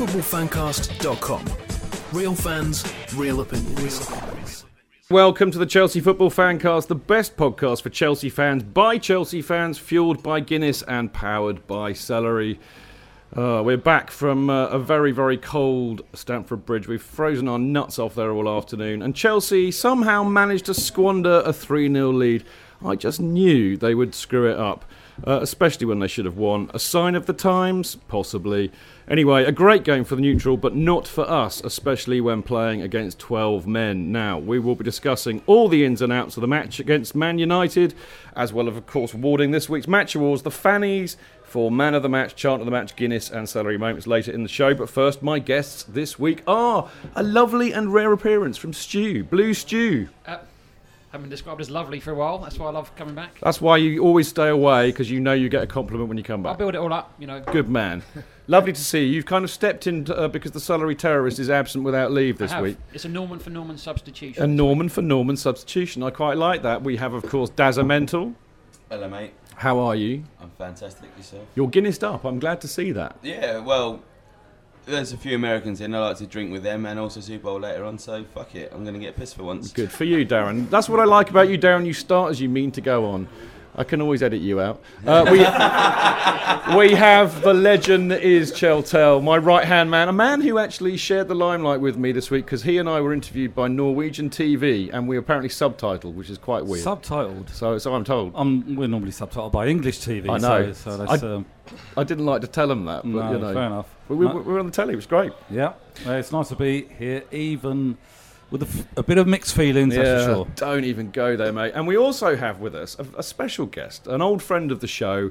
Footballfancast.com. Real fans, real opinions. Welcome to the Chelsea Football Fancast, the best podcast for Chelsea fans by Chelsea fans, fueled by Guinness and powered by celery. Uh, we're back from uh, a very, very cold Stamford Bridge. We've frozen our nuts off there all afternoon, and Chelsea somehow managed to squander a 3 0 lead. I just knew they would screw it up, uh, especially when they should have won. A sign of the times? Possibly. Anyway, a great game for the neutral, but not for us, especially when playing against 12 men. Now, we will be discussing all the ins and outs of the match against Man United, as well as, of course, awarding this week's match awards, the Fannies, for man of the match, chant of the match, Guinness, and celery moments later in the show. But first, my guests this week are a lovely and rare appearance from Stew, Blue Stew. Uh, haven't been described as lovely for a while. That's why I love coming back. That's why you always stay away because you know you get a compliment when you come back. I'll build it all up, you know. Good man. Lovely to see you. You've kind of stepped in uh, because the celery terrorist is absent without leave I this have. week. It's a Norman for Norman substitution. A Norman for Norman substitution. I quite like that. We have, of course, Dazamental. Hello, mate. How are you? I'm fantastic. Yourself? You're Guinnessed up. I'm glad to see that. Yeah. Well, there's a few Americans in. I like to drink with them, and also Super Bowl later on. So fuck it. I'm gonna get pissed for once. Good for you, Darren. That's what I like about you, Darren. You start as you mean to go on. I can always edit you out. Uh, we, we have the legend that is Cheltel, my right hand man, a man who actually shared the limelight with me this week because he and I were interviewed by Norwegian TV and we were apparently subtitled, which is quite weird. Subtitled. so, so I'm told. Um, we're normally subtitled by English TV. I know. So, so that's, I- um, I didn't like to tell him that, but no, you know, fair enough. We, we, No, we were on the telly. It was great. yeah, uh, it's nice to be here, even with a, f- a bit of mixed feelings, that's for sure. Don't even go there, mate. And we also have with us a, a special guest, an old friend of the show,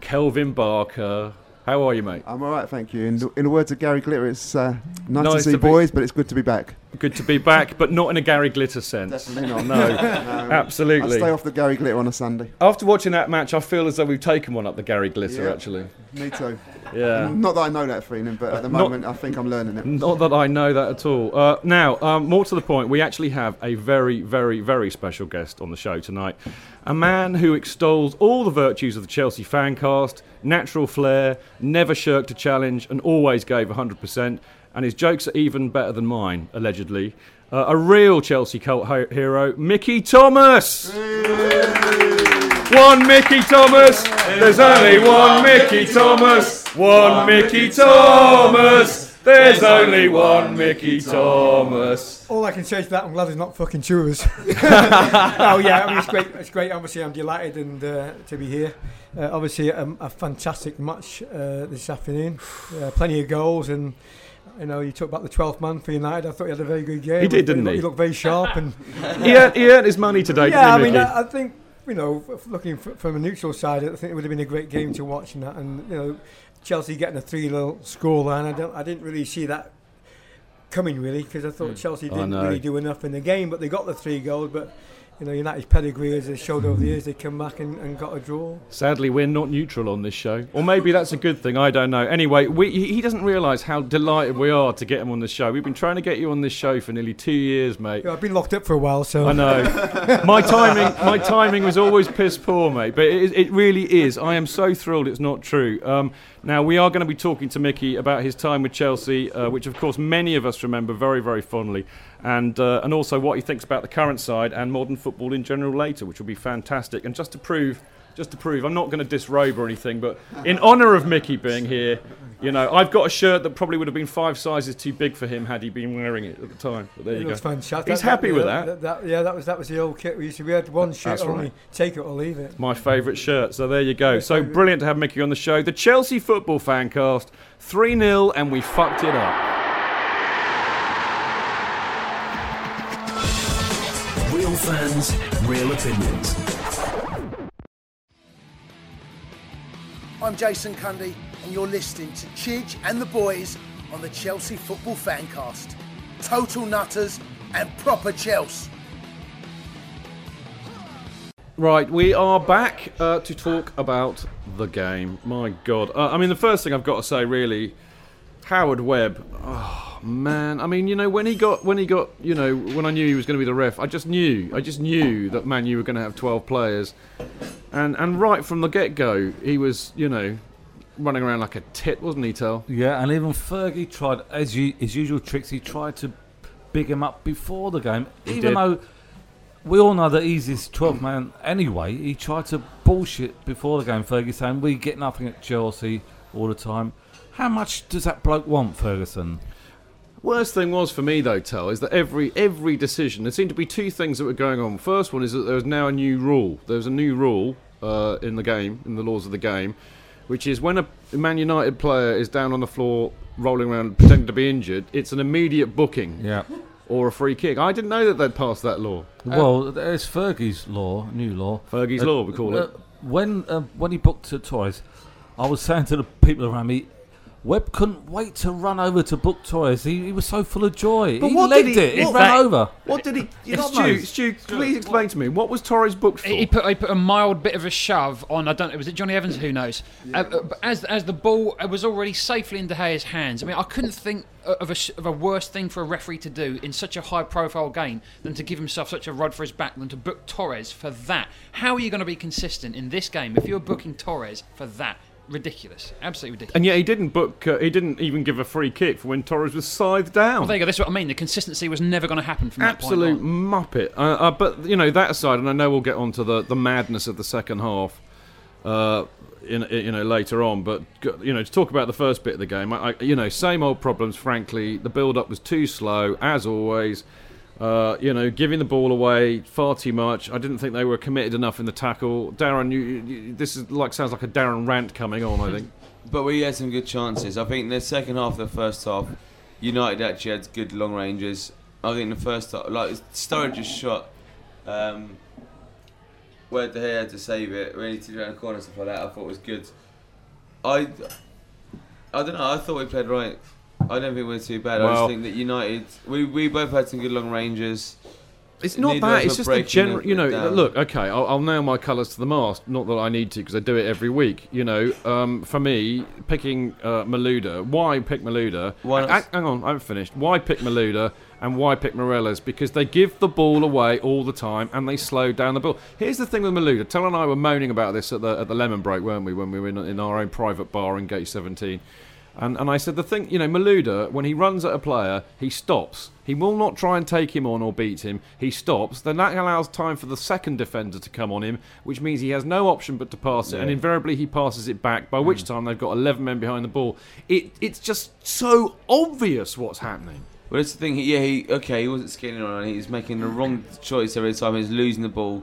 Kelvin Barker. How are you, mate? I'm all right, thank you. In the, in the words of Gary Glitter, it's uh, nice, Nice to see to be- boys, but it's good to be back. Good to be back, but not in a Gary Glitter sense. Definitely not. No, No. I absolutely. stay off the Gary Glitter on a Sunday. After watching that match, I feel as though we've taken one up the Gary Glitter, Yeah. actually. Me too. Yeah. Not that I know that feeling, but at the Not- moment, I think I'm learning it. Not that I know that at all. Uh, now, um, more to the point, we actually have a very, very, very special guest on the show tonight. A man who extols all the virtues of the Chelsea fancast, natural flair, never shirked a challenge, and always gave 100%. And his jokes are even better than mine, allegedly. Uh, a real Chelsea cult ho- hero, Mickey Thomas! One Mickey Thomas! There's only one Mickey Thomas! One Mickey Thomas! There's only one Mickey Thomas. All I can say to that, I'm glad it's not fucking tours. oh yeah, I mean it's great. It's great. Obviously, I'm delighted and uh, to be here. Uh, obviously, um, a fantastic match uh, this afternoon. Uh, plenty of goals, and you know, you talk about the 12th man for United. I thought he had a very good game. He did, didn't looked- he? He looked very sharp, and He earned, he earned his money today, yeah, I didn't he, mean, I, I think you know, looking from a neutral side, I think it would have been a great game to watch, and that, and you know, Chelsea getting a three-0 scoreline. I don't, I didn't really see that coming really because I thought hmm. Chelsea oh, didn't know. really do enough in the game, but they got the three goals. But you know, United's pedigree as they showed over the years, they come back and, and got a draw. Sadly, we're not neutral on this show, or maybe that's a good thing. I don't know. Anyway, we, he doesn't realise how delighted we are to get him on the show. We've been trying to get you on this show for nearly two years, mate. Yeah, I've been locked up for a while, so I know. my timing, my timing was always piss poor, mate. But it, it really is. I am so thrilled it's not true. Um, now we are going to be talking to Mickey about his time with Chelsea, uh, which of course many of us remember very, very fondly, and uh, and also what he thinks about the current side and modern football in general later, which will be fantastic. And just to prove. Just to prove, I'm not going to disrobe or anything, but in honour of Mickey being here, you know, I've got a shirt that probably would have been five sizes too big for him had he been wearing it at the time. But there it you go. fantastic. He's happy with yeah, that. Yeah, that was that was the old kit we used to. We had one shirt That's only, right. take it or leave it. My favourite shirt. So there you go. So brilliant to have Mickey on the show. The Chelsea football fan cast 3 0, and we fucked it up. Real fans, real opinions. I'm Jason Cundy, and you're listening to Chidge and the boys on the Chelsea Football Fancast. Total nutters and proper Chelsea. Right, we are back uh, to talk about the game. My God. Uh, I mean, the first thing I've got to say, really, Howard Webb. Oh man, I mean, you know, when he got, when he got, you know, when I knew he was going to be the ref, I just knew, I just knew that Man you were going to have 12 players, and and right from the get go, he was, you know, running around like a tit, wasn't he, Tel? Yeah, and even Fergie tried, as you, his usual tricks, he tried to big him up before the game. He even did. though we all know that he's this 12 man anyway, he tried to bullshit before the game, Fergie, saying we get nothing at Chelsea all the time. How much does that bloke want, Ferguson? Worst thing was for me though, Tel, is that every every decision there seemed to be two things that were going on. First one is that there was now a new rule. There's a new rule uh, in the game, in the laws of the game, which is when a Man United player is down on the floor rolling around pretending to be injured, it's an immediate booking. Yeah. Or a free kick. I didn't know that they'd passed that law. Well, there's Fergie's law, new law. Fergie's law, we call it. When uh, when he booked to Torres, I was saying to the people around me, Webb couldn't wait to run over to book Torres. He, he was so full of joy. But he what legged did he- it. He what- ran over. What did he? You know, God Stu. Stu, please explain to me what was Torres booked for? He he put he put a mild bit of a shove on. I don't know. Was it Jonny Evans? Who knows? Uh, uh, but as as the ball was already safely in De Gea's hands. I mean, I couldn't think of a of a worse thing for a referee to do in such a high profile game than to give himself such a rod for his back than to book Torres for that. How are you going to be consistent in this game if you're booking Torres for that? Ridiculous. Absolutely ridiculous. and yet he didn't book. Uh, he didn't even give a free kick for when Torres was scythed down. Well, there you go. That's what I mean. The consistency was never going to happen from that Absolute point on. muppet. Uh, uh, but you know that aside, and I know we'll get on to the, the madness of the second half, uh, in, in- you know later on. But you know to talk about the first bit of the game, I, I, you know same old problems. Frankly, the build up was too slow as always. Uh, you know, giving the ball away far too much. I didn't think they were committed enough in the tackle. Darren, you, you, this is like sounds like a Darren rant coming on. I think. But we had some good chances. I think in the second half of the first half, United actually had good long ranges. I think the first half, like Sturridge's shot, um, where De Gea had to save it, when he around the corner stuff like that, I thought was good. I, I don't know. I thought we played right. I don't think we're too bad. I just think that United, we, we both had some good long ranges. It's not Neither that. It's just the general. You know, down. look. Okay, I'll, I'll nail my colours to the mast. Not that I need to, because I do it every week. You know, um, for me, picking uh, Malouda. Why pick Malouda? Why not A- s- hang on, I haven't finished. Why pick Malouda and why pick Meireles? Because they give the ball away all the time and they slow down the ball. Here's the thing with Malouda. Tell and I were moaning about this at the at the lemon break, weren't we? When we were in, in our own private bar in Gate 17. And, and I said, the thing, you know, Malouda, when he runs at a player, he stops. He will not try and take him on or beat him. He stops. Then that allows time for the second defender to come on him, which means he has no option but to pass it. And invariably he passes it back, by which time they've got 11 men behind the ball. It, it's just so obvious what's happening. Well, it's the thing. Yeah, he okay. He wasn't scaling on. He's making the wrong choice every time. He's losing the ball.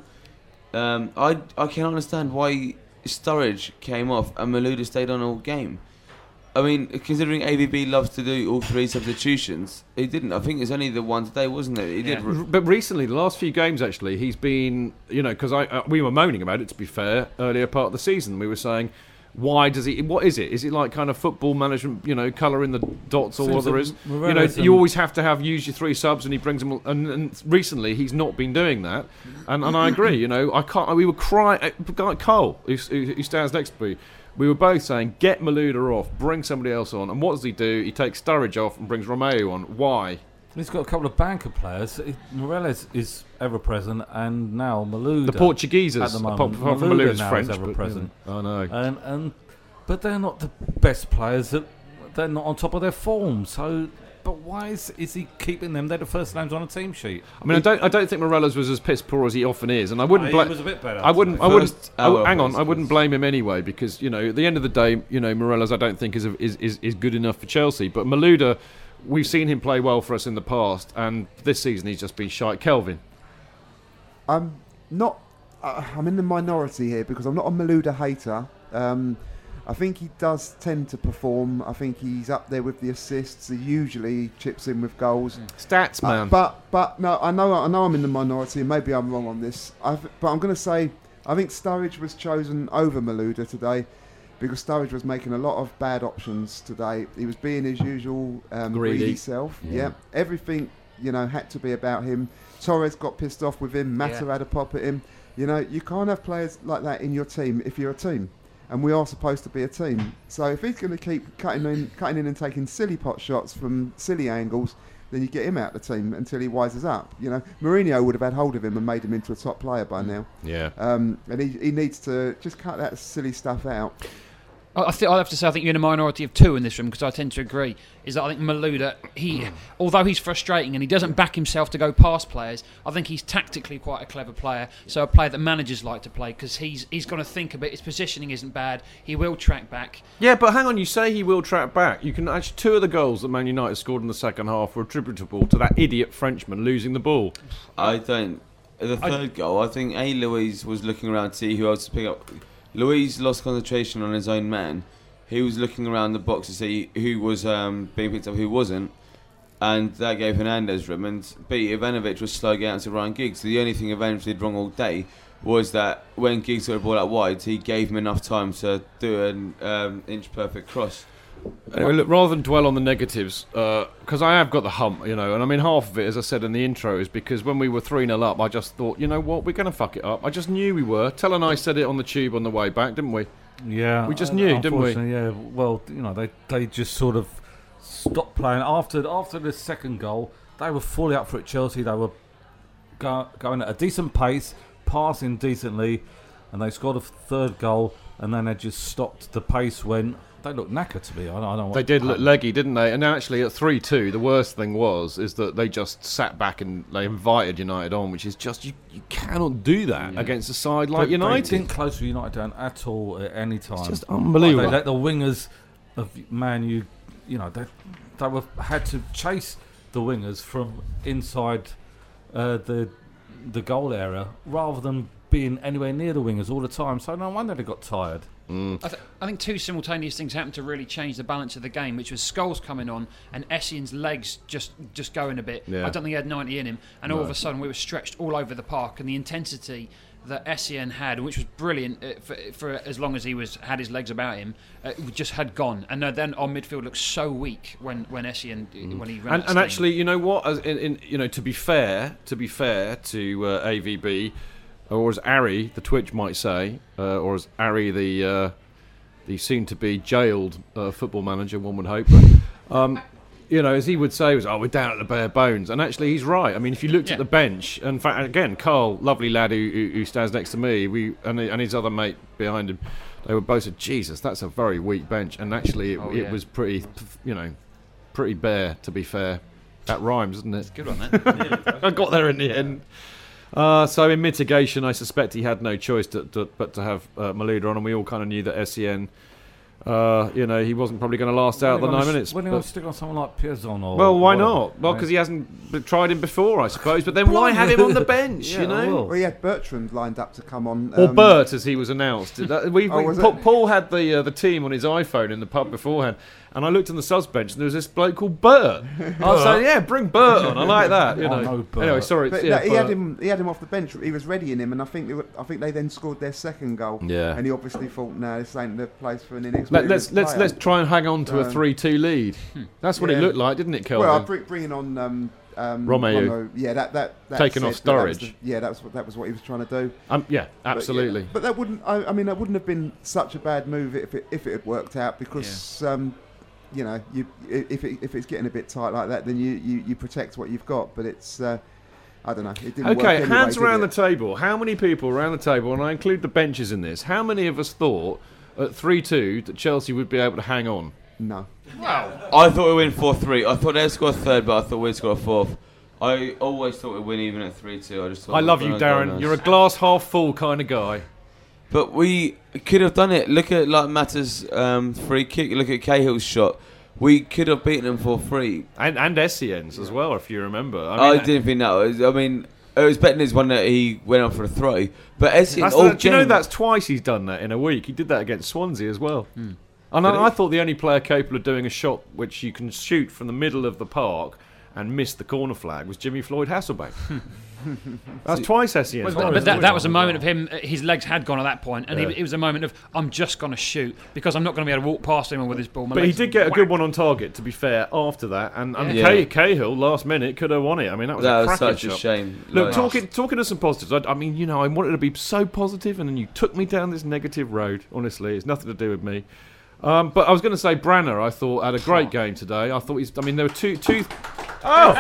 Um, I I can understand why Sturridge came off and Malouda stayed on all game. I mean, considering AVB loves to do all three substitutions, he didn't. I think it's only the one today, wasn't it? He did. R- But recently, the last few games, actually, he's been, you know, because I uh, we were moaning about it. To be fair, earlier part of the season, we were saying, Why does he? What is it? Is it like kind of football management? You know, colour in the dots or Seems what there. You know, you always have to have use your three subs, and he brings them. And, and recently, he's not been doing that, and, and I agree. You know, I can't. We were crying. Guy Cole, who, who who stands next to me, we were both saying, get Malouda off, bring somebody else on. And what does he do? He takes Sturridge off and brings Romeo on. Why? He's got a couple of banker players. Meireles is ever present, and now Malouda. The Portuguesers, at the moment. apart, from Malouda's now French, is ever but, present. Yeah. I know. And and but they're not the best players. That they're not on top of their form. So, but why is is he keeping them? They're the first names on a team sheet. I mean, I don't. I don't think Meireles was as piss poor as he often is, and I wouldn't he blame. was a bit better I wouldn't. I wouldn't. First I w- hour hang on. I wouldn't blame him anyway because you know at the end of the day, you know Meireles I don't think is a, is, is is good enough for Chelsea. But Malouda, we've seen him play well for us in the past, and this season he's just been shite. Kelvin. I'm not. Uh, I'm in the minority here because I'm not a Malouda hater. Um, I think he does tend to perform. I think he's up there with the assists. He usually chips in with goals. Stats Uh, man. but but no, I know I know I'm in the minority. and Maybe I'm wrong on this. I've, but I'm going to say I think Sturridge was chosen over Malouda today because Sturridge was making a lot of bad options today. He was being his usual um, Greedy. greedy. self. Yeah. everything you know had to be about him. Torres got pissed off with him. Mata Yeah. had a pop at him. You know, you can't have players like that in your team if you're a team. And we are supposed to be a team. So if he's going to keep cutting in, cutting in and taking silly pot shots from silly angles, then you get him out of the team until he wises up. You know, Mourinho would have had hold of him and made him into a top player by now. yeah. Um, and he, he needs to just cut that silly stuff out. I I think I'll have to say I think you're in a minority of two in this room because I tend to agree. Is that I think Malouda, he, hmm. although he's frustrating and he doesn't back himself to go past players, I think he's tactically quite a clever player. So a player that managers like to play because he's he's going to think a bit. His positioning isn't bad. He will track back. Yeah, but hang on. You say he will track back. You can actually two of the goals that Man United scored in the second half were attributable to that idiot Frenchman losing the ball. I don't. The third goal, I think A. Luiz was looking around to see who else to pick up. Luiz lost concentration on his own man. He was looking around the box to see who was um, being picked up, who wasn't, and that gave Hernandez room. And B. Ivanovic was slugging out to Ryan Giggs. The only thing Ivanovic did wrong all day was that when Giggs got the ball out wide, he gave him enough time to do an um, inch perfect cross. Anyway, look, rather than dwell on the negatives, because I have got the hump, you know, and I mean, half of it, as I said in the intro, is because when we were 3 0 up, I just thought, you know what, we're going to fuck it up. I just knew we were. Tell and I said it on the tube on the way back, didn't we? Yeah, We just uh, knew, didn't we? Yeah. Well, you know, they they just sort of stopped playing after after the second goal. They were fully up for it. Chelsea. They were go, going at a decent pace, passing decently, and they scored a third goal. And then they just stopped. The pace went. They looked knackered to me. I don't, I don't. They did look leggy, didn't they? And actually, at 3 2, the worst thing was is that they just sat back and they invited United on, which is just, you, you cannot do that against a side like They- United. They didn't close with United down at all at any time. It's just unbelievable. They let the wingers of Man U, you know, they they were had to chase the wingers from inside uh, the the goal area rather than being anywhere near the wingers all the time. So no wonder they got tired. I, th- I think two simultaneous things happened to really change the balance of the game, which was Scholes coming on and Essien's legs just, just going a bit. Yeah. I don't think he had 90 in him. And all of a sudden, we were stretched all over the park, and the intensity that Essien had, which was brilliant uh, for, for as long as he was had his legs about him, uh, just had gone. And uh, then our midfield looked so weak when when Essien when he ran. and, and actually, you know what? As in, in, you know, to be fair, to be fair to uh, AVB, or as Ari the Twitch might say, uh, or as Ari the uh, the soon-to-be jailed uh, football manager, one would hope. But, um, you know, as he would say, was oh, we're down at the bare bones, and actually, he's right. I mean, if you looked Yeah. at the bench, in fact, again, Carl, lovely lad who, who, who stands next to me, we and, and his other mate behind him, they were both said, Jesus, that's a very weak bench, and actually, it, Oh, it yeah. was pretty, you know, pretty bare, to be fair. That rhymes, doesn't it? It's good on that. I got there in the end. Uh, so in mitigation, I suspect he had no choice to, to, but to have uh, Malouda on, and we all kind of knew that Sen, uh, you know, he wasn't probably going to last out the nine they gonna- minutes. When they but- going stick on someone like Piazon or well, why whatever, not? Well, right? because he hasn't b- tried him before, I suppose. But then why have him on the bench? Yeah, you know. well. Well, he had Bertrand lined up to come on. Or um, Bert, as he was announced. That- we, Oh, we- was Paul. Paul had the uh, the team on his iPhone in the pub beforehand, And I looked on the subs bench, and there was this bloke called Bert. I was like, "Yeah, bring Bert on. I like that." You Oh, know. no, Bert. Anyway, sorry. But yeah, no, he had him. He had him off the bench. He was readying him, and I think they were, I think they then scored their second goal. Yeah. And he obviously thought, "No, this ain't the place for an inexperienced Let, let's let's let's try and hang on to a Um, three-two lead. That's what it looked like, didn't it, Kelvin? Well, I bring, bringing on um, um, Romeo. Romeo, Yeah, that that, that Taking said off that that the- yeah, that was what that was what he was trying to do. um, yeah, But, yeah, absolutely. But, that wouldn't. I, I mean, that wouldn't have been such a bad move if it if it had worked out because. Um, you know, you if it, if it's getting a bit tight like that, then you, you, you protect what you've got. But it's, uh, I don't know. It didn't work Okay, anyway, hands did around it? the table. How many people around the table, and I include the benches in this, how many of us thought at 3 2 that Chelsea would be able to hang on? No. Wow. I thought we'd win 4 3. I thought they'd score a third, but I thought we'd score a fourth. I always thought we'd win even at 3 2. I just thought I love you, Darren. You're a glass half full kind of guy. But we could have done it. Look at like Mata's um, free kick. Look at Cahill's shot. We could have beaten them for free. And, and Essien's as well, if you remember. I, I, didn't think that was. I mean, it was better than his one that he went on for a throw. But Essien, That's all the- do you know that's twice he's done that in a week? He did that against Swansea as well. And I, I thought the only player capable of doing a shot which you can shoot from the middle of the park and miss the corner flag was Jimmy Floyd Hasselbaink. That's twice Essien. But, but that, that was a moment of him. uh, His legs had gone at that point, and Yeah. he, it was a moment of I'm just going to shoot because I'm not going to be able to walk past anyone with this ball. My But he did get a good one on target, to be fair, after that. And, and Yeah. Cah- Cahill, last minute, could have won it. I mean, that was that a was cracking such a shame. Look, Like- talking talking to some positives. I, I mean, you know, I wanted to be so positive, and then you took me down this negative road. Honestly, it's nothing to do with me. Um, but I was going to say, Branner. I thought had a great game today. I thought he's. I mean, there were two two. Oh,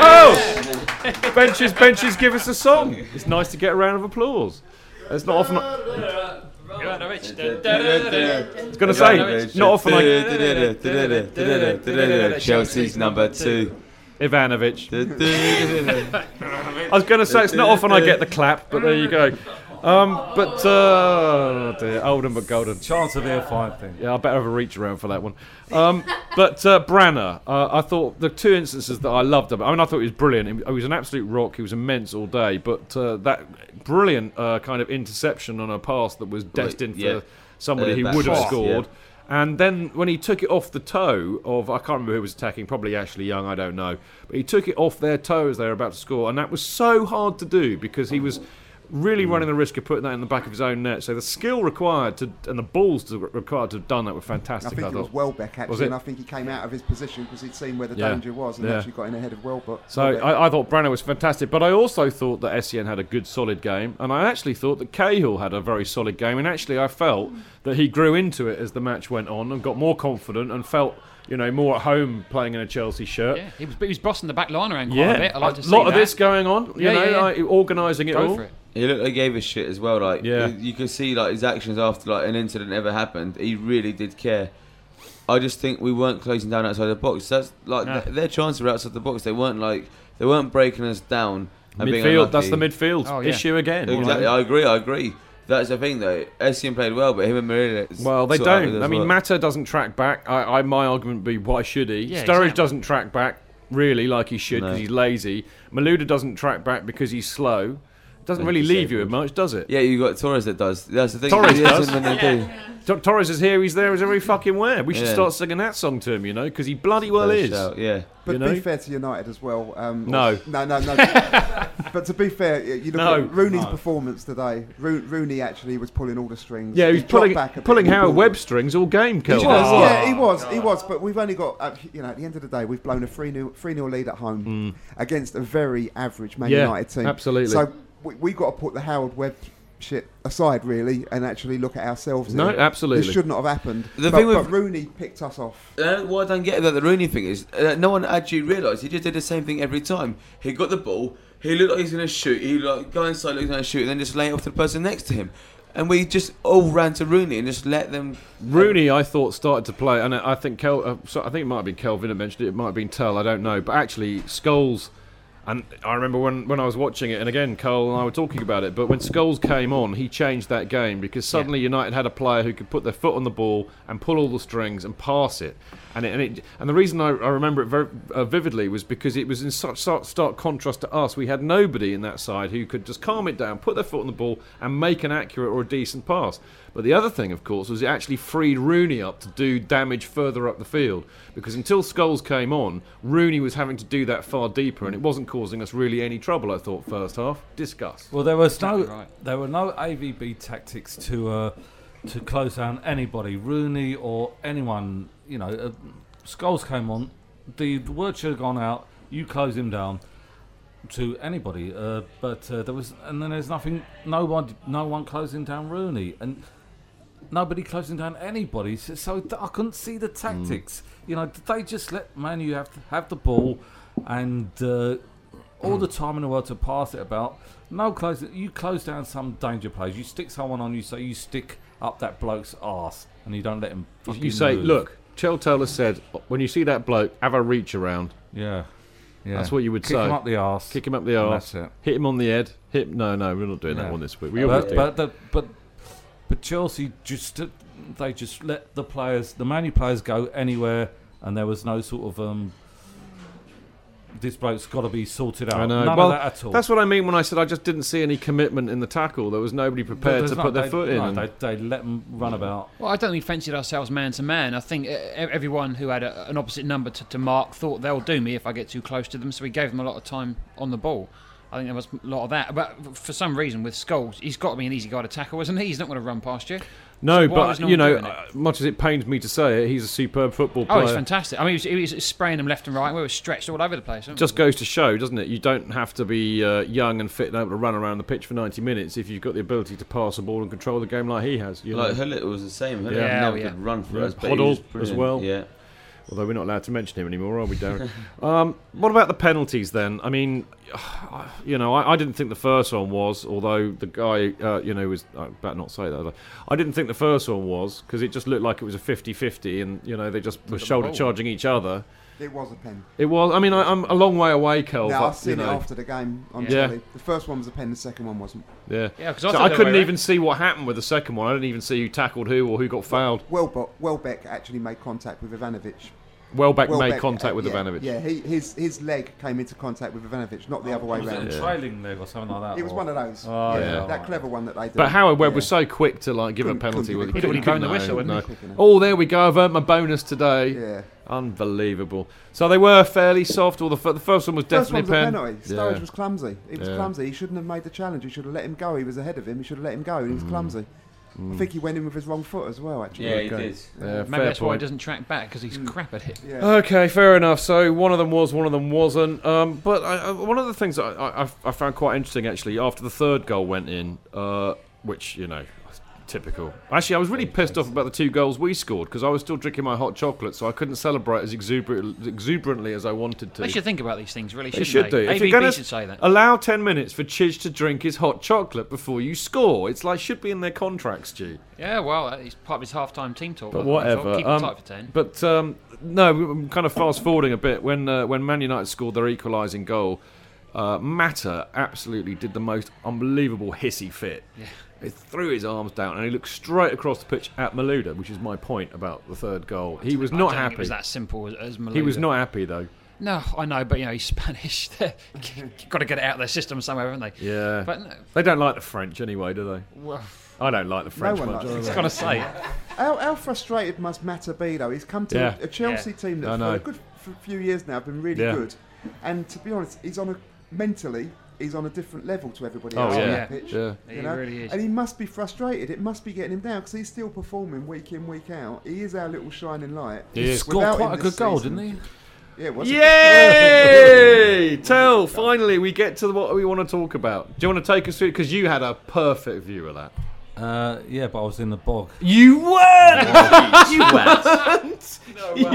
oh! benches, benches, give us a song. It's nice to get a round of applause. It's not often. I was going to say, not often. Chelsea's number two. Ivanovic. I was going to say it's not often I get the clap, but there you go. Um, but uh, oh dear, Oldham but golden. Chance of the fine thing. Yeah, I better have a reach around for that one. Um, but uh, Branner, uh, I thought the two instances that I loved about. I mean, I thought he was brilliant. He was an absolute rock. He was immense all day. But uh, that brilliant uh, kind of interception on a pass that was destined yeah. for somebody Uh, who would have scored. And then when he took it off the toe of, I can't remember who was attacking, probably Ashley Young, I don't know. But he took it off their toe as they were about to score. And that was so hard to do because he was really mm. running the risk of putting that in the back of his own net. So the skill required to and the balls to, required to have done that were fantastic. I think it was. Welbeck actually, Was and I think he came out of his position because he'd seen where the Yeah. danger was and Yeah. actually got in ahead of Welbeck. So I, I thought Branner was fantastic, but I also thought that Essien had a good, solid game, and I actually thought that Cahill had a very solid game, and actually I felt that he grew into it as the match went on and got more confident and felt, you know, more at home playing in a Chelsea shirt. Yeah, he was, he was bossing the back line around quite Yeah, a bit. I like to a see lot of that. this going on, you Yeah, know, yeah, yeah. like organising it Go all. for it. He looked like he gave a shit as well. Like Yeah. you, you could see like his actions after like an incident ever happened. He really did care. I just think we weren't closing down outside the box. That's like No. th- their chances were outside the box. They weren't like they weren't breaking us down. And being Midfield, that's the midfield Oh, yeah. issue again. you know. Exactly, I agree. I agree. That's the thing though. Essien played well, but him and Marina. Well, they don't. I mean, well. Mata doesn't track back. I, I my argument would be why should he? Yeah, Sturridge exactly. doesn't track back really like he should because No. he's lazy. Malouda doesn't track back because he's slow. Doesn't really leave you with much, does it? Yeah, you got Torres that does. That's the thing. Torres does. doesn't when they do. Tor- Torres is here, he's there, he's every fucking where. We should Yeah. start singing that song to him, you know, because he bloody well First is. shout, Yeah. But you know? be fair to United as well. Um, No. no, no, no. but to be fair, you look No. at Rooney's performance today. Ro- Rooney actually was pulling all the strings. Yeah, he was dropped pulling, back a pulling and Howard pulled- Webb strings all game, He Kelvin. was, Oh. yeah, he was, he was. But we've only got, uh, you know, at the end of the day, we've blown a 3 0 3 0 lead at home against a very average Man Mm. Yeah, United team. absolutely. So we, we got to put the Howard Webb shit aside, really, and actually look at ourselves. No, here. absolutely. This should not have happened. The but, thing with- but Rooney picked us off. Uh, what I don't get about the Rooney thing is uh, no one actually realised he just did the same thing every time. He got the ball, he looked like he's going to shoot, he like go inside, looked going to shoot, and then just lay it off to the person next to him. And we just all ran to Rooney and just let them. Rooney, I thought, started to play, and I think Kel, uh, so I think it might have been Kelvin that mentioned it. It might have been Tell, I don't know. But actually, Scholes And I remember when, when I was watching it, and again, Cole and I were talking about it, but when Scholes came on, he changed that game because suddenly United had a player who could put their foot on the ball and pull all the strings and pass it. And it, and, it, and the reason I, I remember it very uh, vividly was because it was in such stark, stark contrast to us. We had nobody in that side who could just calm it down, put their foot on the ball, and make an accurate or a decent pass. But the other thing, of course, was it actually freed Rooney up to do damage further up the field. Because until Scholes came on, Rooney was having to do that far deeper, and it wasn't causing us really any trouble. I thought first half. Discuss. Well, there was no right. there were no AVB tactics to uh, to close down anybody, Rooney or anyone. You know, uh, Scholes came on. The, word should have gone out. You close him down to anybody, uh, but uh, there was, and then there's nothing. No one, no one closing down Rooney, and nobody closing down anybody. So, so th- I couldn't see the tactics. You know, did they just let Manu have to have the ball and uh, all the time in the world to pass it about? No close. You close down some danger plays. You stick someone on. You so you stick up that bloke's arse, and you don't let him. You say, move. look, Chel Taylor said, when you see that bloke, have a reach around. Yeah. Yeah. That's what you would Kick say. Kick him up the arse. Kick him up the arse. That's it. Hit him on the head. Hit. No, no, we're not doing that one this week. We always but, do. but, the, but but Chelsea just they just let the players, the Manu players, go anywhere, and there was no sort of um. This bloke's got to be sorted out. I know. None well, of that at all. that's what I mean when I said I just didn't see any commitment in the tackle. There was nobody prepared to not- put their they- foot in. no, they, they let them run about. Well, I don't think we fancied ourselves man to man. I think uh, everyone who had a, an opposite number to, to mark thought they'll do me if I get too close to them, so we gave them a lot of time on the ball. I think there was a lot of that. But for some reason, with Scholes, he's got to be an easy guy to tackle, isn't he? He's not going to run past you. No, So why but you know, uh, much as it pains me to say it, he's a superb football Oh, player. he's fantastic. I mean, he was, he was spraying them left and right. We were stretched all over the place. just we? goes to show, doesn't it? You don't have to be uh, young and fit and able to run around the pitch for 90 minutes if you've got the ability to pass the ball and control the game like he has. You Like know? Hullet was the same. Hullet Yeah. never Yeah, could run for Yeah, us. But he was Hoddle as well. Yeah. Although we're not allowed to mention him anymore, are we, Darren? um, what about the penalties then? I mean, you know, I, I didn't think the first one was, although the guy, uh, you know, was. I better not say that. I didn't think the first one was because it just looked like it was a 50 50 and, you know, they just were shoulder charging each other. It was a pen. It was, I mean, I, I'm a long way away, Kel. No, but, I've seen you it after the game on Yeah. telly. The first one was a pen, the second one wasn't. Yeah. Yeah, 'cause I so I couldn't even round. see what happened with the second one. I didn't even see who tackled who or who got fouled. Welbeck, Welbeck actually made contact with Ivanovic. Welbeck, made contact uh, with yeah, Ivanovic. Yeah, he, his his leg came into contact with Ivanovic, not the other way Was round. it a trailing leg or something like that? It was or- one of those. Oh, yeah, yeah, that clever one that they did. But Howard Webb Yeah. was so quick to like give a Couldn't- penalty. couldn't with He'd already blown the whistle, Couldn't wouldn't be he? quick. Oh, there we go. I've earned my bonus today. Yeah. Unbelievable. So they were fairly soft. Or the, f- the first one was First one definitely was a a pen. penalty. Sturridge Yeah. was clumsy. He was Yeah. clumsy. He shouldn't have made the challenge. He should have let him go. He was ahead of him. He should have let him go. He was Mm. I think he went in with his wrong foot as well. Actually. Yeah, he Okay. did. Yeah, Maybe fair that's why he doesn't track back because he's crap at it. Yeah. Okay, fair enough. So one of them was, one of them wasn't. Um, but I, I, one of the things that I, I, I found quite interesting actually after the third goal went in, uh, which you know, typical. Actually, I was really pissed off about the two goals we scored because I was still drinking my hot chocolate, so I couldn't celebrate as exuberant, exuberantly as I wanted to. They should think about these things, really, They should do. they? If you're gonna should say that. Allow ten minutes for Chidge to drink his hot chocolate before you score. It's like should be in their contracts, Stu. Yeah, well, it's part of his half-time team talk. But whatever. Keep Um, it tight for ten. But um, no, I'm kind of fast forwarding a bit. When uh, when Man United scored their equalising goal, uh, Mata absolutely did the most unbelievable hissy fit. He threw his arms down and he looked straight across the pitch at Malouda, which is my point about the third goal. He was not happy. It was that simple as, as he was not happy though. No, I know, but you know he's Spanish. They've got to get it out of their system somewhere, haven't they? Yeah, But no, they don't like the French anyway, do they? well, I don't like the French no one much. likes either. the I was gonna say. How, how frustrated must Mata be though? He's come to Yeah. a Chelsea Yeah. team I that know. for a good few years now have been really Yeah. good, and to be honest, he's on a mentally he's on a different level to everybody Oh else on that pitch. yeah. you He know? really is. And he must be frustrated. It must be getting him down because he's still performing week in, week out. He is our little shining light. He He scored quite a good goal, season- didn't he? Yeah, it was Yay! Tell, finally, we get to what we want to talk about. Do you want to take us through? Because you had a perfect view of that. Uh, yeah, but I was in the bog. You weren't! you weren't!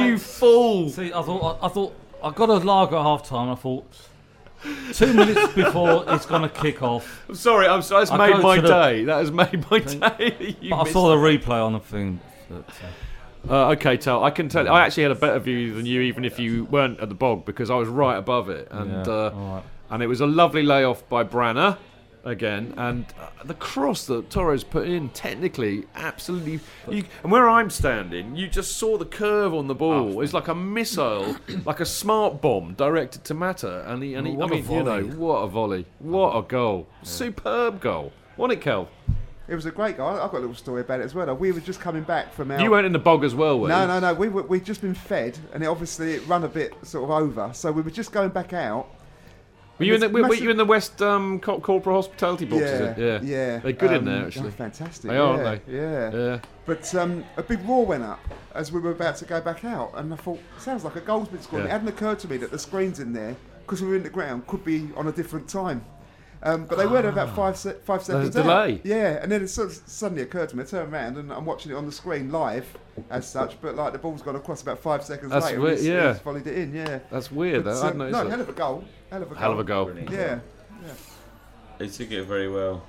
you fool! See, I thought I, I thought I got a lager at half time. I thought two minutes before it's gonna kick off. I'm sorry, I'm sorry. That's I made go my to the- day. That has made my day. You But I missed saw the replay on the thing. But, uh, Uh, okay, Tal. I can tell. I actually had a better view than you, even if you weren't at the bog, because I was right above it. And yeah, uh, all right. and it was a lovely layoff by Branner again, and uh, the cross that Torres put in, technically, absolutely. You, and where I'm standing, you just saw the curve on the ball. It's like a missile, like a smart bomb directed to Mata, and he, and he, I What a mean, you know, volley. what a volley, what a goal, superb goal. Wasn't it, Kel? It was a great goal. I've got a little story about it as well. We were just coming back from our. You weren't in the bog as well, were No, you? no, no. We were, we'd just been fed, and it obviously it run a bit sort of over. So we were just going back out. Were you in the There's were, were you in the West um, Cor- Corporate Hospitality boxes? Yeah, yeah, yeah. They're good in Um, there they're actually. fantastic, They are, yeah, aren't they? yeah. yeah. But um, a big roar went up as we were about to go back out, and I thought, sounds like a goal's been scored. It hadn't occurred to me that the screens in there, because we were in the ground, could be on a different time. Um, but they were about five se- five seconds Ah. delay. out. Yeah, and then it sort of suddenly occurred to me. I turned around and I'm watching it on the screen live, as such. But like the ball's gone across about five seconds That's later. weird, he's- yeah. he's volleyed it in. Yeah, That's weird. But, though. I'd um, noticed no, that. hell of a goal. Hell of a goal. Hell of a goal. Yeah. He took it very well.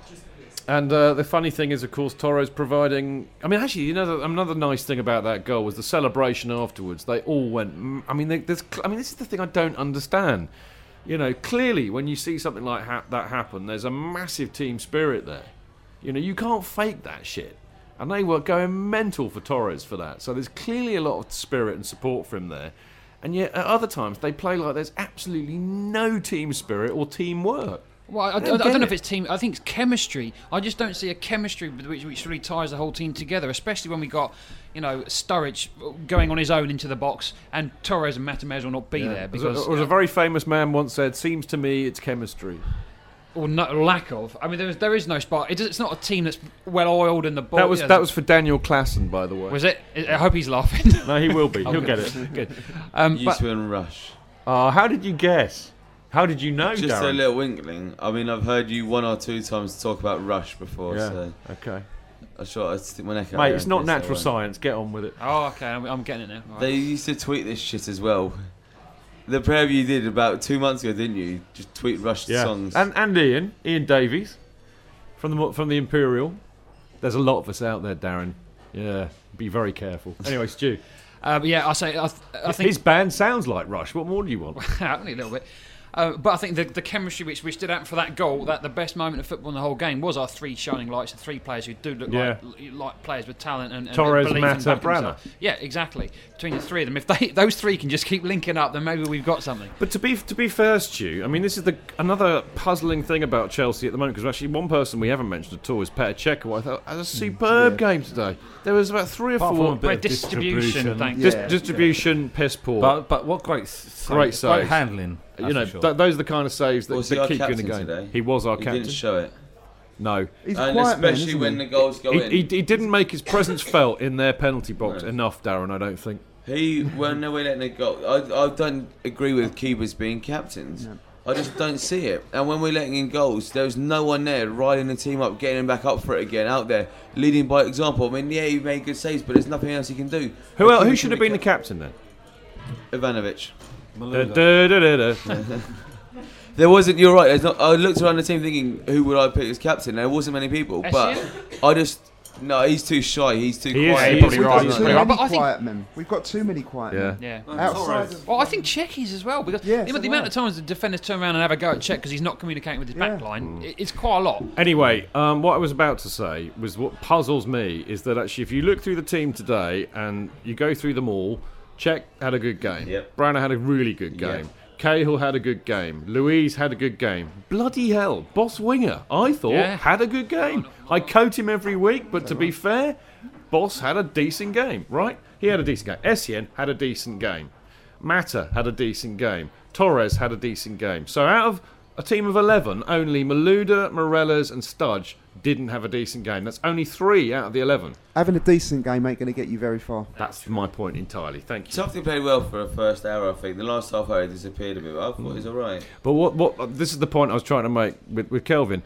And uh, the funny thing is, of course, Torres providing. I mean, actually, you know, another nice thing about that goal was the celebration afterwards. They all went. mm, I mean, they, there's. I mean, this is the thing I don't understand. You know, clearly, when you see something like ha- that happen, there's a massive team spirit there. You know, you can't fake that shit. And they were going mental for Torres for that. So there's clearly a lot of spirit and support for him there. And yet, at other times, they play like there's absolutely no team spirit or teamwork. Well, I, I, I don't don't know if it's team. I think it's chemistry. I just don't see a chemistry which, which really ties the whole team together, especially when we got, you know, Sturridge going on his own into the box, and Torres and Mata will not be Yeah. there As a- because as a very famous man once said, "Seems to me it's chemistry." or no, lack of. I mean, there is there is no spark. It, it's not a team that's well oiled in the ball. That was yeah, that was for Daniel Klassen, by the way. Was it? I hope he's laughing. No, he will be. Oh, He'll good. get it. Good. Um, Used but- in Rush. Uh, how did you guess? How did you know, Just Darren? a little winkling. I mean, I've heard you one or two times talk about Rush before, Yeah, so okay. I thought I'd stick my neck out. Mate, it's not natural science. Get on with it. Oh, okay. I'm, I'm getting it now. All right. They used to tweet this shit as well. The prayer you did about two months ago, didn't you? Just tweet Rush Yeah. songs. And and Ian, Ian Davies, from the from the Imperial. There's a lot of us out there, Darren. Yeah, be very careful. Anyway, Stu. Uh, but yeah, I say I, th- I think his band sounds like Rush. What more do you want? only a little bit. Uh, but I think the, the chemistry which, which did happen for that goal, that the best moment of football in the whole game was our three shining lights, the three players who do look Yeah. like, like players with talent and, and Torres, belief Mata, and back Branner. themselves. Yeah, exactly. Between the three of them, if they those three can just keep linking up, then maybe we've got something. But to be to be fair, Stu, I mean, this is the another puzzling thing about Chelsea at the moment because actually one person we haven't mentioned at all is Petr Cech, who I thought had a superb game today. There was about three or Apart four from a bit of distribution, distribution. thank Dis- Yeah. distribution, piss poor. But but what great s- Great saves, saves. great handling. You know, sure. th- those are the kind of saves that, Was that our keep you in the game. today? He was our he captain. didn't show it. No, He's and quiet especially isn't when he? the goals go he, in. he, he didn't make his presence felt in their penalty box No. enough, Darren. I don't think. He when they were letting it go, I, I don't agree with keepers being captains. I just don't see it. And when we're letting in goals, there's no one there riding the team up, getting him back up for it again, out there, leading by example. I mean, yeah, he made good saves, but there's nothing else he can do. Who A el who should have be been the captain then? Ivanovic. There wasn't. You're right. There's not. I looked around the team thinking, who would I pick as captain? There wasn't many people, but I just no. He's too shy. He's too He is, quiet. he probably is, right, he We've is. got too Probably right. many But I think- quiet men. We've got too many quiet Yeah. men. Yeah. Outside of Well, I think Czechi's as well because Yeah, the, so the amount of times the defenders turn around and have a go at Cech because he's not communicating with his Yeah. back line, i- it's quite a lot. Anyway, um, what I was about to say was what puzzles me is that actually, if you look through the team today and you go through them all, Cech had a good game. Yep. Branner had a really good game. Yep. Cahill had a good game. Luiz had a good game. Bloody hell, Bosingwa, I thought, Yeah. had a good game. I coat him every week, but to be fair, Boss had a decent game, right? He had a decent game. Essien had a decent game. Mata had a decent game. Torres had a decent game. So out of a team of 11, only Malouda, Meireles, and Studge didn't have a decent game. That's only three out of the 11. Having a decent game ain't going to get you very far. That's my point entirely. Thank you. Tufty played well for a first hour, I think. The last half hour disappeared a bit. But I thought he was mm. alright. But what, what this is the point I was trying to make with, with Kelvin.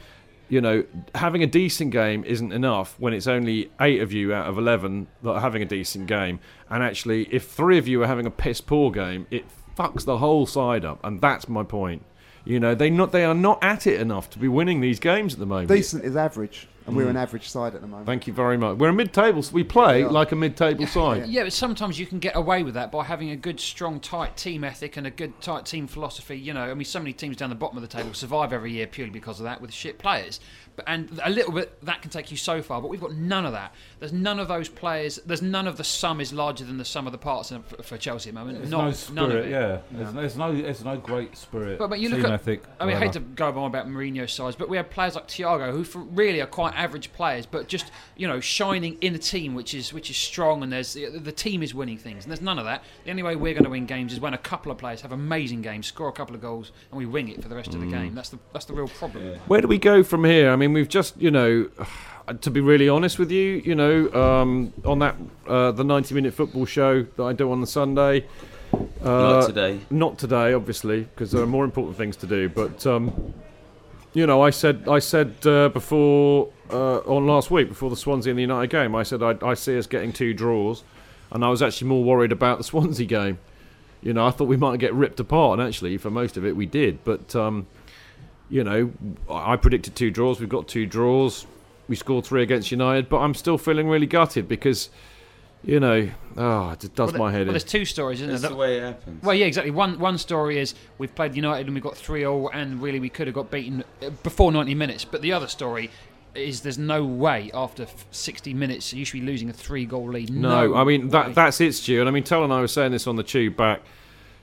You know, having a decent game isn't enough when it's only eight of you out of 11 that are having a decent game. And actually, if three of you are having a piss poor game, it fucks the whole side up. And that's my point. You know, they not they are not at it enough to be winning these games at the moment. Decent is average. and we're hmm. an average side at the moment. Thank you very much. We're a mid-table. We play Yeah. like a mid-table side. Yeah, but sometimes you can get away with that by having a good, strong, tight team ethic and a good, tight team philosophy. You know, I mean, so many teams down the bottom of the table survive every year purely because of that with shit players. And a little bit that can take you so far, but we've got none of that. There's none of those players. There's none of the sum is larger than the sum of the parts for, for Chelsea at the moment. There's Not no none of spirit, it. yeah. There's, there's no, there's no great spirit. But, but you look at, ethic. I mean, I hate to go on about Mourinho's sides, but we have players like Thiago who for really are quite average players, but just you know shining in a team which is which is strong and there's the team is winning things, and there's none of that. The only way we're going to win games is when a couple of players have amazing games, score a couple of goals, and we wing it for the rest of the Mm. game. That's the that's the real problem. Where do we go from here? I mean, we've just, you know, to be really honest with you, you know, um, on that uh, the ninety-minute football show that I do on the Sunday. Uh, Not today. Not today, obviously, because there are more important things to do. But um, you know, I said, I said uh, before uh, on last week before the Swansea and the United game, I said I, I see us getting two draws, and I was actually more worried about the Swansea game. You know, I thought we might get ripped apart, and actually, for most of it, we did. But um, you know, I I predicted two draws. We've got two draws. We scored three against United, but I'm still feeling really gutted because, you know, oh, it does Well, my head Well, in. there's two stories, isn't That's there? the way it happens. Well, yeah, exactly. One one story is we've played United and we got three 0 and really we could have got beaten uh, before 90 minutes. But the other story is there's no way after 60 minutes you should be losing a three goal lead. No, I mean way. that that's it, Stu. And I mean, Tell and I were saying this on the tube back.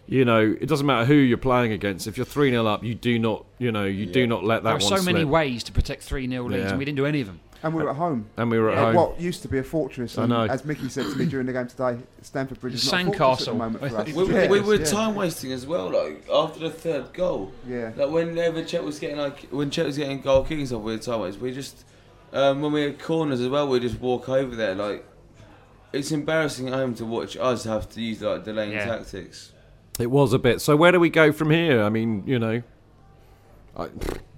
You know, it doesn't matter who you're playing against. If you're three 0 up, you do not, you know, you do not let that there are one so slip. many ways to protect three 0 leads, Yeah. and we didn't do any of them. And we were at home. And we were at Uh, home. What used to be a fortress. I and know. As Mickey said to me during the game today, Stamford Bridge is not a fortress at the moment for us. We, Yeah, we were yeah. time wasting as well. Like after the third goal, Yeah. Like whenever Cech was getting like when Cech was getting goal kicking stuff, we were time wasting. We just um, when we had corners as well, we just walk over there. Like it's embarrassing at home to watch us have to use like delaying Yeah. tactics. It was a bit. So where do we go from here? I mean, you know, I,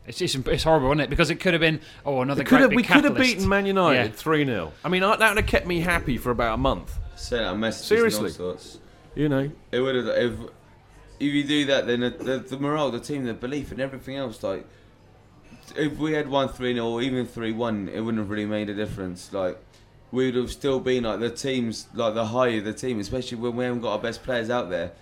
It's, it's, it's horrible, isn't it? Because it could have been oh another could great have, big we could have beaten Man United Yeah. three 0 I mean, that would have kept me happy for about a month. Send out messages Seriously. and all sorts. You know, It would have if if you do that, then the, the, the morale, the team, the belief, and everything else. Like if we had won three 0 or even three one, it wouldn't have really made a difference. Like we would have still been like the teams, like the higher the team, especially when we haven't got our best players out there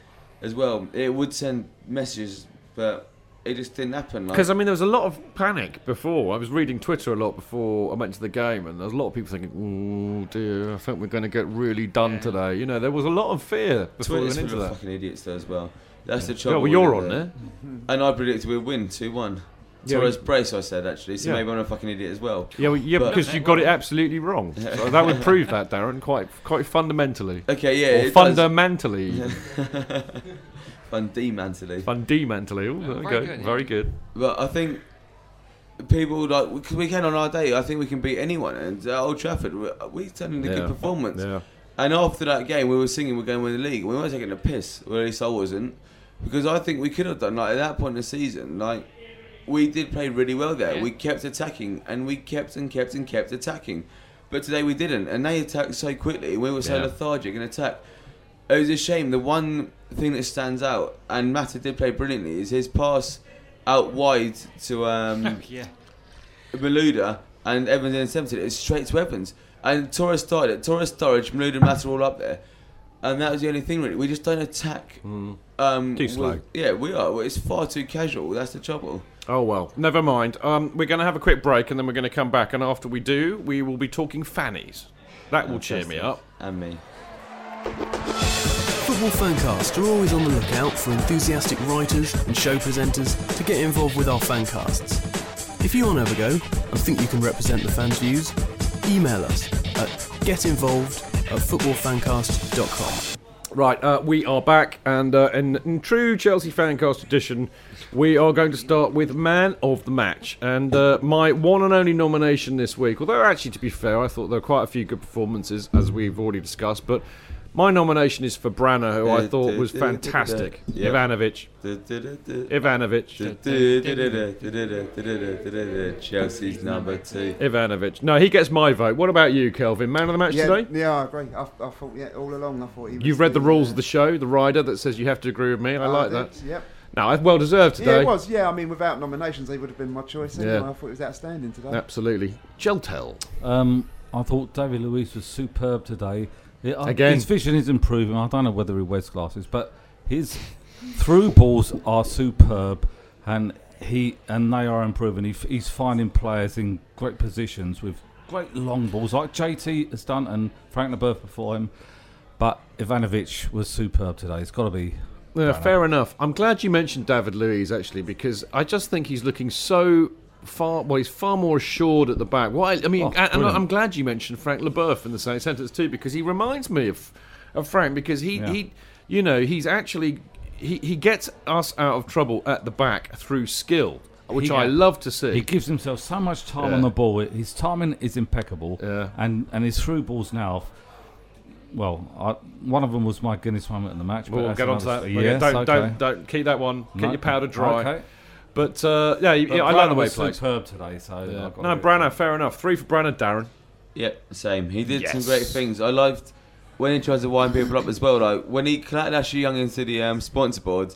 as well. It would send messages, but it just didn't happen. Like, Because I mean, there was a lot of panic before. I was reading Twitter a lot before I went to the game, and there was a lot of people thinking, "Oh dear, I think we're going to get really done today." You know, there was a lot of fear before we Twitter's went full into of that. fucking idiots there as well. That's the trouble. Yeah, well, you're on there. and I predicted we'd win two one. Yeah, Torres we- brace, I said actually. So Yeah. maybe I'm a fucking idiot as well. Yeah, well, yeah, But- because you got it absolutely wrong. So that would prove that, Darren, quite quite fundamentally. Okay, yeah, or fundamentally. Fundamentally. fundamentally. Ooh, there we very go. good, yeah. Very good. But I think people like because we can on our day. I think we can beat anyone. And at Old Trafford, we, we turned in a good performance. Yeah. And after that game, we were singing, "We're going to win the league." We weren't taking a piss, or at least I wasn't, because I think we could have done like at that point in the season. Like we did play really well there. Yeah. We kept attacking, and we kept and kept and kept attacking. But today we didn't, and they attacked so quickly. We were so Yeah. lethargic in attack. It was a shame. The one thing that stands out, and Mata did play brilliantly, is his pass out wide to um, yeah. Malouda, and Evans intercepted it. It's straight to Evans. And Torres started it. Torres, Sturridge, Malouda, and Mata all up there. And that was the only thing, really. We just don't attack. Um, Mm. Too with- slow. yeah, we are. It's far too casual. That's the trouble. Oh well, never mind. Um, we're going to have a quick break, and then we're going to come back. And after we do, we will be talking fannies. That will cheer me up. And me. Football Fancast are always on the lookout for enthusiastic writers and show presenters to get involved with our fancasts. If you want to have a go and think you can represent the fans' views, email us at getinvolved at footballfancast.com. Right, uh, we are back, and uh, in, in true Chelsea fancast tradition, we are going to start with man of the match. And uh, my one and only nomination this week, although actually to be fair, I thought there were quite a few good performances as we've already discussed, but my nomination is for Brana, who I thought was fantastic. Yep. Ivanovic. Ivanovic. Chelsea's number two. Ivanovic. No, he gets my vote. What about you, Kelvin? Man of the match Yeah, today? yeah, I agree. I, I thought, yeah, all along, I thought he was. You've read the the, rules uh, of the show, the rider that says you have to agree with me. I like did, that. Yep. No, well deserved today. Yeah, it was. Yeah, I mean, without nominations, he would have been my choice. Anyway. Yeah. I thought it was outstanding today. Absolutely. Geltel. Um, I thought David Luiz was superb today. It- uh, Again. his vision is improving. I don't know whether he wears glasses, but his through balls are superb, and he and they are improving. He, he's finding players in great positions with great long balls, like JT has done, and Frank Leboeuf before him. But Ivanovic was superb today. It's got to be. Yeah, fair enough. I'm glad you mentioned David Luiz actually because I just think he's looking so far. Well, he's far more assured at the back. Why? I mean, Oh, and, and. I'm glad you mentioned Frank Leboeuf in the same sentence too because he reminds me of of Frank because he Yeah. he you know he's actually he, he gets us out of trouble at the back through skill, which He- I love to see. He gives himself so much time Yeah. on the ball. His timing is impeccable. Yeah. And and his through balls now. Well, I, one of them was my Guinness moment in the match. but We'll get on to that. st- Okay, don't, okay. don't don't keep that one. Keep No. your powder dry. Okay. But uh, yeah, But yeah I like the way he was plays. superb today. So Yeah. No, to- Brana, fair enough. Three for Brana, Darren. Yep, same. He did some great things. I liked when he tries to wind people up as well. Like when he collected Ashley Young into the um, sponsor board,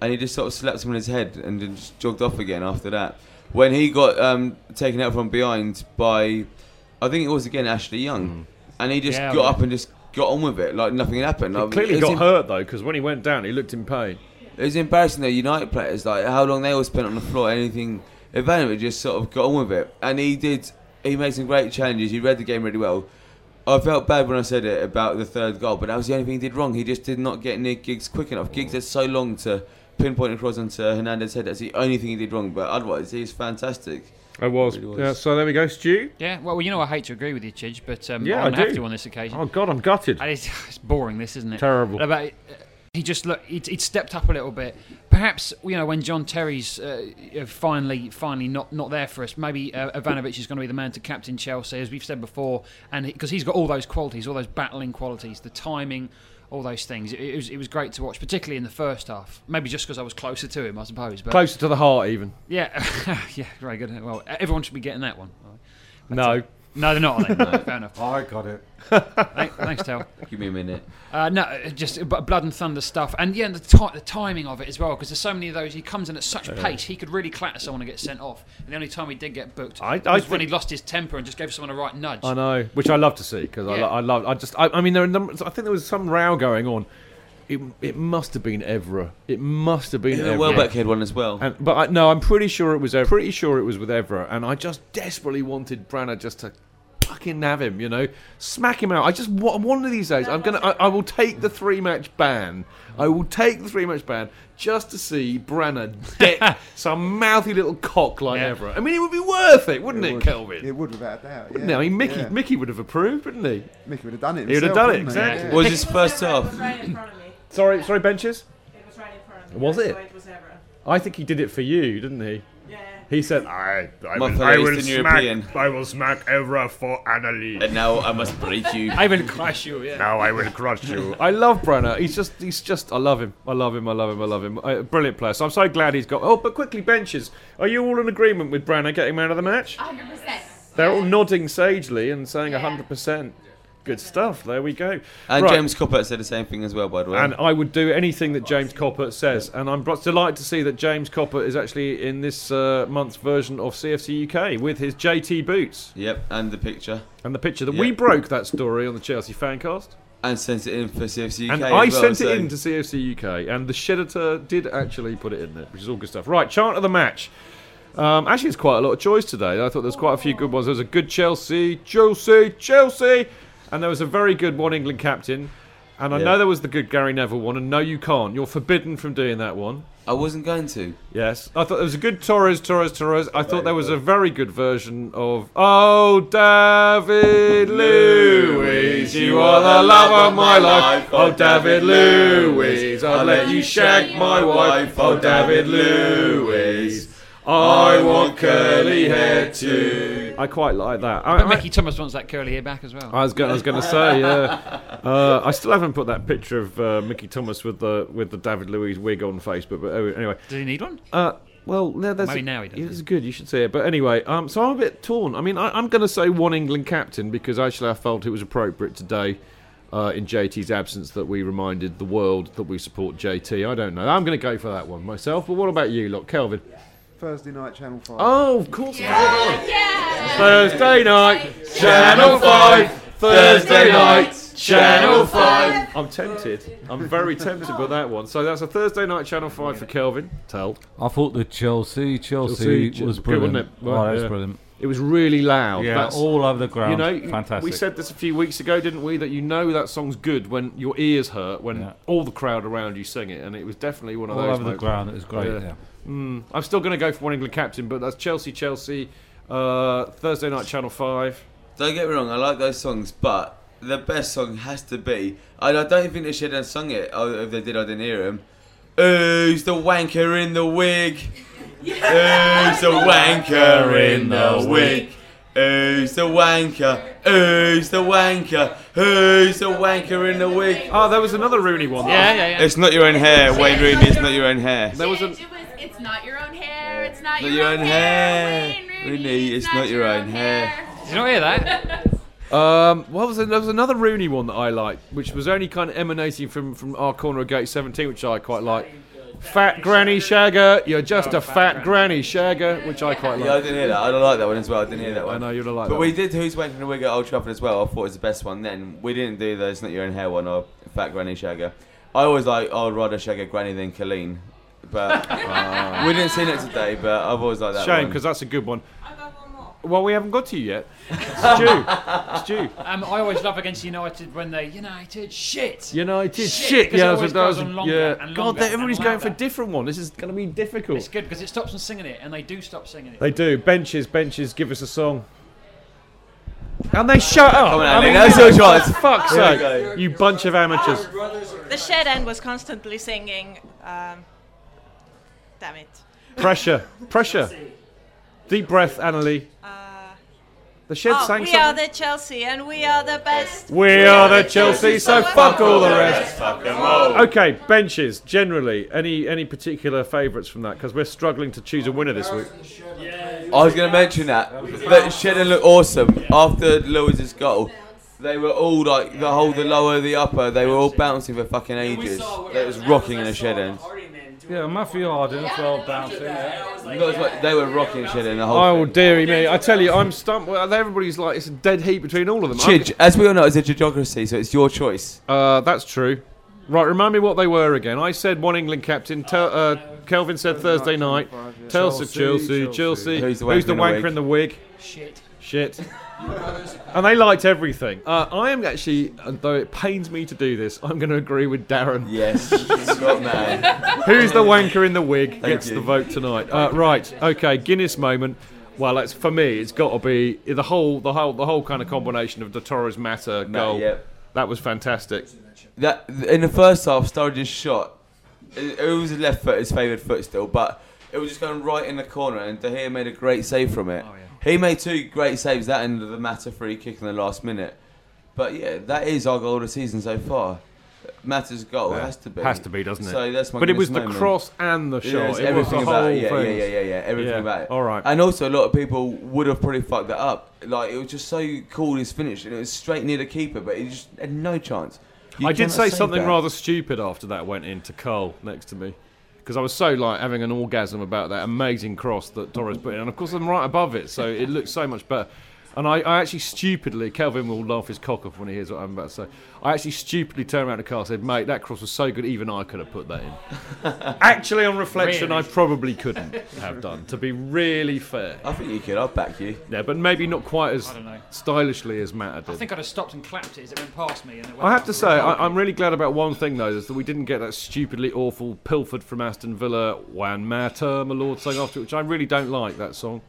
and he just sort of slapped him on his head and then just jogged off again after that. When he got um, taken out from behind by, I think it was again Ashley Young, and he just Yeah, got well- up and just got on with it like nothing had happened. He Like, clearly got em- hurt though, because when he went down, he looked in pain. It was embarrassing though. United players like how long they all spent on the floor. Anything, Ivanovic just sort of got on with it, and he did. He made some great challenges. He read the game really well. I felt bad when I said it about the third goal, but that was the only thing he did wrong. He just did not get near Giggs quick enough. Giggs had so long to pinpoint across onto Hernandez's head. That's the only thing he did wrong. But otherwise, he's fantastic. I was. Really was. Yeah, so there we go, Stu. Yeah, well, you know I hate to agree with you, Chidge, but um, Yeah, I'm I have do. to on this occasion. Oh God, I'm gutted. And it's, it's boring, this isn't it? Terrible. About, uh, he just look. He'd, he'd stepped up a little bit. Perhaps you know when John Terry's uh, uh, finally, finally not not there for us. Maybe uh, Ivanovic is going to be the man to captain Chelsea, as we've said before, and because he's got all those qualities, all those battling qualities, the timing, all those things. It, it was it was great to watch, particularly in the first half. Maybe just because I was closer to him, I suppose. But Closer to the heart, even. yeah, yeah, very good. Well, everyone should be getting that one. No. No, they're not. Are they? No, fair enough. I got it. Thanks, thanks Tel. Give me a minute. Uh, no, uh, just b- blood and thunder stuff, and yeah, the, ti- the timing of it as well, because there's so many of those. He comes in at such pace, he could really clatter someone and get sent off. And the only time he did get booked I- was I when think- he lost his temper and just gave someone a right nudge. I know, which I love to see because I, Yeah. lo- I love. I just. I, I mean, there are numbers. I think there was some row going on. It, it must have been Evra. It must have been Yeah, Evra. Welbeck had one as well. And, but I, no, I'm pretty sure it was. Evra. Pretty sure it was with Evra, and I just desperately wanted Brana just to fucking have him. You know, smack him out. I just wa- one of these days. I'm gonna. I, I will take the three match ban. I will take the three match ban just to see Brana deck some mouthy little cock like Yeah. Evra. I mean, it would be worth it, wouldn't it, would. Kelvin? It would, without a doubt. Yeah. No, I mean Mickey. Yeah. Mickey would have approved, wouldn't he? Mickey would have done it. He would have done it, wouldn't exactly. Yeah. Was his first It half? Was right in front of me. Sorry, sorry, benches. It was right in front of me. Was I it? it was I think he did it for you, didn't he? Yeah. He said, "I, I, My will, I will smack, European. I will smack Evra for Annalise. And now I must break you. I will crush you. Yeah. Now I will crush you. I love Brenner. He's just, he's just, I love him. I love him. I love him. I love him. Uh, brilliant player. So I'm so glad he's got. Oh, but quickly, benches. Are you all in agreement with Brenner getting man of the match? 100%. They're all nodding sagely and saying Yeah. 100%. Good stuff. There we go. And Right. James Coppert said the same thing as well, by the way. And I would do anything that James Coppert says. And I'm delighted to see that James Coppert is actually in this uh, month's version of CFC UK with his JT boots. Yep, and the picture. And the picture that Yeah. we broke that story on the Chelsea Fancast. And sent it in for CFC UK. And I well, sent so- it in to CFC UK. And the Shedditor did actually put it in there, which is all good stuff. Right, chart of the match. Um, actually, it's quite a lot of choice today. I thought there was quite a few good ones. There was a good Chelsea, Chelsea, Chelsea, and there was a very good one England captain. And I Yeah. know there was the good Gary Neville one, and no, you can't. You're forbidden from doing that one. I wasn't going to. Yes, I thought there was a good Torres, Torres, Torres. I thought there was a very good version of Oh, David Luiz, you are the love of my life. Oh, David Luiz, I'll let you shag my wife. Oh, David Luiz, I want curly hair too. I quite like that. I, But I- Mickey Thomas wants that curly hair back as well. I was going. I was going to say, yeah. Uh, I still haven't put that picture of uh, Mickey Thomas with the with the David Luiz wig on Facebook. But oh, anyway, Does he need one? uh, well, no, that's Maybe now he does. It's good. You should see it. But anyway, um, so I'm a bit torn. I mean, I, I'm going to say one England captain because actually I felt it was appropriate today. uh, in JT's absence that we reminded the world that we support JT. I don't know. I'm going to go for that one myself. But what about you, look, Kelvin? Thursday night, Channel 5. Oh, of course. Thursday night, Channel 5. Thursday night, Channel 5. I'm tempted. I'm very tempted by that one. So that's a Thursday night, Channel 5 for Kelvin. Tell. I thought the Chelsea, Chelsea, Chelsea, was good, brilliant. wasn't it? Oh, Well, that was brilliant. It was really loud. Yeah, That's- all over the ground. You know, Fantastic. we said this a few weeks ago, didn't we? That you know that song's good when your ears hurt, when Yeah. all the crowd around you sing it, and it was definitely one of All those. over the ground, it was great, yeah. Mm, I'm still going to go for one England captain, but that's Chelsea, Chelsea, uh, Thursday night, Channel Five. Don't get me wrong, I like those songs, but the best song has to be. I, I don't even think they should have sung it. Oh, if they did, I didn't hear him. Who's the wanker in the wig? Who's the wanker in the wig? Who's the wanker? Who's the wanker? Who's the wanker in the wig? Oh, there was another Rooney one. Yeah, yeah, yeah. It's not your own hair, Wayne Rooney. It's not your own hair. There was a. It was, it's not your own hair. It's not, Not your, own hair. Wayne Rooney. It's not your own hair. Did you not hear that? Um, what was it? There was another Rooney one that I liked, which was only kind of emanating from, from our corner of gate 17, which I quite like. Fat Granny Shagger, you're just a fat Granny Shagger, which I quite like. Yeah, I didn't hear that. I don't like that one as well. I didn't hear that one. I know you'd have liked But that we one. did Who's Wanking the Wig at Old Trafford as well. I thought it was the best one then. We didn't do the It's Not Your Own Hair one or Fat Granny Shagger. I always like, oh, I'd rather shag a granny than Colleen. But we didn't see it today, but I've always liked that Shame, one. because that's a good one. Well, we haven't got to you yet. Stu, Stu. Um, I always love against United when they United shit. United Shit, shit, because it yeah, always that was, goes on longer yeah. and God, longer they- and everybody's going for a different one. This is going to be difficult. It's good because it stops them singing it, and they do stop singing it. They do. Benches, benches, give us a song. And they shut up. Come on, I mean, that's your chance. for fuck's Here we sake, you bunch of amateurs. The shed end was constantly singing. Um, damn it. Pressure, pressure. Deep breath, Annalie. Uh, the shed oh, sang we something. are the Chelsea and we are the best. We are the Chelsea, so fuck all the rest. Fuck 'em all. Okay, benches generally. Any any particular favourites from that? Because we're struggling to choose a winner this week. I was going to mention that. That Shedden looked awesome after Luiz's goal. They were all like the whole, the lower, the upper. They were all bouncing for fucking ages. It was rocking in the Shedden. Yeah, Matthew Arden as well, bouncing. Yeah. Not as much- They were rocking shit in the whole. Oh thing. dearie me! I tell you, I'm stumped. Well, everybody's like it's a dead heat between all of them. I'm- Chidge, as we all know, it's a geography, so it's your choice. Uh, that's true. Right, remind me what they were again. I said one England captain. Tel- uh, Kelvin said Thursday night. Telstra, Chelsea, Chelsea, Chelsea. Who's the Who's the wanker wanker in the in the wig? Shit. Shit. And they liked everything. Uh, I am actually, and though it pains me to do this, I'm going to agree with Darren. Yes, Scott man. Who's the wanker in the wig Thank gets you. the vote tonight. Uh, right, okay, Guinness moment. Well, it's for me. It's got to be the whole, the whole, the whole kind of combination of the Torres Mata goal. yep. That was fantastic. That in the first half, Sturridge's shot. It, it was his left foot, his favoured foot still, but it was just going right in the corner, and De Gea made a great save from it. He made two great saves. That end of the Mata free kick in the last minute. But yeah, that is our goal of the season so far. Mata's goal Yeah. has to be. Has to be, doesn't it? So that's my But it Guinness was the cross and the shot. it's It was the about whole it. Yeah, yeah, thing. yeah, yeah, yeah. Everything Yeah. about it. All right. And also, a lot of people would have probably fucked that up. Like it was just so cool his finish, and it was straight near the keeper, but he just had no chance. You I did say something that. rather stupid after that went into Cole next to me. Because I was so like having an orgasm about that amazing cross that Torres put in, and of course I'm right above it, so it looks so much better. And I, I actually stupidly, Kelvin will laugh his cock off when he hears what I'm about to say. I actually stupidly turned around to Carl and said, "Mate, that cross was so good, even I could have put that in." actually, on reflection, Really? I probably couldn't have done. To be really fair, I think you could. I'll back you. yeah, but maybe not quite as I don't know. stylishly as Matt did. I think I'd have stopped and clapped it as it went past me. And it went I have to say, I, I'm really glad about one thing though, is that we didn't get that stupidly awful pilfered from Aston Villa "Juan Mata, my lord" song after, it, which I really don't like that song.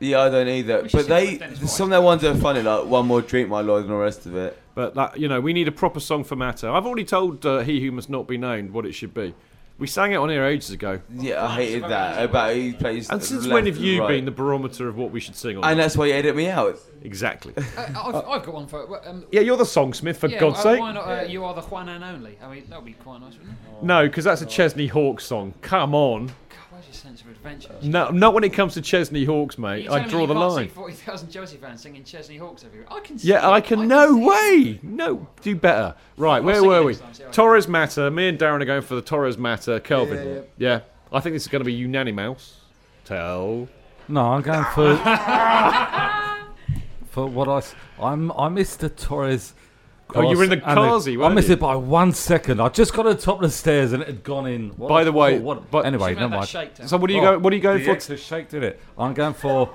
Yeah, I don't either. We should But sing it they, with Dennis White. some of their ones are funny, like One More Drink, My Lord, and the rest of it. But that, you know, we need a proper song for Mata. I've already told uh, He Who Must Not Be Named what it should be. We sang it on here ages ago. Yeah, I hated that. About he plays. And since left when have you right. been the barometer of what we should sing on? And that's why you edit me out. exactly. Uh, I've, I've got one for. Um, yeah, you're the songsmith, for yeah, God's uh, sake. Why not? Uh, you are the Juan and only. I mean, that would be quite nice, wouldn't it? No, because that's a Chesney Hawkes song. Come on. God, Where's your sense of? No, not when it comes to Chesney Hawkes, mate. I telling me draw the line. Forty thousand Chelsea fans singing Chesney Hawkes everywhere. I can. See Yeah, it. I can. no way. No, do better. Right, I'll where were we? time, see how I Torres Mata. Me and Darren are going for the Torres Mata. Kelvin. Yeah, Yeah, I think this is going to be unanimous. Tell. No, I'm going for for what i'm I missed the Torres. Oh, you were in the cross and Kazi, I weren't missed you? it by one second. I just got to the top of the stairs and it had gone in. What By the way, what, but- anyway, Should've never that mind. shake. So what are you Oh, going? What are you going the for? extra shake did it. I'm going for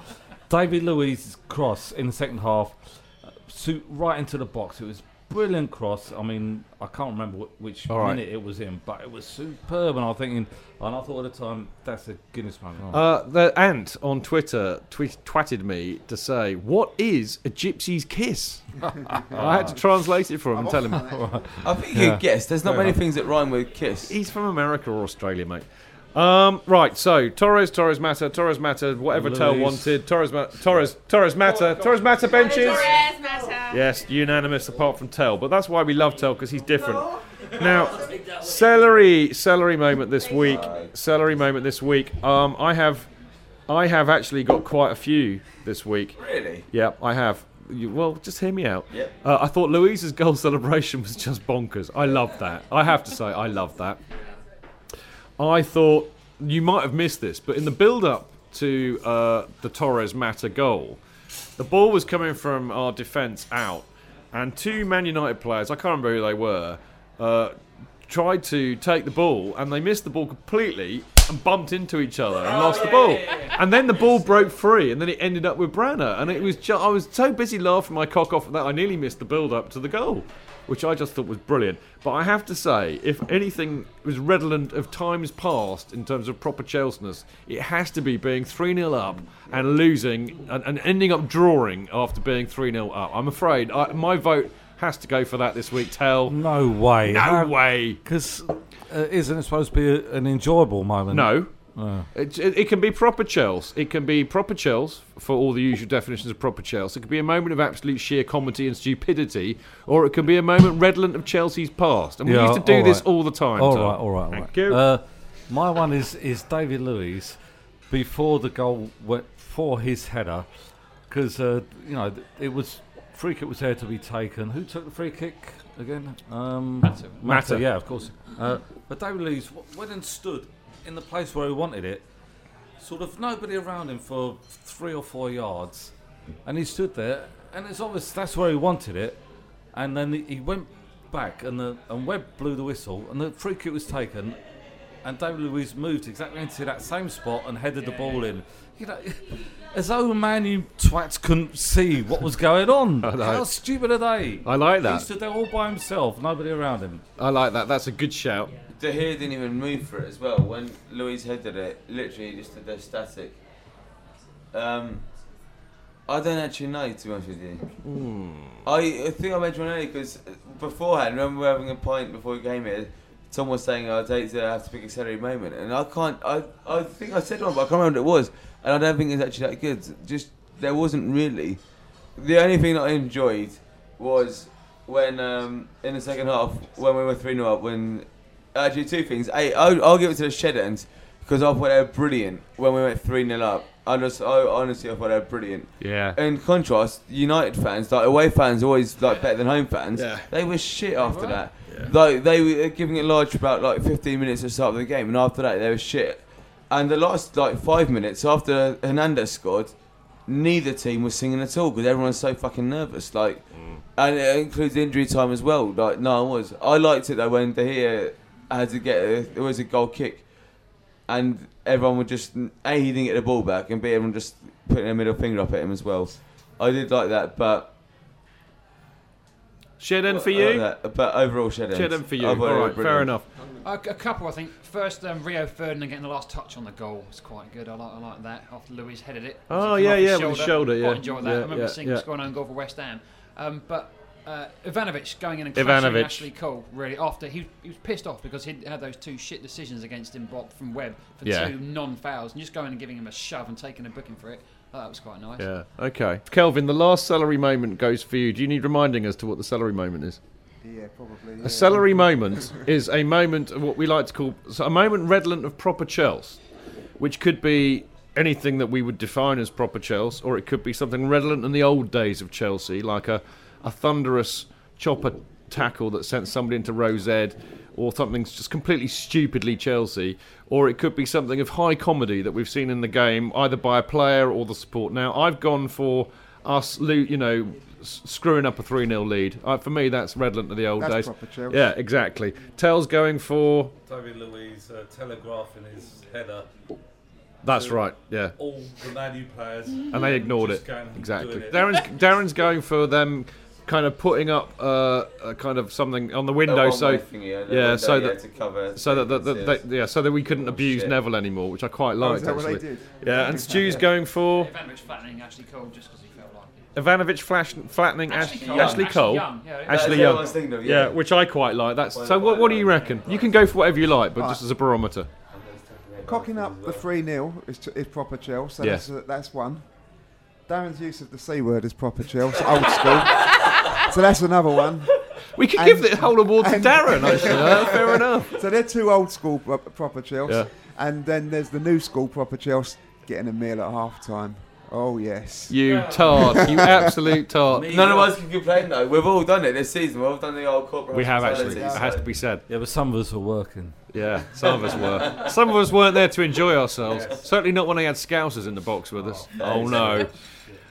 David Luiz's cross in the second half, uh, suit right into the box. It was brilliant cross. I mean, I can't remember wh- which All right. minute it was in, but it was superb. And I'm thinking, and I thought at the time, that's a Guinness moment. Uh, the ant on Twitter tweet, twatted me to say, "What is a gypsy's kiss?" I had to translate it for him and tell him. I think you Yeah. could guess. There's not Fair many enough. things that rhyme with kiss. He's from America or Australia, mate. Um, right, so Torres, Torres Mata, Torres Mata, whatever Tell wanted. Torres, Ma- Torres, Torres Mata, Torres Mata benches. Torres Mata. Yes, unanimous apart from Tell, but that's why we love Tell because he's different. Now, celery, celery moment this week. Celery moment this week. Um, I have, I have actually got quite a few this week. Really? Yeah, I have. You, well, just hear me out. Yep. Uh, I thought Luiz's goal celebration was just bonkers. I love that. I have to say, I love that. I thought you might have missed this, but in the build-up to uh, the Torres Mata goal, the ball was coming from our defence out, and two Man United players, I can't remember who they were, uh, tried to take the ball, and they missed the ball completely and bumped into each other and lost the ball. And then the ball broke free, and then it ended up with Brana, and it was ju- I was so busy laughing my cock off at that I nearly missed the build-up to the goal. Which I just thought was brilliant. But I have to say, if anything was redolent of times past in terms of proper Chelseness, it has to be being 3 0 up and losing and, and ending up drawing after being 3 0 up. I'm afraid I, my vote has to go for that this week, Tell. No way. No way. Because uh, isn't it supposed to be a, an enjoyable moment? No. Uh, It, it, it can be proper Chels. It can be proper Chels for all the usual definitions of proper Chels. It could be a moment of absolute sheer comedy and stupidity, or it can be a moment redolent of Chelsea's past. And we Yeah, used to do all this right. all the time. All Tom. right, all right, all Thank right. you. Uh, my one is is David Luiz before the goal went for his header because uh, you know it was free kick was there to be taken. Who took the free kick again? Um, Mata. Mata. yeah, of course. Uh, but David Luiz went and stood in the place where he wanted it. Sort of nobody around him for three or four yards, and he stood there, and it's obvious that's where he wanted it. And then he, went back, and the and Webb blew the whistle, and the free kick was taken, and David Luiz moved exactly into that same spot and headed the ball in. You know, as though Man U twats couldn't see what was going on. How stupid are they? I like that. He stood there all by himself, nobody around him. I like that. That's a good shout. De Gea didn't even move for it as well. When Luiz headed it, literally just stood there static. Um, I don't actually know, to be honest with you. I, I think I mentioned earlier because beforehand, remember we were having a pint before we came here, Someone was saying I'd hate to have to pick a celery moment, and I can't. I, I think I said one, but I can't remember what it was, and I don't think it's actually that good. Just there wasn't really. The only thing that I enjoyed was when um, in the second half when we were three 0 up. When actually two things. A, I'll, I'll give it to the shed ends because I thought they were brilliant when we went three 0 up. I just, I honestly, I thought they were brilliant. Yeah. In contrast, United fans, like away fans, always like better than home fans. Yeah. They were shit after that. Yeah. Like they were giving it large for about like 15 minutes at the start of the game, and after that they were shit. And the last like five minutes after Hernandez scored, neither team was singing at all because everyone's so fucking nervous. Like, mm. and it includes injury time as well. Like, no, I was. I liked it though when De Gea had to get a, it was a goal kick, and everyone would just a he didn't get the ball back, and b everyone just putting their middle finger up at him as well. I did like that, but Shed end for you. that, but overall shed end. Shed end for you. I All thought they were right, fair enough. A, a couple, I think. First, um, Rio Ferdinand getting the last touch on the goal was quite good. I like, I like that. After Luiz headed it. Oh, It came yeah, off his yeah, with his shoulder, yeah. Quite enjoyed that. Yeah, I remember yeah, seeing yeah. him score an own goal for West Ham. Um, but uh, Ivanovic going in and clashing Ivanovic. Ashley Cole really after he he was pissed off because he had those two shit decisions against him blocked from Webb for Yeah. two non-fouls and just going and giving him a shove and taking a booking for it. Oh, that was quite nice. Yeah. Okay. Kelvin, the last celery moment goes for you. Do you need reminding as to what the celery moment is? Yeah, probably. yeah. A celery moment is a moment of what we like to call so a moment redolent of proper Chels. which could be anything that we would define as proper Chelsea, or it could be something redolent in the old days of Chelsea, like a, a thunderous chopper tackle that sent somebody into Row Z, or something just completely stupidly Chelsea, or it could be something of high comedy that we've seen in the game, either by a player or the support. Now, I've gone for us, you know, screwing up a 3 0 lead. Uh, for me, that's redolent of the old That's days. proper Chelsea. Yeah, exactly. Tell's going for. David Luiz uh, telegraphing his header. That's right, yeah. All the Man U players. and they ignored Just it. Exactly. it. Darren's Darren's going for them, kind of putting up uh, a kind of something on the window, one-way so thingy, yeah, the yeah, window, so yeah, that to cover so that, that, that, vacancies. yeah, so that we couldn't abuse shit. Neville anymore, which I quite Oh, liked is that what they actually. did? Yeah, and Stu's going for Ivanovic flattening Ashley Cole just because he felt like it. Ivanovic flash, flattening Ashley Ashley, Cole. Ashley Ashley Cole. Young, yeah, yeah. Ashley Young. I thinking of, yeah. yeah. which I quite like. That's Quite so. What, what do you reckon? You can go for whatever you like, but just as a barometer. Cocking up the 3 0 is, is proper Chelsea. So that's, uh, that's one. Darren's use of the C word is proper Chelsea, old school. so that's another one. We could And- give the whole award to Darren. Actually, uh, fair enough. So they're two old school pro- proper Chelsea. Yeah. And then there's the new school proper Chelsea getting a meal at half time. Oh, yes. You tart, you absolute tart. None of us can complain though. We've all done it this season. We've all done the old corporate. We have actually. hospitality, It has to be said. Yeah, but some of us were working. Yeah, some of us were. Some of us weren't there to enjoy ourselves. Certainly not when they had Scousers in the box with us. Oh, no.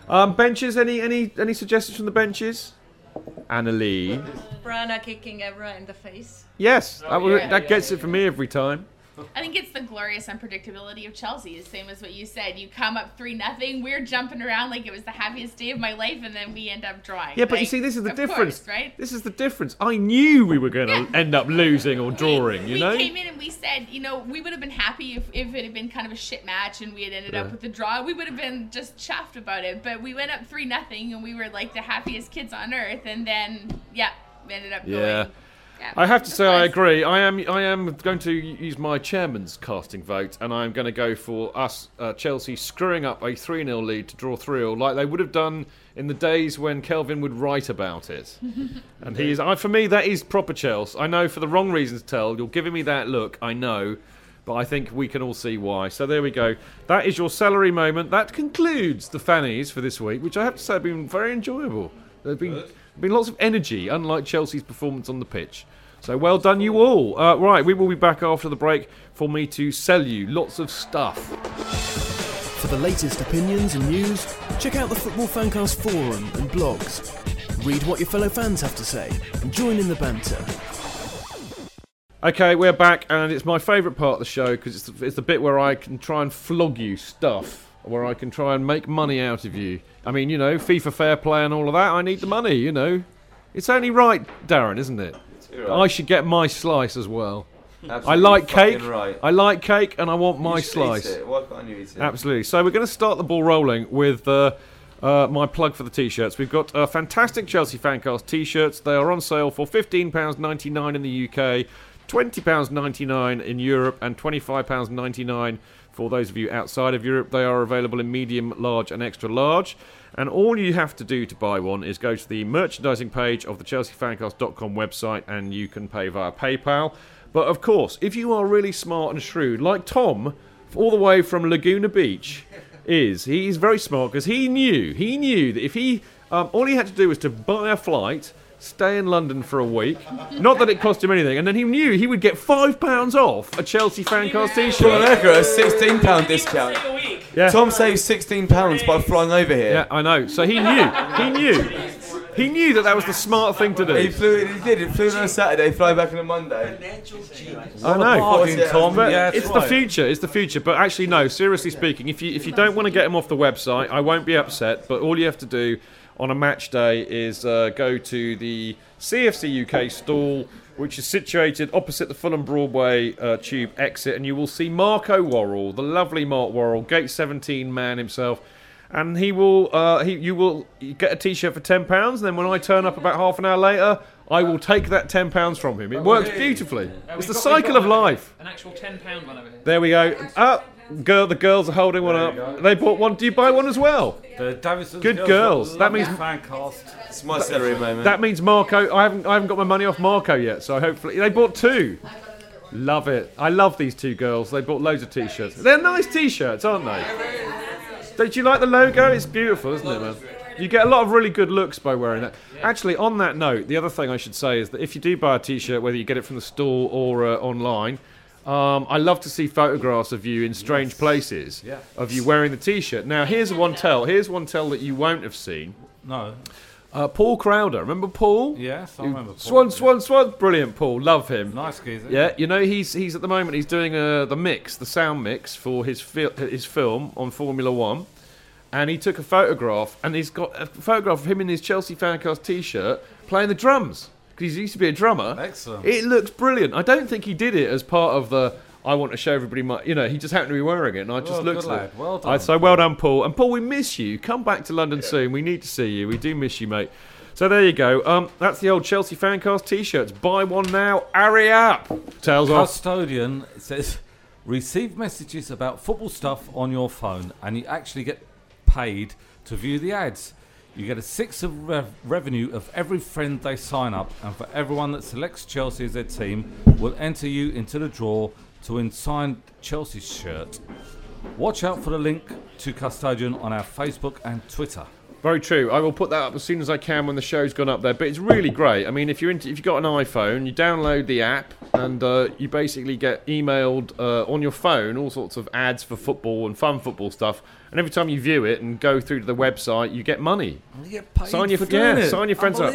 Um, benches. Any any any suggestions from the benches? Annalie. Brana kicking Evra in the face. Yes, that, oh, was, yeah, that yeah, gets it for me every time. I think it's the glorious unpredictability of Chelsea. The same as what you said. You come up three nothing. We're jumping around like it was the happiest day of my life, and then we end up drawing. Yeah, but you see, this is the difference. course, right? This is the difference. I knew we were going to Yeah. end up losing or drawing. You know, we came in and we said, you know, we would have been happy if, if it had been kind of a shit match and we had ended Yeah. up with a draw. We would have been just chuffed about it. But we went up three nothing and we were like the happiest kids on earth. And then, yeah, we ended up Yeah. going. Yeah, I have to of say I agree. I am I am going to use my chairman's casting vote, and I'm going to go for us uh, Chelsea screwing up a 3 0 lead to draw 3 0, like they would have done in the days when Kelvin would write about it. and he is, I, for me, that is proper Chelsea. I know for the wrong reasons, Tell, you're giving me that look. I know. But I think we can all see why. So there we go. That is your celery moment. That concludes the fannies for this week, which I have to say have been very enjoyable. There've been been lots of energy, unlike Chelsea's performance on the pitch. So well done, you all. Uh, right, we will be back after the break for me to sell you lots of stuff. For the latest opinions and news, check out the Football Fancast forum and blogs. Read what your fellow fans have to say and join in the banter. Okay, we're back, and it's my favourite part of the show because it's, it's the bit where I can try and flog you stuff, where I can try and make money out of you. I mean, you know, FIFA fair play and all of that. I need the money, you know. It's only right, Darren, isn't it? Right. I should get my slice as well. I like cake. right. I like cake, and I want my You eat slice. Why can't you eat it? Absolutely. So we're going to start the ball rolling with uh, uh, my plug for the t-shirts. We've got uh, fantastic Chelsea Fancast t-shirts. They are on sale for £15.99 in the UK, £20.99 in Europe, and £25.99 for those of you outside of Europe. They are available in medium, large, and extra large. And all you have to do to buy one is go to the merchandising page of the chelseafancast.com website and you can pay via PayPal. But of course, if you are really smart and shrewd, like Tom, all the way from Laguna Beach, is he's very smart because he knew he knew that if he um, all he had to do was to buy a flight, stay in London for a week, not that it cost him anything, and then he knew he would get five pounds off a Chelsea Fancast Well, t-shirt. look, a sixteen pound discount. Yeah. Tom saves sixteen pounds by flying over here. Yeah, I know. So he knew. He knew. He knew that that was the smart thing to do. He flew. He did. He flew on a Saturday, fly back on a Monday. I know, bargain, Tom. But Yeah, it's that's the right. future. It's the future. But actually, no. Seriously speaking, if you if you don't want to get him off the website, I won't be upset. But all you have to do on a match day is uh, go to the CFC UK stall, which is situated opposite the Fulham Broadway uh, Tube exit, and you will see Marco Worrall, the lovely Mark Worrall, Gate 17 man himself. And he will, uh, he, you will get a T-shirt for ten pounds. And then when I turn up about half an hour later, I will take that ten pounds from him. It works beautifully. Uh, It's the got- cycle of life. An actual ten pound one over here. There we go. Up, girl. The girls are holding one up. They bought one. Do you buy one as well? The Davison's Good girls girls. That lovely means Fancast. It's my celery moment. that means Marco. I haven't I haven't got my money off Marco yet. So hopefully they bought two. Love it. I love these two girls. They bought loads of t-shirts. They're nice t-shirts, aren't they? Don't you like the logo? It's beautiful, isn't it, man? You get a lot of really good looks by wearing that. Actually, on that note, the other thing I should say is that if you do buy a t-shirt, whether you get it from the store or uh, online, um, I love to see photographs of you in strange places Yeah. of you wearing the t-shirt. Now, here's one tell. Here's one tell that you won't have seen. No. Uh, Paul Crowder, remember Paul? Yes, I remember Paul, Swan, Swan, Swan, brilliant. Paul, love him. Nice geezer. Yeah, you know he's he's at the moment he's doing uh, the mix, the sound mix for his fil- his film on Formula One, and he took a photograph and he's got a photograph of him in his Chelsea Fancast T-shirt playing the drums because he used to be a drummer. Excellent. It looks brilliant. I don't think he did it as part of the. I want to show everybody my. You know, he just happened to be wearing it, and I just Well, looked good at lad. Well I- done. so well done, Paul. And Paul, we miss you. Come back to London soon. We need to see you. We do miss you, mate. So there you go. Um, that's the old Chelsea Fancast T-shirts. Buy one now. Hurry up. Tails off. Custodian says, receive messages about football stuff on your phone, and you actually get paid to view the ads. You get a sixth of rev- revenue of every friend they sign up, and for everyone that selects Chelsea as their team, will enter you into the draw to win signed Chelsea shirt. Watch out for the link to Custodian on our Facebook and Twitter. Very true. I will put that up as soon as I can when the show's gone up there. But it's really great. I mean, if you're into, if you've got an iPhone, you download the app and uh, you basically get emailed uh, on your phone all sorts of ads for football and fun football stuff. And every time you view it and go through to the website, you get money. You get paid sign your for doing yeah, it. sign your friends up.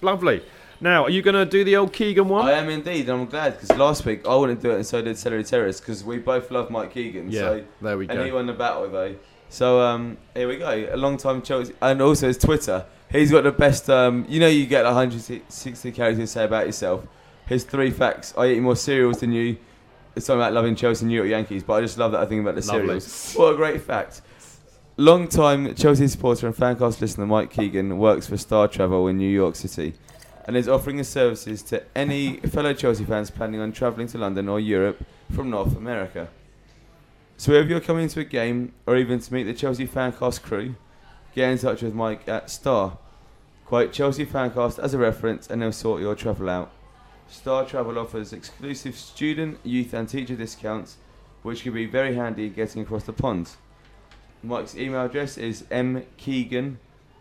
Lovely. Now, are you going to do the old Keegan one? I am indeed, and I'm glad because last week I wouldn't do it, and so did Celery Terrace because we both love Mike Keegan. Yeah, so there we go. And he won the battle though. So um, here we go. A long time Chelsea, and also his Twitter. He's got the best. Um, you know, you get 160 characters to say about yourself. His three facts: I eat more cereals than you. It's something about loving Chelsea and New York Yankees, but I just love that I think about the Lovely. cereals. What a great fact. Long time Chelsea supporter and fancast listener Mike Keegan works for Star Travel in New York City and is offering his services to any fellow Chelsea fans planning on travelling to London or Europe from North America. So if you're coming to a game or even to meet the Chelsea Fancast crew, get in touch with Mike at Star. Quote Chelsea Fancast as a reference and they'll sort your travel out. Star Travel offers exclusive student, youth and teacher discounts which can be very handy getting across the pond. Mike's email address is mkeegan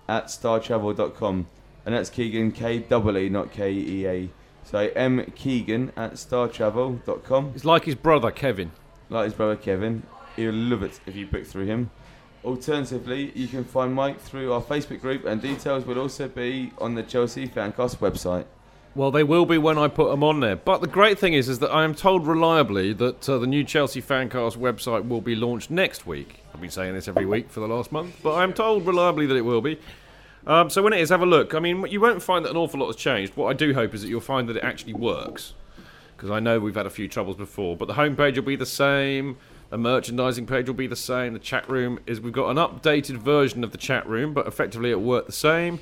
at startravel.com and that's Keegan K double E not K E A. So mkeegan at startravel.com. It's like his brother Kevin. Like his brother Kevin. He'll love it if you book through him. Alternatively, you can find Mike through our Facebook group and details will also be on the Chelsea Fancast website. Well, they will be when I put them on there. But the great thing is, is that I am told reliably that uh, the new Chelsea Fancast website will be launched next week. I've been saying this every week for the last month, but I'm told reliably that it will be. Um, so when it is, have a look. I mean, you won't find that an awful lot has changed. What I do hope is that you'll find that it actually works, because I know we've had a few troubles before. But the homepage will be the same. The merchandising page will be the same. The chat room is. We've got an updated version of the chat room, but effectively it will work the same.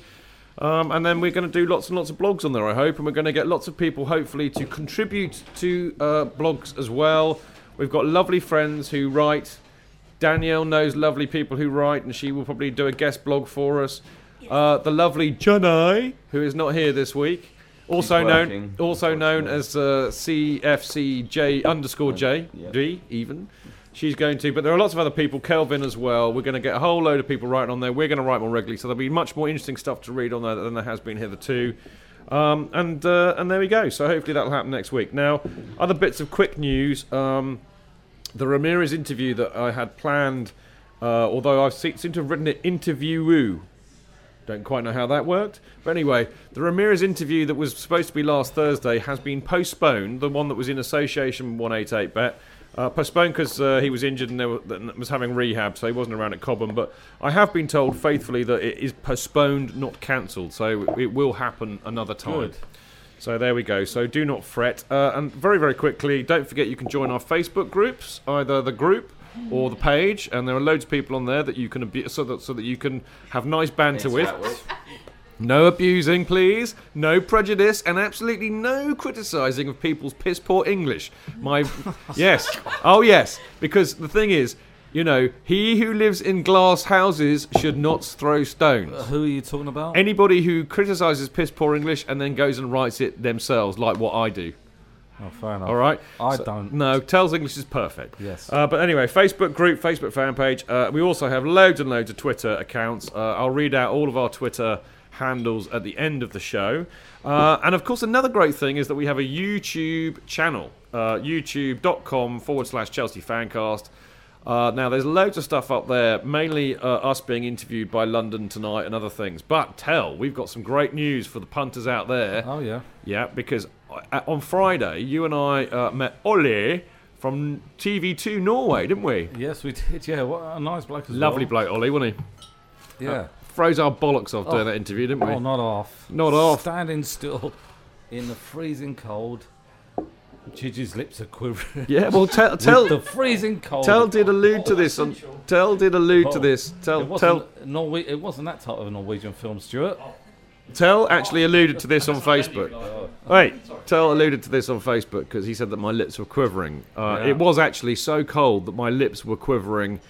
Um, and then we're going to do lots and lots of blogs on there, I hope, and we're going to get lots of people, hopefully, to contribute to uh, blogs as well. We've got lovely friends who write. Danielle knows lovely people who write, and she will probably do a guest blog for us. Uh, the lovely Janai, who is not here this week, also She's known, also known as uh, CFCJ underscore J Yeah. G even. She's going to, but there are lots of other people. Kelvin as well. We're going to get a whole load of people writing on there. We're going to write more regularly, so there'll be much more interesting stuff to read on there than there has been hitherto. Um, and uh, and there we go. So hopefully that'll happen next week. Now, other bits of quick news. Um, the Ramirez interview that I had planned, uh, although se- seem to have written it interview. Don't quite know how that worked. But anyway, the Ramirez interview that was supposed to be last Thursday has been postponed. The one that was in association 188 bet. Uh, postponed because uh, he was injured and were, was having rehab, so he wasn't around at Cobham. But I have been told faithfully that it is postponed, not cancelled. So it will happen another time. Good. So there we go. So do not fret. Uh, and very, very quickly, don't forget you can join our Facebook groups, either the group or the page, and there are loads of people on there that you can abu- so that so that you can have nice banter with. No abusing, please. No prejudice, and absolutely no criticising of people's piss poor English. My yes, oh yes, because the thing is, you know, he who lives in glass houses should not throw stones. Who are you talking about? Anybody who criticises piss poor English and then goes and writes it themselves, like what I do. Oh, fair enough. All right. I So- don't. No, Tells English is perfect. Yes. Uh, but anyway, Facebook group, Facebook fan page. Uh, we also have loads and loads of Twitter accounts. Uh, I'll read out all of our Twitter handles at the end of the show. Uh, and of course, another great thing is that we have a YouTube channel, uh, youtube.com forward slash Chelsea Fancast. Uh, now, there's loads of stuff up there, mainly uh, us being interviewed by London tonight and other things. But tell, we've got some great news for the punters out there. Oh yeah. Yeah, because uh, on Friday, you and I uh, met Ollie from TV2 Norway, didn't we? Yes, we did. Yeah, what a nice bloke as Lovely well. bloke, Ollie, wasn't he? Yeah. Froze our bollocks off doing Oh. that interview, didn't we? Oh, not off. Not off. Standing still in the freezing cold. Gigi's lips are quivering. Yeah, well, tell, tell the freezing cold. Tell did allude to this. On, tell did allude to Oh, this. Tell, it tell, wasn't Norwe- It wasn't that type of a Norwegian film, Stuart. tell actually alluded to this on Facebook. Wait, tell alluded to this on Facebook because he said that my lips were quivering. Uh, Yeah. It was actually so cold that my lips were quivering.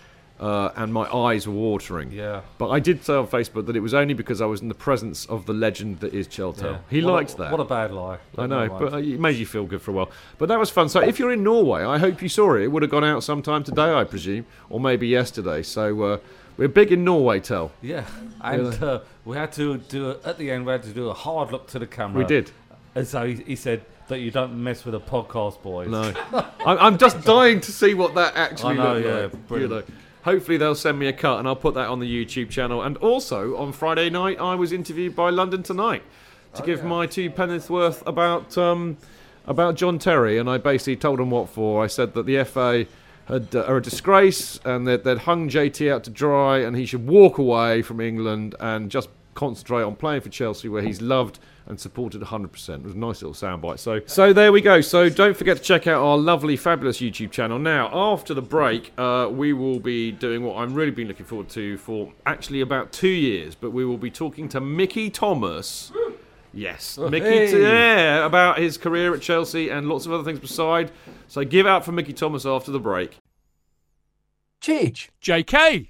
Uh, and my eyes were watering. Yeah. But I did say on Facebook that it was only because I was in the presence of the legend that is Cheltel. Yeah. He What a- liked that. What a bad lie. I know, but uh, it made you feel good for a while. But that was fun. So if you're in Norway, I hope you saw it. It would have gone out sometime today, I presume, or maybe yesterday. So uh, we're big in Norway, Tell. Yeah, and uh, we had to do at the end. We had to do a hard look to the camera. We did. and so he, he said that you don't mess with a podcast, boys. No, I'm, I'm just dying to see what that actually I know, yeah, like. You know. Hopefully they'll send me a cut and I'll put that on the YouTube channel. And also on Friday night, I was interviewed by London Tonight to give my two penneth worth about um, about John Terry, and I basically told them what for. I said that the FA had, uh, are a disgrace and that they'd hung JT out to dry, and he should walk away from England and just concentrate on playing for Chelsea, where he's loved and supported 100%. It was a nice little soundbite. So, so there we go. So don't forget to check out our lovely, fabulous YouTube channel. Now, after the break, uh, we will be doing what I'm really been looking forward to for actually about two years. But we will be talking to Mickey Thomas. Yes, Oh, Mickey. hey. yeah, about his career at Chelsea and lots of other things beside. So give out for Mickey Thomas after the break. Chidge. JK,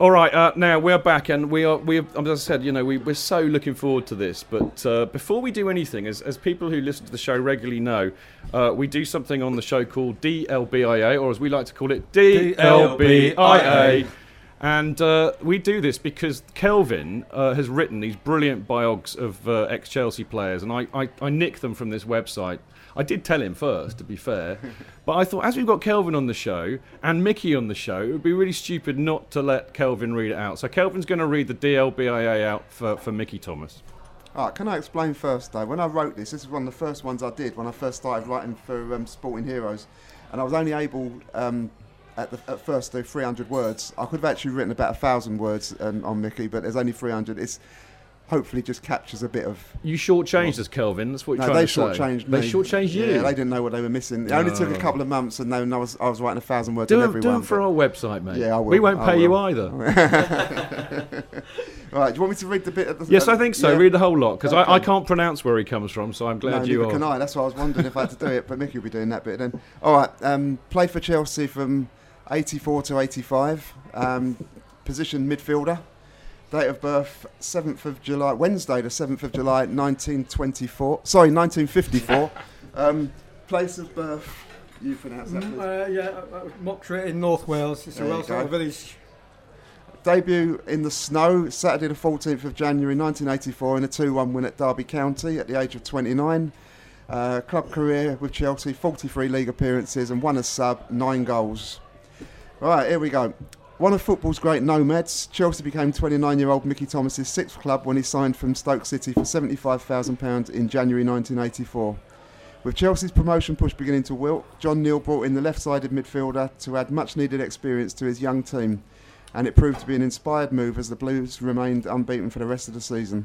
All right, uh, now we're back, and we are. We have, as I said, you know, we, we're so looking forward to this. But uh, before we do anything, as, as people who listen to the show regularly know, uh, we do something on the show called DLBIA, or as we like to call it, DLBIA. And uh, we do this because Kelvin uh, has written these brilliant biogs of uh, ex Chelsea players, and I, I, I nick them from this website. I did tell him first, to be fair, but I thought as we've got Kelvin on the show and Mickey on the show, it would be really stupid not to let Kelvin read it out. So Kelvin's going to read the DLBIA out for, for Mickey Thomas. All right, can I explain first though? When I wrote this, this is one of the first ones I did when I first started writing for um, Sporting Heroes, and I was only able um, at, the, at first to do 300 words. I could have actually written about a thousand words um, on Mickey, but there's only 300. It's hopefully just captures a bit of. You shortchanged us, Kelvin. That's what you're no, trying they to say. shortchanged me. They shortchanged you. Yeah, they didn't know what they were missing. It only took a couple of months, and then I was I was writing a thousand words Do on it, do it for our website, mate. Yeah, I will. We won't pay you either. All right, do you want me to read the bit at the yes, uh, I think so. yeah? Read the whole lot because I, I can't pronounce where he comes from, so I'm glad no, you are. can I. That's why I was wondering if I had to do it, but Mickey will be doing that bit then. All right, um, played for Chelsea from 84 to 85. Um, position midfielder. Date of birth 7th of July, Wednesday, the 7th of July, 1924. Sorry, 1954. um, place of birth. You pronounce that, Mm, uh, yeah, uh, uh, in North Wales. It's There a Welsh little village. Debut in the snow, Saturday the 14th of January 1984 in a 2-1 win at Derby County at the age of 29. Uh, club career with Chelsea, 43 league appearances and one as sub, nine goals. Right, here we go. One of football's great nomads, Chelsea became 29-year-old Mickey Thomas's sixth club when he signed from Stoke City for £75,000 in January 1984. With Chelsea's promotion push beginning to wilt, John Neal brought in the left-sided midfielder to add much-needed experience to his young team, and it proved to be an inspired move as the Blues remained unbeaten for the rest of the season.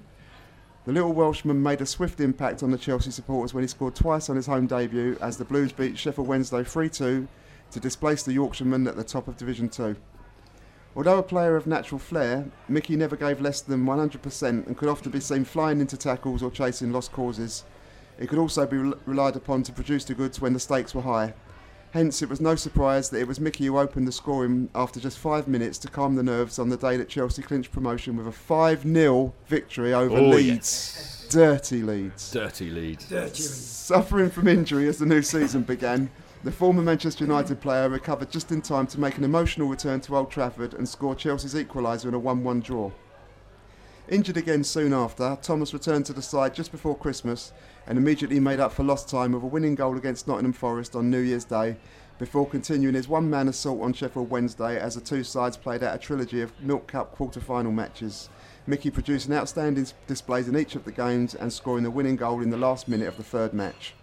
The little Welshman made a swift impact on the Chelsea supporters when he scored twice on his home debut as the Blues beat Sheffield Wednesday 3-2 to displace the Yorkshiremen at the top of Division 2. Although a player of natural flair, Mickey never gave less than 100% and could often be seen flying into tackles or chasing lost causes. He could also be rel- relied upon to produce the goods when the stakes were high. Hence, it was no surprise that it was Mickey who opened the scoring after just five minutes to calm the nerves on the day that Chelsea clinched promotion with a 5 0 victory over Oh, Leeds. Dirty Leeds. Dirty Leeds. Suffering from injury as the new season began, the former Manchester United player recovered just in time to make an emotional return to Old Trafford and score Chelsea's equaliser in a 1 1 draw. Injured again soon after, Thomas returned to the side just before Christmas and immediately made up for lost time with a winning goal against Nottingham Forest on New Year's Day before continuing his one man assault on Sheffield Wednesday as the two sides played out a trilogy of Milk Cup quarter final matches. Mickey producing outstanding displays in each of the games and scoring the winning goal in the last minute of the third match.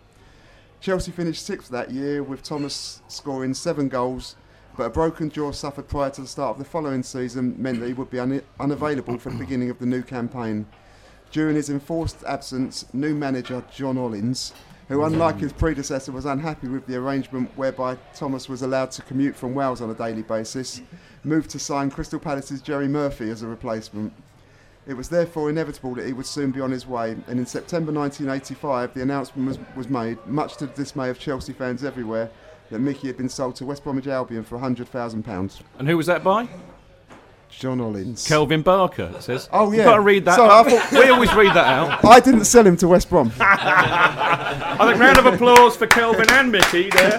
Chelsea finished sixth that year with Thomas scoring seven goals, but a broken jaw suffered prior to the start of the following season meant that he would be un- unavailable for the beginning of the new campaign. During his enforced absence, new manager John Hollins, who unlike his predecessor was unhappy with the arrangement whereby Thomas was allowed to commute from Wales on a daily basis, moved to sign Crystal Palace's Jerry Murphy as a replacement. It was therefore inevitable that he would soon be on his way, and in September 1985 the announcement was, was made, much to the dismay of Chelsea fans everywhere, that Mickey had been sold to West Bromwich Albion for £100,000. And who was that by? John Ollins. Kelvin Barker, it says. Oh, yeah. You've got to read that. Sorry, I thought- we always read that out. I didn't sell him to West Brom. I think round of applause for Kelvin and Mickey there.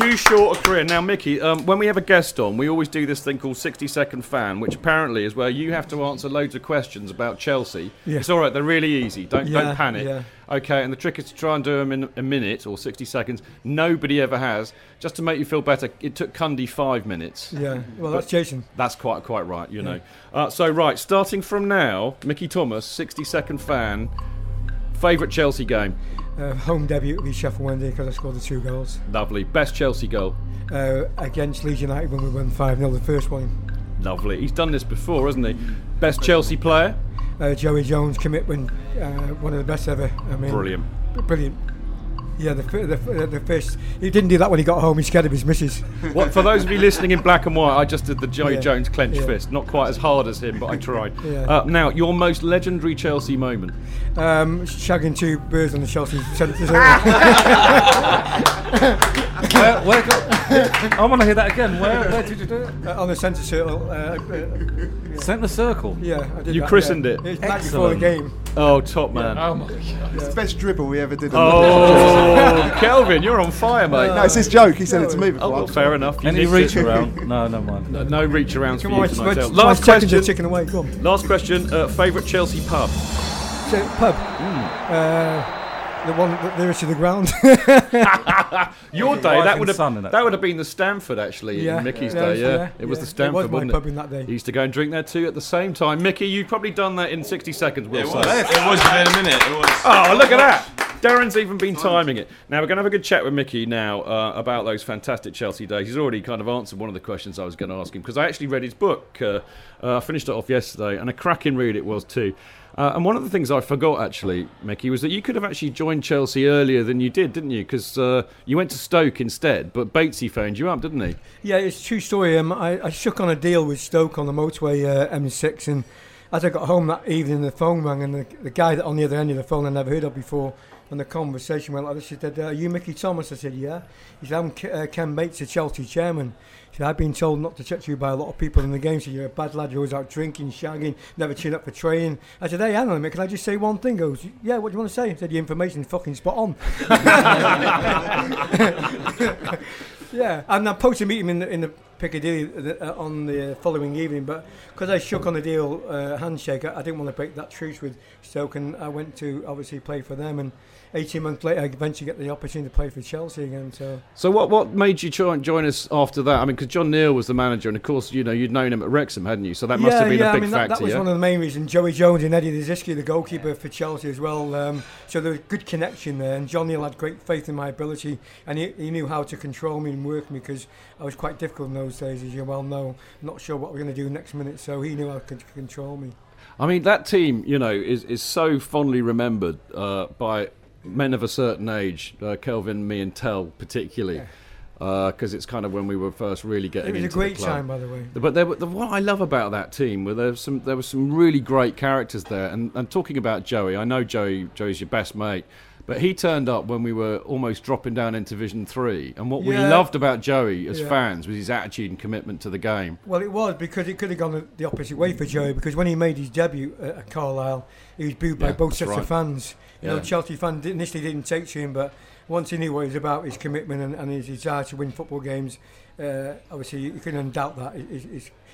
Too short a career. Now, Mickey, um, when we have a guest on, we always do this thing called 60 Second Fan, which apparently is where you have to answer loads of questions about Chelsea. Yeah. It's all right, they're really easy. Don't, Yeah, don't panic. yeah. Okay, and the trick is to try and do them in a minute or 60 seconds. Nobody ever has. Just to make you feel better, it took Cundy five minutes. Yeah, well, that's Jason. That's quite quite right, you know. Uh, so right, starting from now, Mickey Thomas, 60 second fan. Favourite Chelsea game? Uh, home debut be Sheffield Wednesday because I scored the two goals. Lovely. Best Chelsea goal? Uh, against Leeds United when we won 5 0 the first one. Lovely. He's done this before, hasn't he? Best Chelsea player? Uh, Joey Jones commitment, uh, one of the best ever. I mean, Brilliant. Brilliant. Yeah, the, the, the first. He didn't do that when he got home. He scared of his missus. What for those of you listening in black and white? I just did the Joe Yeah, Jones clenched yeah. fist. Not quite as hard as him, but I tried. Yeah. uh, now, your most legendary Chelsea moment? Um, shagging two birds on the Chelsea centre. where, where got, I want to hear that again. Where, where did you do it? Uh, on the centre circle. Uh, uh, Centre circle. yeah, I did You that, christened yeah. it. It's back before the game. Oh, top man. Oh my god. It's the best dribble we ever did. Oh, Kelvin, you're on fire, mate. no, it's his joke. He said it to me Oh, well, fair enough. You Any reach around? No, no mind. No, no reach arounds for Come you on, tonight. my, Last question. Chicken away. Go on. Last question. Uh, Favourite Chelsea pub? So, pub. Uh, the one that nearest to the ground. Your day. That would have sun that would have been the Stanford actually. Yeah, in Mickey's yeah, day. Yeah, yeah, it was yeah. the Stanford. It was my wasn't pub it? in that day. He used to go and drink there too at the same time. Mickey, you've probably done that in 60 seconds. We'll It say. was. It was within a minute. It was. Oh, look at that! Darren's even been timing it. Now we're going to have a good chat with Mickey now uh, about those fantastic Chelsea days. He's already kind of answered one of the questions I was going to ask him because I actually read his book. Uh, uh, I finished it off yesterday, and a cracking read it was too. Uh, and one of the things I forgot actually, Mickey, was that you could have actually joined Chelsea earlier than you did, didn't you? Because uh, you went to Stoke instead, but Batesy phoned you up, didn't he? Yeah, it's a true story. Um, I, I shook on a deal with Stoke on the motorway uh, M6, and as I got home that evening, the phone rang, and the, the guy that on the other end of the phone I never heard of before, and the conversation went like this. He said, uh, "Are you Mickey Thomas?" I said, "Yeah." He said, "I'm uh, Ken Bates, the Chelsea chairman." He said, "I've been told not to touch you by a lot of people in the game. So you're a bad lad. You're always out drinking, shagging, never tune up for training." I said, "Hey, hang on a minute. Can I just say one thing?" He goes, "Yeah. What do you want to say?" I said, "Your information's fucking spot on." Yeah, and I posted to meet him in the, in the Piccadilly uh, on the following evening, but because I shook on the deal uh, handshake, I, I didn't want to break that truce with Stoke, and I went to obviously play for them. And 18 months later, I eventually get the opportunity to play for Chelsea again. So So what what made you join, join us after that? I mean, because John Neal was the manager, and of course, you know, you'd known him at Wrexham, hadn't you? So that must yeah, have been yeah, a big I mean, that, factor. that was yeah? one of the main reasons. Joey Jones and Eddie Niedzwiecki, the goalkeeper for Chelsea as well. Um, so there was a good connection there, and John Neal had great faith in my ability, and he, he knew how to control me and work me because I was quite difficult in those days, as you well know. Not sure what we're going to do next minute, so he knew how to control me. I mean, that team, you know, is, is so fondly remembered uh, by men of a certain age, uh, Kelvin, me, and Tell particularly, because it's kind of when we were first really getting It was a great the club. time, by the way. But there, were- the, what I love about that team were there some there were some really great characters there. And, and talking about Joey, I know Joey Joey's your best mate, but he turned up when we were almost dropping down into Division Three. And what we loved about Joey as Yeah. fans was his attitude and commitment to the game. Well, it was because it could have gone the- opposite way for Joey. Because when he made his debut at, Carlisle, he was booed by both sets right. of fans. You know, Chelsea fans initially didn't take to him, but once he knew what he was about, his commitment and, and his desire to win football games, uh, obviously you couldn't doubt that.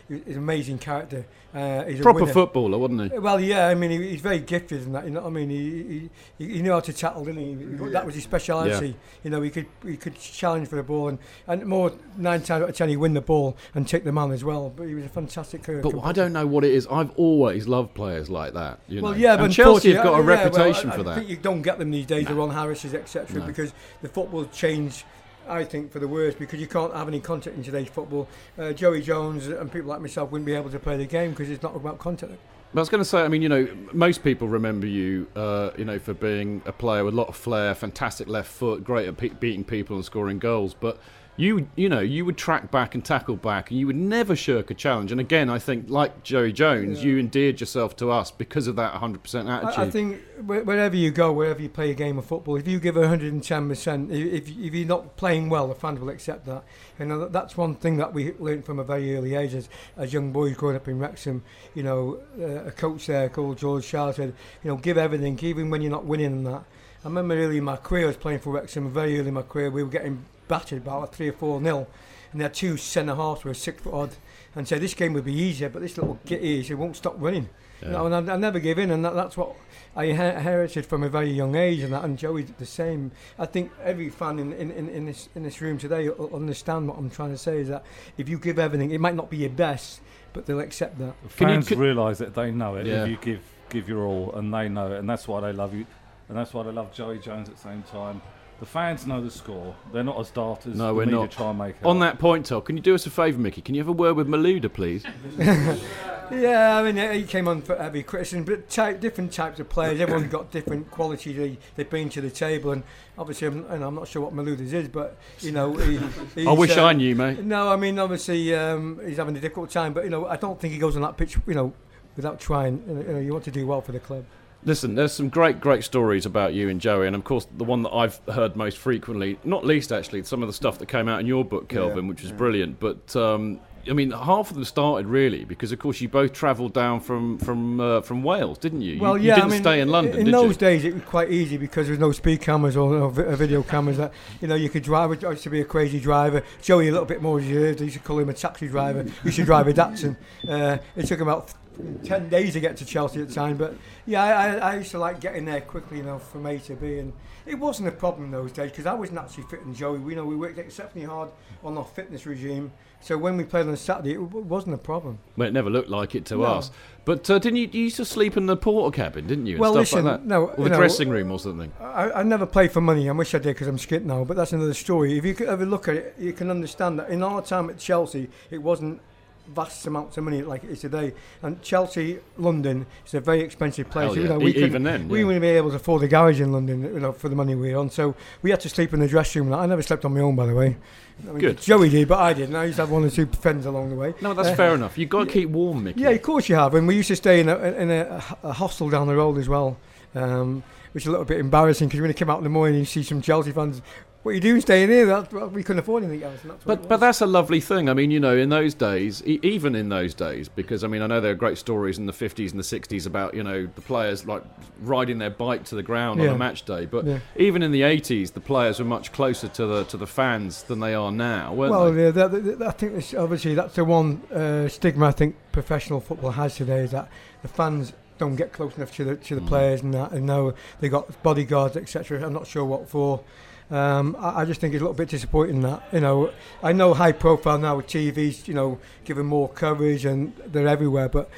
He's, an amazing character. Uh, he's a Proper footballer, wasn't he? Well, yeah, I mean, he, he's very gifted in that. You know what I mean? He, he, he knew how to tackle, didn't he? That was his speciality. Yeah. You know, he could he could challenge for the ball, and, and more nine times out of ten, he win the ball and take the man as well. But he was a fantastic career. But I don't know what it is. I've always loved players like that. You well, know? yeah, but and Chelsea have got a yeah, reputation I, I for that. think you don't get them these days, the Ron Harrises, etc., No. because the football changed. I think for the worst because you can't have any contact in today's football. Uh, Joey Jones and people like myself wouldn't be able to play the game because it's not about contact. I was going to say, I mean, you know, most people remember you, uh, you know, for being a player with a lot of flair, fantastic left foot, great at pe- beating people and scoring goals. But you, you know, you would track back and tackle back, and you would never shirk a challenge. And again, I think, like Joey Jones, you endeared yourself to us because of that 100% attitude. I, I think wherever you go, wherever you play a game of football, if you give 110%, i- if, if you're not playing well, the fans will accept that. And uh, that's one thing that we learned from a very early age as, as young boys growing up in Wrexham. You know, uh, a coach there called George Shaw said, you know, give everything, even when you're not winning and that. I remember early in my career, I was playing for Wrexham, very early in my career, we were getting battered by about three or four nil. And they had two centre halves who were six foot odd and said this game would be easier, but this little git here, he won't stop running. You know, and I, I never give in, and that, that's what I inherited from a very young age, and that, and Joey did the same. I think every fan in, in, in, in this in this room today will understand what I'm trying to say is that if you give everything, it might not be your best, but they'll accept that. Fans realise that they know it Yeah. if you give give your all, and they know it, and that's why they love you, and that's why they love Joey Jones at the same time. The fans know the score; they're not as daft as no, the we're media not. try and make it. On that point, Todd, can you do us a favour, Mickey? Can you have a word with Malouda, please? Yeah, I mean, he came on for every criticism, but type, different types of players. Everyone's got different qualities they, they bring to the table, and obviously, I'm, and I'm not sure what Malouda's is, but you know, he, I wish uh, I knew, mate. No, I mean, obviously, um, he's having a difficult time, but you know, I don't think he goes on that pitch, you know, without trying. You know, you want to do well for the club. Listen, there's some great, great stories about you and Joey, and of course, the one that I've heard most frequently, not least actually, some of the stuff that came out in your book, Kelvin, which was brilliant. But um, I mean, half of them started really because, of course, you both travelled down from from uh, from Wales, didn't you? You- Well, you, yeah, didn't I mean, stay in London, In did those you? days, it was quite easy because there was no speed cameras or no uh, video cameras. That you know, you could drive. I used to be a crazy driver. Joey a little bit more reserved. I used to call him a taxi driver. He used to drive a Datsun. Uh, it took about ten days to get to Chelsea at the time, but yeah, I, I, used to like getting there quickly, enough know, from A to B, and it wasn't a problem those days because I was naturally fit and Joey. We you know we worked exceptionally hard on our fitness regime. So when we played on Saturday, it wasn't a problem. Well, it never looked like it to No. us. But uh, didn't you, you used to sleep in the porter cabin, didn't you? and Well, stuff listen, like that? no, or the know, dressing room or something. I, I never played for money. I wish I did because I'm skint now. But that's another story. If you could ever look at it, you can understand that in our time at Chelsea, it wasn't vast amounts of money like it is today. And Chelsea, London, is a very expensive place. Hell You know, we E- even then, we yeah. wouldn't be able to afford a garage in London, you know, for the money we were on. So we had to sleep in the dressing room. I never slept on my own, by the way. I mean, Good. Joey did, but I didn't. I used to have one or two friends along the way. No, that's Uh, fair enough. You've got to keep warm, Mickey. yeah, of course you have. And we used to stay in a, in a, a hostel down the road as well, um, which is a little bit embarrassing because when you come out in the morning, you see some Chelsea fans. What are you doing staying here? That, well, we couldn't afford anything else. That's But but that's a lovely thing. I mean, you know, in those days, e- even in those days, because I mean, I know there are great stories in the 50s and the 60s about you know the players like riding their bike to the ground on a match day. But Yeah. even in the 80s, the players were much closer to the to the fans than they are now, weren't well, they? Well, yeah, that, that, that- I think this, obviously that's the one uh, stigma I think professional football has today is that the fans don't get close enough to the to the Mm. players and that, and now they got bodyguards etc. I'm not sure what for. Um, I, I just think it's a little bit disappointing that you know I know high profile now with TVs, you know, giving more coverage and they're everywhere. But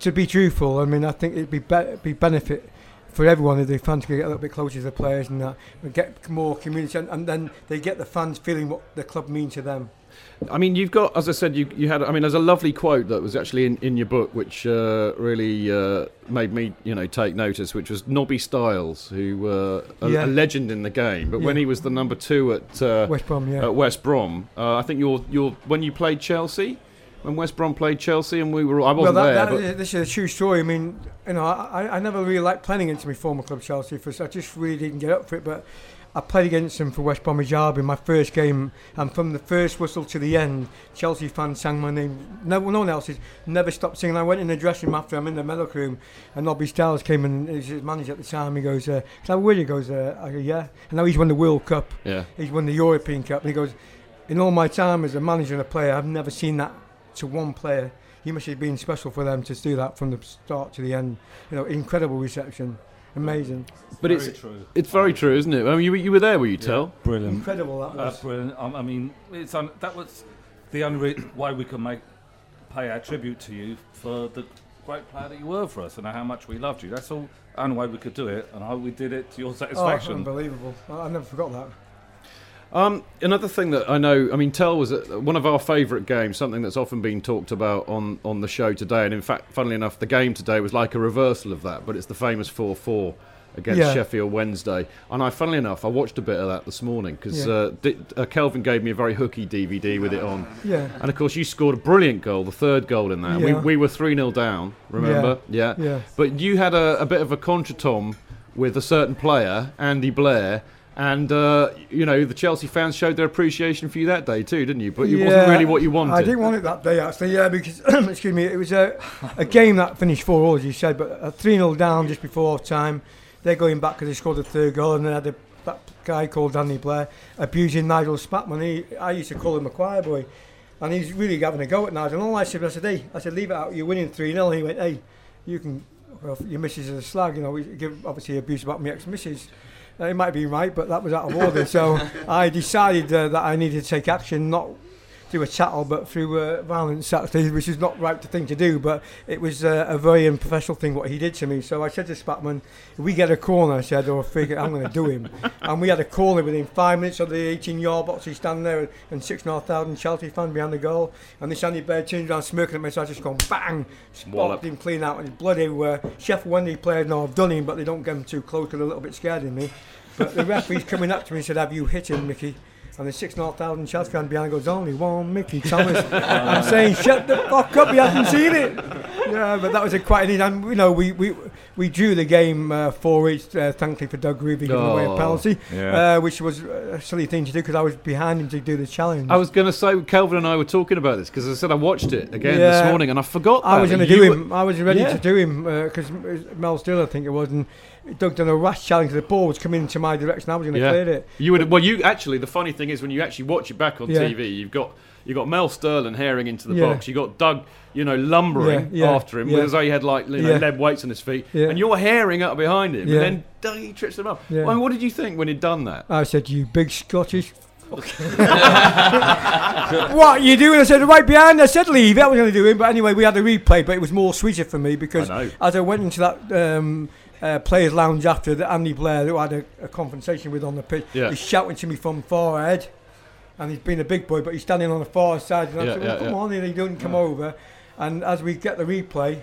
to be truthful, I mean, I think it'd be be- be benefit for everyone if the fans could get a little bit closer to the players and that, and get more community, and, and then they get the fans feeling what the club mean to them. I mean, you've got, as I said, you, you had. I mean, there's a lovely quote that was actually in, in your book, which uh, really uh, made me, you know, take notice. Which was Nobby Stiles, who uh, a, Yeah. a legend in the game, but when he was the number two at uh, West Brom, yeah. at West Brom, uh, I think you're you're when you played Chelsea, when West Brom played Chelsea, and we were. I wasn't well, that, there, that this is a true story. I mean, you know, I, I never really liked playing against my former club Chelsea, for I just really didn't get up for it. But I played against them for West Bromwich Albion my first game, and from the first whistle to the end, Chelsea fans sang my name. No, no one else has never stopped singing. I went in the dressing room after I'm in the medal room, and Nobby Stiles came in. He's his manager at the time. He goes, uh, "Is that where He goes, uh, I go, "Yeah." And now he's won the World Cup. Yeah. He's won the European Cup. And he goes, "In all my time as a manager and a player, I've never seen that to one player." He must have been special for them to do that from the start to the end. You know, incredible reception, amazing. but it's true. it's very true, isn't it? I mean, you, you were there, were you, Tell? Brilliant. Incredible that Uh, was. brilliant. Um, I mean, it's un- that was the only re- way we could make pay our tribute to you for the great player that you were for us and how much we loved you. That's all. Only way we could do it, and how we did it to your Oh, satisfaction. unbelievable! I, I never forgot that. Um, another thing that I know, I mean, Tell was one of our favourite games, something that's often been talked about on, on the show today. And in fact, funnily enough, the game today was like a reversal of that, but it's the famous 4 4 against Yeah. Sheffield Wednesday. And I, funnily enough, I watched a bit of that this morning because Yeah. uh, di- uh, Kelvin gave me a very hooky DVD with it on. Yeah. And of course, you scored a brilliant goal, the third goal in that. We, Yeah. we were 3 0 down, remember? Yeah. Yeah. But you had a, a bit of a contretemps with a certain player, Andy Blair. And uh, you know the Chelsea fans showed their appreciation for you that day too, didn't you? But it wasn't really what you wanted. I didn't want it that day actually, yeah, because excuse me, it was a, a game that finished four all, as you said, but a 3 0 down just before time. They're going back because they scored the third goal, and they had a, that guy called Danny Blair abusing Nigel Spackman. He, I used to call him a choir boy, and he's really having a go at Nigel. And all I said, I said, hey, I said, leave it out, you're winning 3 0. He went, hey, you can, well, your missus is a slag, you know, we give obviously abuse about my ex missus. It might be right, but that was out of order. so I decided uh, that I needed to take action, not through a chattel, but through uh, violence, actually, which is not right thing to do. But it was uh, a very unprofessional thing what he did to me. So I said to Spackman, if we get a corner, I said, or kick, I'm going to do him. and we had a corner within five minutes of the 18 yard box. He's standing there and six and a half thousand Chelsea fans behind the goal. And this Andy Blair turns around smirking at me, so I just gone bang, sparked him clean out, and his blood everywhere. Sheffield Wednesday players know I've done him, but they don't get him too close because they're a little bit scared of me. But the referee's coming up to me and said, Have you hit him, Mickey? And the six and a half thousand shots fan behind goes, Only one Mickey Thomas. I'm saying, Shut the fuck up, you haven't seen it. Yeah, but that was a quite an and you know we we we drew the game uh, four each, uh, thankfully for Doug Rougvie giving away a Oh, penalty, yeah. uh, which was a silly thing to do because I was behind him to do the challenge. I was going to say, Kelvin and I were talking about this because I said I watched it again Yeah. this morning and I forgot. I was going to do him. were- I was ready Yeah. to do him because Mel Still, I think it was, and Doug done a rash challenge. The ball was coming into my direction. I was going to Yeah. clear it. You would well. You actually. The funny thing is, when you actually watch it back on Yeah. TV, you've got you've got Mel Sterland herring into the Yeah. box. You got Doug, you know, lumbering Yeah, yeah, after him as though he had like you know, lead weights on his feet, and you're herring up behind him, and then Doug he trips him up. I mean, what did you think when he'd done that? I said, "You big Scottish." what you doing? I said, right behind. I said, leave. That was going to do him, but anyway, we had a replay, but it was more sweeter for me because I as I went into that um, uh, players' lounge after that, Andy Blair, who I had a, a conversation with on the pitch, Yeah. he's shouting to me from far ahead. And he's been a big boy, but he's standing on the far side. And I Yeah, said, well, yeah, come yeah. on, and he don't come over. And as we get the replay,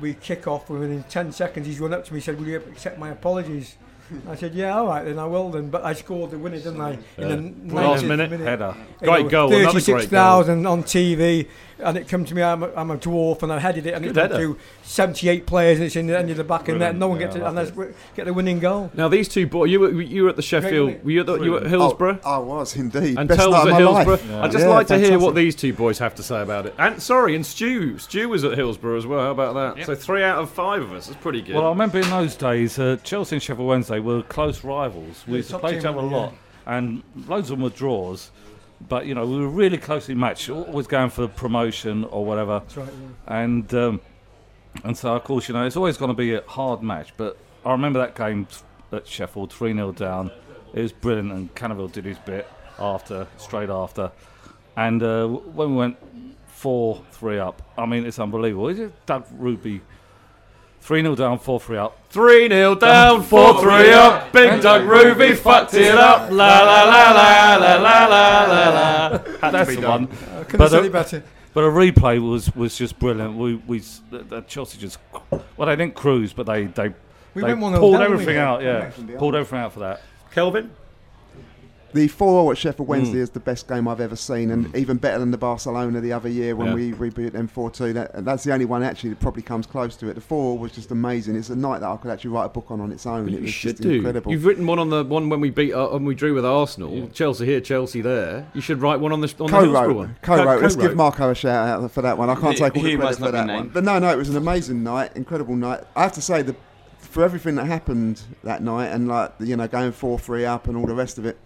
we kick off within 10 seconds. He's run up to me and said, Will you accept my apologies? I said, Yeah, all right, then I will then. But I scored the winner, didn't I? Yeah. In the Last 90th minute, minute. header. Great goal, another great goal. 36,000 on TV. And it come to me, I'm a, I'm a dwarf, and I headed it, and Good it went header. through 78 players, and it's in the end of the back, and Brilliant. net. No one Yeah, gets I to loved unless get the winning goal. Now these two boys, you were you were at the Sheffield, were you at, the, you were at Hillsborough? Oh, I was indeed. And Best Tells night at of my Hillsborough. life. I'd just Yeah, like to hear what these two boys have to say about it. And sorry, and Stu, Stu was at Hillsborough as well. How about that? So three out of five of us. That's pretty good. Well, I remember in those days, uh, Chelsea and Sheffield Wednesday were close rivals. We Yeah, used to play each other a lot, and loads of them were draws. But you know, we were really closely matched, always going for promotion or whatever. That's right, And um, and so, of course, you know, it's always going to be a hard match. But I remember that game at Sheffield, three 0 down. It was brilliant, and Canoville did his bit after, straight after. And uh, when we went four three up, I mean, it's unbelievable. Is it Doug Rougvie? 3 0 down, 4 3 up. 3 0 down, 4 3 up. Big Doug Rougvie fucked it up. La la la la la la la la. That's the one. I couldn't say any better. But a replay was, was just brilliant. We we the Chelsea just well they didn't cruise, but they they, we they pulled everything we out. Yeah, pulled everything out for that. Kelvin, the 4 0 at Sheffield Wednesday Mm. is the best game I've ever seen, and even better than the Barcelona the other year when Yeah. we reboot them 4 2. That, that's the only one actually that probably comes close to it. The 4 was just amazing. It's a night that I could actually write a book on on its own. But it you was should just do. incredible. You've written one on the one when we beat uh, when we drew with Arsenal. Chelsea here, Chelsea there. You should write one on the on the Hillsborough Co-wrote, one. co-wrote. Let's give Marco a shout out for that one. I can't He- take all the credit for that one. But no, no, it was an amazing night, incredible night. I have to say the for everything that happened that night and like you know going four three up and all the rest of it.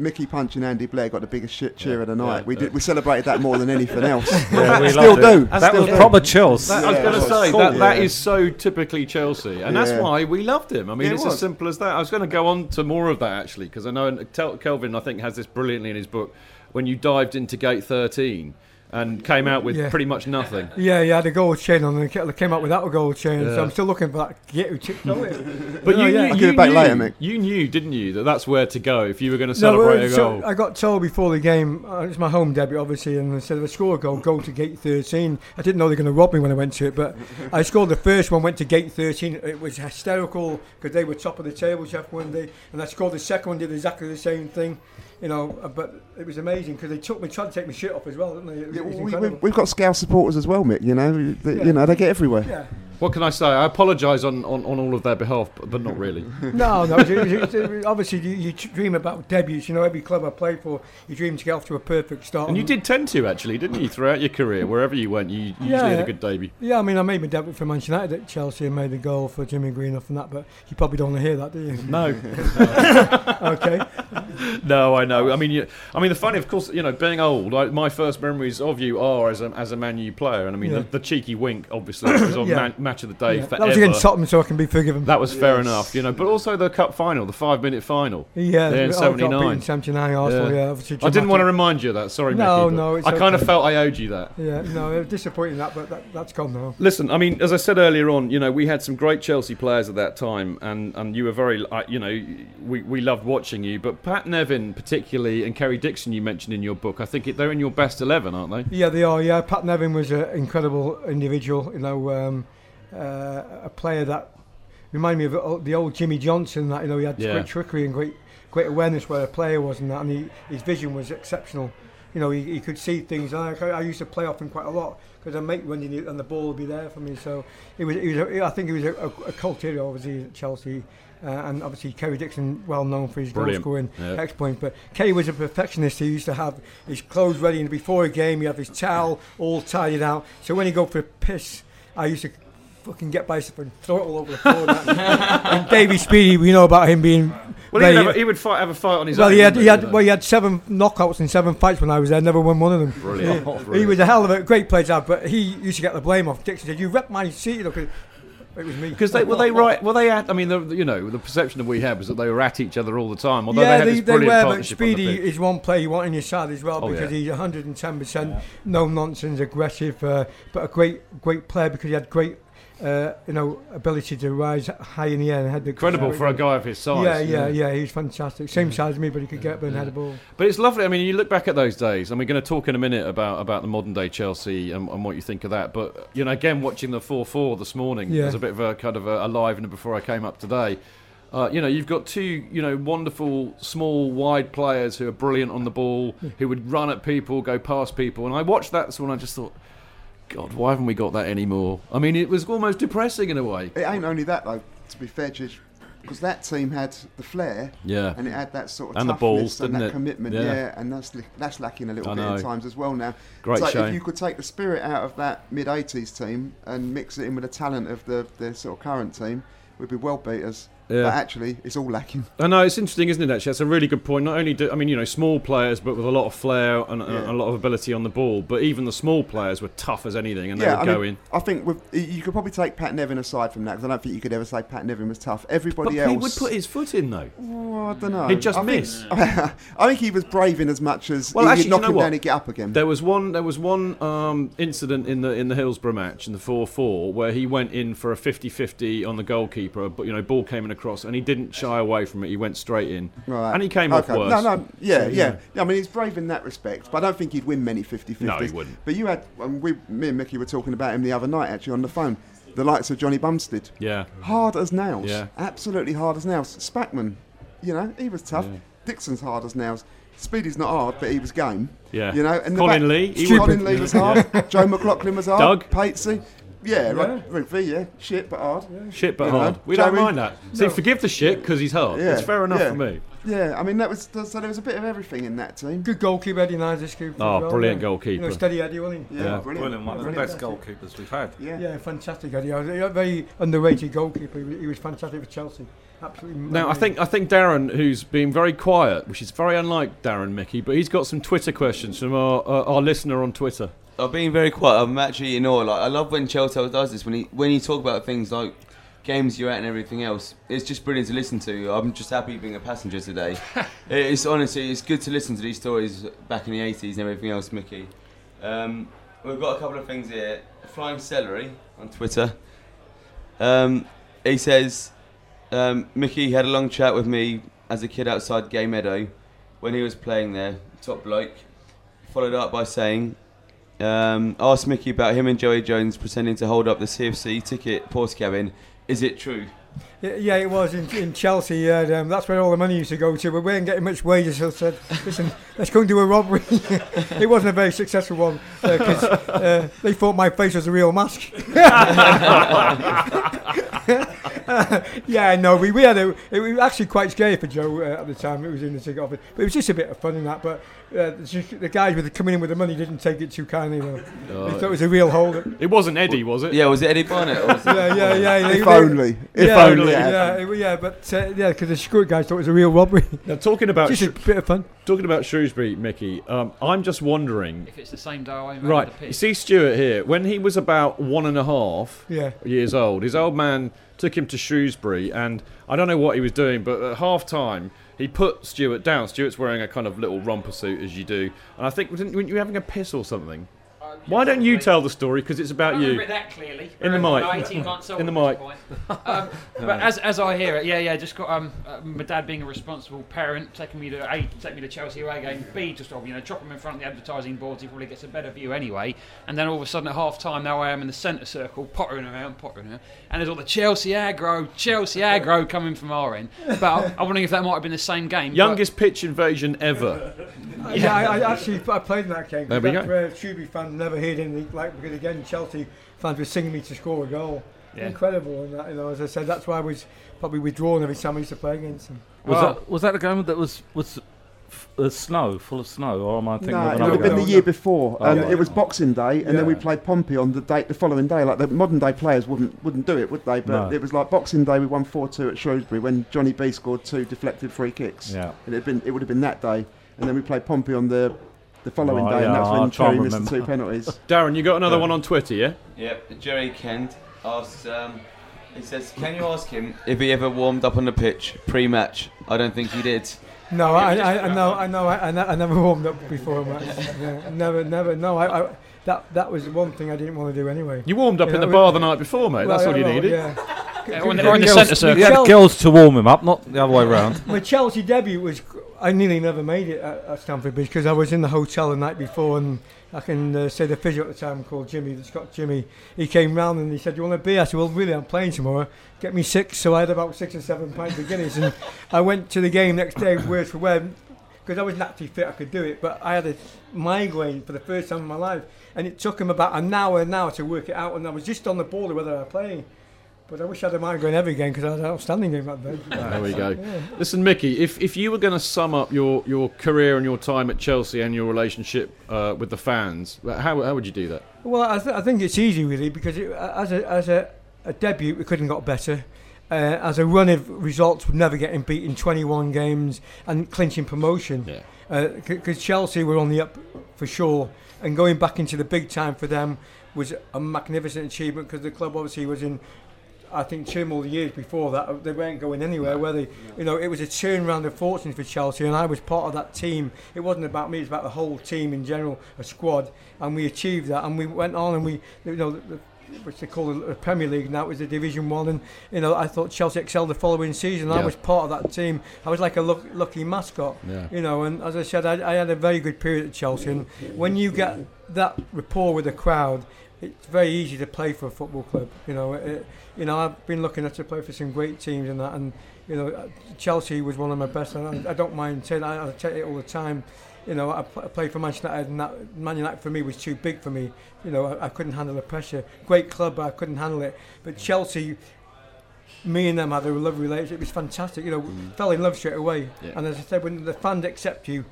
Mickey Punch and Andy Blair got the biggest shit cheer of the night. yeah, we did. We celebrated that more than anything else. Yeah, we Still do. That Still was do. proper Chelsea. That, I was Yeah, going to say cool. that that Yeah. is so typically Chelsea, and that's why we loved him. I mean, Yeah, it it's as simple as that. I was going to go on to more of that actually, because I know and Kelvin, I think, has this brilliantly in his book. When you dived into Gate 13 and came out with Yeah. pretty much nothing. Yeah, yeah, I had a gold chain on, and it came up without a gold chain, Yeah. so I'm still looking for that git who chipped on it. But No, you, yeah. knew, you, back knew, later, Mick. you knew, didn't you, that that's where to go if you were going to No, celebrate uh, a so goal. I got told before the game, uh, it's my home debut obviously, and they said if I score a goal, go to gate 13. I didn't know they were going to rob me when I went to it, but I scored the first one, went to gate 13. It was hysterical because they were top of the table, Sheffield Wednesday, and I scored the second one, did exactly the same thing. You know, uh, but it was amazing because they took me, tried to take my shit off as well, didn't they? It Yeah, we, have got Scout supporters as well, Mick. You know, They- Yeah. you know they get everywhere. yeah. What can I say? I apologise on, on, on all of their behalf, but, but not really. No, no. It's, it's, it's, obviously, you, you dream about debuts. You know, every club I played for, you dream to get off to a perfect start. And you did tend to actually, didn't you? Throughout your career, wherever you went, you usually Yeah. had a good debut. Yeah, I mean, I made my debut for Manchester United at Chelsea and made the goal for Jimmy Greenhoff and that, but you probably don't want to hear that, do you? No, okay. no, I know. I mean, you, I mean, the funny, of course, you know, being old. I, my first memories of you are as a as a Man U player, and I mean, Yeah. the, the cheeky wink, obviously, was on Yeah. man, match of the day Yeah. forever. That was against Tottenham, so I can be forgiven. That was fair enough, you know. But also the cup final, the five minute final. yeah, there in '79. beaten 79 Arsenal, yeah. obviously I didn't want to remind you of that. Sorry, No, Mickey, no, it's I kind of felt I owed you that. Yeah, no, disappointing that, but that, that's gone now. Listen, I mean, as I said earlier on, you know, we had some great Chelsea players at that time, and, and you were very, uh, you know, we, we loved watching you. But Pat Nevin, particularly, and Kerry Dixon, you mentioned in your book, I think it, they're in your best 11, aren't they? Yeah, they are. Yeah, Pat Nevin was an incredible individual. You know, um, uh, a player that reminded me of the old Jimmy Johnstone. That you know, he had Yeah. great trickery and great, great awareness where a player was, and that, and he, his vision was exceptional. you know, he, he could see things. And I, I used to play off him quite a lot because I make running it and the ball would be there for me. So it was, it was a, I think he was a, a, a cult hero, obviously, at Chelsea. Uh, and obviously Kerry Dixon, well known for his goal scoring Yeah. exploits. But Kerry was a perfectionist. He used to have his clothes ready, and before a game, he have his towel all tidied out. So when he go for a piss, I used to fucking get by and throw it all over the floor. and Davy Speedie, we know about him being. Well, he very- would, have a- he would fight, have a fight on his well, own. he had, he had, you well, he had seven knockouts in seven fights when I was there. Never won one of them. Brilliant. He- He, Brilliant. was a hell of a great player to have, but he used to get the blame off. Dixon said, "You rep my seat." You know, 'cause it was me. Because they were they right? Were they at. I mean, the, you know, the perception that we had was that they were at each other all the time. Although yeah, they had they, this they brilliant were, but partnership on Speedie is one player you want in your side as well Oh, because yeah. he's 110 percent no nonsense, aggressive, uh, but a great great player because he had great. Uh, you know, ability to rise high in the air and had the Incredible for a guy of his size. Yeah, yeah, Yeah. yeah. He's fantastic. Same size as me, but he could get up and head a ball. But it's lovely. I mean, you look back at those days, and we're going to talk in a minute about, about the modern day Chelsea and, and what you think of that. But you know, again, watching the four four this morning Yeah. was a bit of a kind of a, a live and before I came up today. Uh, you know, you've got two, you know, wonderful, small, wide players who are brilliant on the ball, who would run at people, go past people. And I watched that this morning, I just thought, God, why haven't we got that anymore? I mean, it was almost depressing in a way. It ain't only that though. To be fair, because that team had the flair, Yeah. and it had that sort of And the toughness balls, and that it? commitment, Yeah. yeah. and that's that's lacking a little bit at times as well now. Great so shame. if you could take the spirit out of that mid '80s team and mix it in with the talent of the the sort of current team, we'd be well beaters. Yeah. But actually, it's all lacking. I know it's interesting, isn't it? Actually, that's a really good point. Not only do I mean, you know, small players, but with a lot of flair and, and Yeah. a lot of ability on the ball. But even the small players were tough as anything, and they yeah, would I go mean, in. I think with, you could probably take Pat Nevin aside from that because I don't think you could ever say Pat Nevin was tough. Everybody But else he would put his foot in though. Oh, I don't know. He'd just I think- miss. I think he was brave in as much as Well, he'd actually, knock you know him what? down and get up again. There was one. There was one um, incident in the in the Hillsborough match in the four four where he went in for a 50-50 on the goalkeeper, but you know, ball came in across, and he didn't shy away from it. He went straight in, Right. and he came okay. off worse. No, no, yeah, So, yeah, yeah. I mean, he's brave in that respect, but I don't think he'd win many 50-50s. No, he wouldn't. But you had, um, we, me and Mickey were talking about him the other night, actually, on the phone. The likes of Johnny Bumstead. Yeah. Hard as nails. Yeah. Absolutely hard as nails. Spackman, you know, he was tough. Yeah. Dixon's hard as nails. Speedie's not hard, but he was game. Yeah. You know, and Colin back- Lee, he Colin Lee was hard. Joe McLaughlin was hard. Doug? Patesy. Yeah, Yeah. right. Rougvie, yeah. Shit, but hard. Yeah. Shit, but You know, hard. We don't Joey- mind that. See, No. forgive the shit because he's hard. Yeah, It's fair enough yeah. for me. Yeah, I mean that was so there was a bit of everything in that team. Good goalkeeper, Eddie Nice keeper. Oh, as well, brilliant yeah. goalkeeper. You know, steady Eddie, wasn't he? Yeah, Yeah. brilliant. Brilliant, one of the best goalkeepers we've had. Yeah. Yeah, fantastic Eddie. A very underrated goalkeeper. He was- He was fantastic for Chelsea. Absolutely. Now, I think I think Darren, who's been very quiet, which is very unlike Darren Mickey, but he's got some Twitter questions from our uh, our listener on Twitter. I've been very quiet. I'm actually in awe. Like I love when Chelsea does this. When he when you talk about things like games you're at and everything else, it's just brilliant to listen to. I'm just happy being a passenger today. it's honestly it's good to listen to these stories back in the 80s and everything else, Mickey. Um, we've got a couple of things here. Flying Celery on Twitter. Um, he says, um, Mickey had a long chat with me as a kid outside Gay Meadow when he was playing there. Top bloke. Followed up by saying, um, asked Mickey about him and Joey Jones pretending to hold up the CFC ticket port cabin. Is it true? Yeah, it was in, in Chelsea. Yeah, and, um, that's where all the money used to go to. But we weren't getting much wages, so I said, "Listen, let's go and do a robbery." it wasn't a very successful one because uh, they thought my face was a real mask. yeah, no, we, we had a. It was actually quite scary for Joe uh, at the time. It was in the ticket office, but it was just a bit of fun in that. But uh, the, sec- the guys with the, coming in with the money didn't take it too kindly. Though. Oh. they thought it was a real hold. It wasn't Eddie, was it? Yeah, was it Eddie Barnett? It Yeah, yeah, yeah. If they- only. If yeah, only. Yeah, it- yeah, but uh, yeah, because the screw guys thought it was a real robbery. Now, talking about Just a bit of fun. talking about Shrewsbury, Mickey, um, I'm just wondering. If it's the same day Right, the you see Stuart here. When he was about one and a half Yeah. years old, his old man took him to Shrewsbury, and I don't know what he was doing, but at half time he put Stuart down. Stuart's wearing a kind of little romper suit, as you do, and I think didn't, weren't you having a piss or something? Why don't you tell the story? Because it's I about you. remember it that clearly. In the mic. about 18 months old In the at this mic. point. Um, but as, as I hear it, yeah, yeah, just got um, uh, my dad being a responsible parent, taking me to A, take me to Chelsea away game, B, just you know, drop him in front of the advertising boards, he probably gets a better view anyway. And then all of a sudden at half time, now I am in the centre circle, pottering around, pottering around, and there's all the Chelsea aggro, Chelsea aggro coming from our end. But I'm, I'm wondering if that might have been the same game. but- Youngest pitch invasion ever. Yeah, I, I actually I played in that game. There we That's go. where Shrewsbury fans never heard anything like because again Chelsea fans were singing me to score a goal. Yeah. Incredible, and that, you know, as I said, that's why I was probably withdrawn every time I used to play against them. Was that was that a game that was was f- uh, snow, full of snow, or am I thinking No, it another would have been the year before. Oh, Um, right. It was Boxing Day, and then we played Pompey on the date the following day. Like the modern day players wouldn't wouldn't do it, would they? But No. it was like Boxing Day. We won four two at Shrewsbury when Johnny B scored two deflected free kicks. Yeah. and it been it would have been that day, and then we played Pompey on the the following Right, day, and yeah, that's I'll when try Cherry missed the two penalties. Darren, you got another one on Twitter, yeah? Yep, Jerry Kent asks, um, he says, can you ask him if he ever warmed up on the pitch pre-match? I don't think he did. No, I, I, I know, I know, I, I, never warmed up before a match. Yeah, never, never. No, I, I, that that was one thing I didn't want to do anyway. You warmed up You in the bar the night before, mate. Well, That's all you well, needed. Yeah. Yeah, or in the- or the centre circle. You had girls to warm him up, not the other way around. My Chelsea debut was I nearly never made it at, at Stamford Bridge because I was in the hotel the night before and I can uh, say the physio at the time called Jimmy, the Scott Jimmy. He came round and he said, "You want a beer?" I said, "Well, really, I'm playing tomorrow. Get me six." So I had about six or seven pints of Guinness and I went to the game next day, word for word, because I was naturally fit. I could do it, but I had a migraine for the first time in my life, and it took him about an hour now to work it out, and I was just on the border whether I play. But I wish I had a migraine every game because I had an outstanding game that day. There we go. Yeah. Listen, Mickey, if, if you were going to sum up your, your career and your time at Chelsea and your relationship uh, with the fans, how, how would you do that? Well, I, th- I think it's easy really because it, as a as a, a debut, we couldn't got better. Uh, as a run of results, we're never getting beaten 21 games and clinching promotion. Yeah. Because Chelsea were on the up for sure, and going back into the big time for them was a magnificent achievement because the club obviously was in. I think turmoil the years before that they weren't going anywhere. Where they, you know, it was a turn turnaround of fortunes for Chelsea, and I was part of that team. It wasn't about me; it was about the whole team in general, a squad, and we achieved that. And we went on, and we, you know, the, which they call the Premier League now, it was the Division One, and you know, I thought Chelsea excelled the following season. I was part of that team. I was like a luck, lucky mascot, Yeah. you know. And as I said, I, I had a very good period at Chelsea, and when you get that rapport with the crowd, it's very easy to play for a football club. You know, it, you know, I've been looking at to play for some great teams and that, and you know, uh, Chelsea was one of my best, and I, I don't mind saying I, I tell it all the time. You know, I, I played for Manchester United, and that Man United for me was too big for me. You know, I, I couldn't handle the pressure. Great club, but I couldn't handle it. But Chelsea, me and them had a lovely relationship. It was fantastic. You know, fell in love straight away. Yeah. And as I said, when the fans accept you,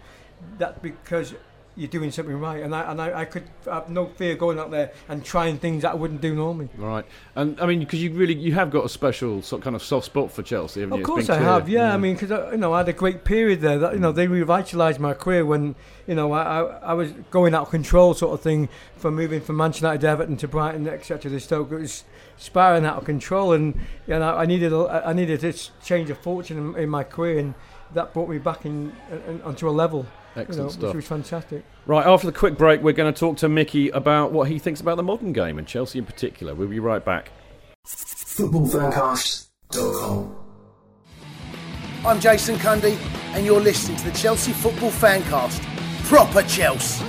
that's because you're doing something right. And I and I, I could have no fear going out there and trying things that I wouldn't do normally. Right, and I mean, because you really you have got a special sort kind of soft spot for Chelsea, haven't Of you? It's course I clear. have, yeah. I mean, because uh, you know I had a great period there. That you know they revitalised my career when you know I, I, I was going out of control sort of thing from moving from Manchester United to Everton to Brighton etc. to Stoke. It was spiraling out of control, and you know I needed a, I needed this change of fortune in, in my career, and that brought me back in, in onto a level. Excellent you know, stuff. Which was fantastic. Right, after the quick break, we're going to talk to Mickey about what he thinks about the modern game and Chelsea in particular. We'll be right back. footballfancast.com. I'm Jason Cundy, and you're listening to the Chelsea Football Fancast. Proper Chelsea.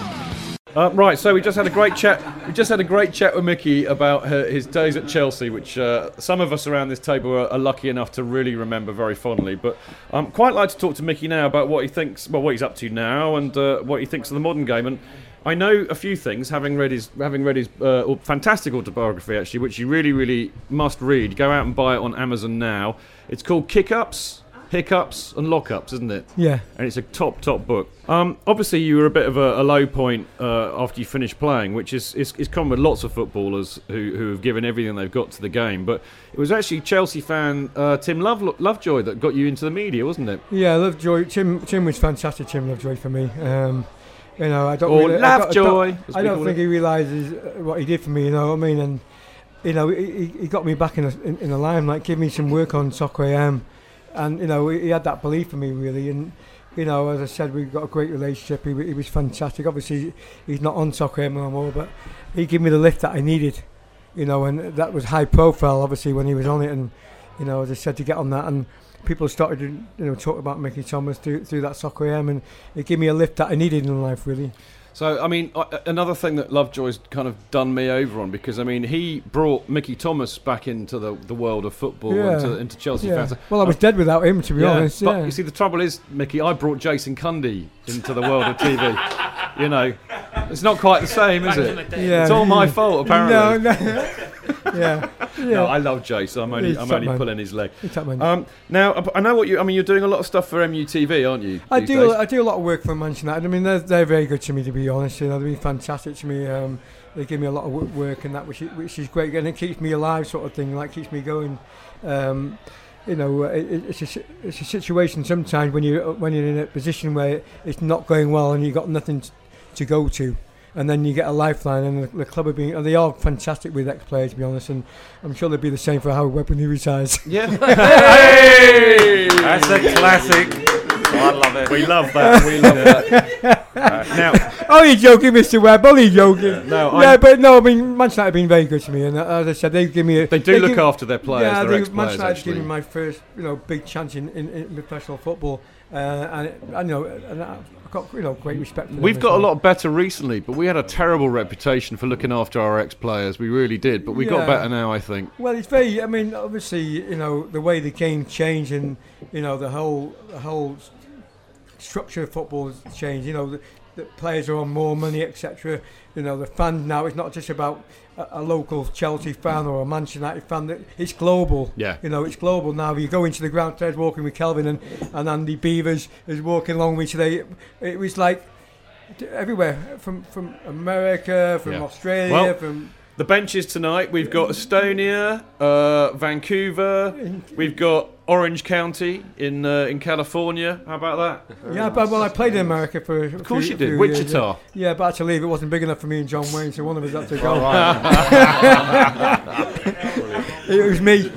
Uh, right, so we just had a great chat. We just had a great chat with Mickey about her, his days at Chelsea, which uh, some of us around this table are, are lucky enough to really remember very fondly. But I'm quite like to talk to Mickey now about what he thinks, well, what he's up to now, and uh, what he thinks of the modern game. And I know a few things, having read his, having read his uh, fantastic autobiography, actually, which you really, really must read. Go out and buy it on Amazon now. It's called Kick Ups, Hiccups, and Lockups, isn't it? Yeah. and it's a top top book. Um, obviously, you were a bit of a, a low point uh, after you finished playing, which is, is is common with lots of footballers who, who have given everything they've got to the game. But it was actually Chelsea fan uh, Tim Love, Lovejoy that got you into the media, wasn't it? Yeah, Lovejoy. Tim, Tim was fantastic. Tim Lovejoy for me. Um, you know, I don't. Or really, I don't- I Lovejoy, don't, I don't think it. he realises uh, what he did for me. You know what I mean? And you know, he, he- got me back in the in, in the limelight, gave me some work on Soccer AM, and you know, he, had that belief in me really. And you know, as I said, we've got a great relationship. He, he was fantastic. Obviously, he's not on soccer anymore but he gave me the lift that I needed, you know, and that was high profile, obviously, when he was on it. And, you know, as I said, to get on that. And people started you know, talk about Mickey Thomas through, through that soccer AM, and it gave me a lift that I needed in life, really. So, I mean, another thing that Lovejoy's kind of done me over on because I mean he brought Mickey Thomas back into the, the world of football Yeah. into, into Chelsea Yeah. fans. Well, I was uh, dead without him, to be Yeah, honest. But you see, the trouble is, Mickey, I brought Jason Cundy into the world of TV. you know, it's not quite the same, is Back in the it? Yeah. It's all my fault, apparently. No, no. Yeah. yeah. No, I love Jason. I'm only, He's I'm only man. pulling his leg. He's top man. Um, now, I- know what you. I mean, you're doing a lot of stuff for MUTV, aren't you? I do. days? I do a lot of work for Manchester United. I mean, they're, they're very good to me, to be honest. You know, they've been fantastic to me. Um, they give me a lot of work and that, which is, which is great, and it keeps me alive, sort of thing. Like keeps me going. Um, you know, uh, it, it's a it's a situation sometimes when you when you're in a position where it's not going well and you've got nothing to go to. And then you get a lifeline, and the, the club are being, and they are fantastic with ex-players, to be honest. And I'm sure they'd be the same for Howard Webb when he retires. Yeah. Hey! That's a classic. I love it. We love that. We love that. now, only joking, Mr. Webb. Only joking. No, yeah, I- but no, I mean, Manchester United have been very good to me, and uh, as I said, they give me. A, They do look give- after their players, Yeah, their they, Manchester United actually. gave me my first, you know, big chance in, in, in professional football, uh, and it, I know, and I- I've got you know great respect. for them We've got a lot better recently, but we had a terrible reputation for looking after our ex-players. We really did, but we got better now, I think. Well, it's very. I mean, obviously, you know, the way the game changed, and you know, the whole the whole structure of football has changed. You know, the, the players are on more money, etc. You know, the fans now. It's not just about a, local Chelsea fan or a Manchester United fan. that- It's global. Yeah. You know, it's global now. You go into the ground, Ted's walking with Kelvin, and, and Andy Beavers is walking along with me today. It was like everywhere from from America, from Yeah. Australia, Well, from The benches tonight. We've got Estonia, uh, Vancouver. We've got Orange County in uh, in California. How about that? Yeah, but well, I played in America for. Of course you did. Wichita. yeah. but I had to leave. It wasn't big enough for me and John Wayne, so one of us had to go. It was me.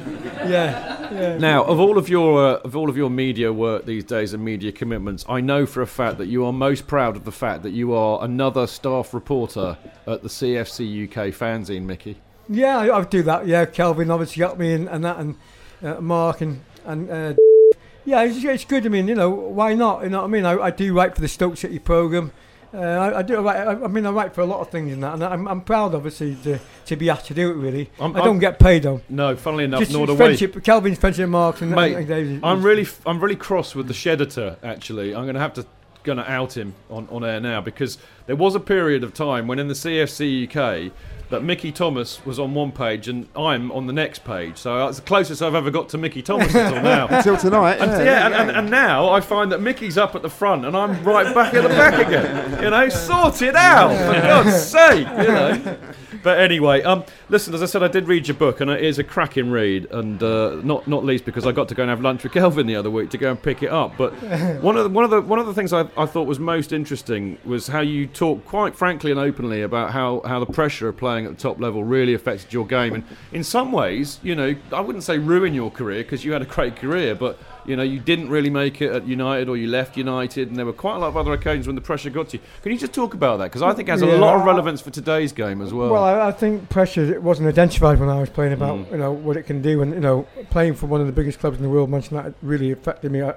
Yeah. Yeah. Now, of all of your uh, of all of your media work these days and media commitments, I know for a fact that you are most proud of the fact that you are another staff reporter at the CFC UK fanzine, Mickey. Yeah, I, I do that. Yeah, Kelvin obviously got me and, and that, and uh, Mark and and uh, yeah, it's, it's good. I mean, you know, why not? You know what I mean? I, I do write for the Stoke City program. Uh, I, I do. I, write, I, I mean, I write for a lot of things in that, and I'm, I'm proud, obviously, to, to be asked to do it. Really, I'm- I don't I'm- get paid though. No, funnily enough, Just nor do we. friendship, Kelvin's friendship, Mark, and, Mate, and. I'm really, f- I'm really cross with the Shedditor. Actually, I'm going to have to, going to out him on, on air now because there was a period of time when in the CFC UK that Mickey Thomas was on one page and I'm on the next page. So uh, that's the closest I've ever got to Mickey Thomas until now. Until tonight, And, yeah, yeah, and, yeah. and, and now I find that Mickey's up at the front and I'm right back at the back again. You know, sort it out for God's sake. You know. But anyway, um, listen. As I said, I did read your book, and it is a cracking read, and uh, not not least because I got to go and have lunch with Kelvin the other week to go and pick it up. But one of the, one of the one of the things I, I thought was most interesting was how you talk quite frankly and openly about how, how the pressure of playing at the top level really affected your game, and in some ways, you know, I wouldn't say ruin your career because you had a great career, but you know, you didn't really make it at United or you left United, and there were quite a lot of other occasions when the pressure got to you. Can you just talk about that? Because I think it has a lot of relevance for today's game as well. Well, I, I think pressure it wasn't identified when I was playing about Mm. you know what it can do, and you know playing for one of the biggest clubs in the world, Manchester United, really affected me. I,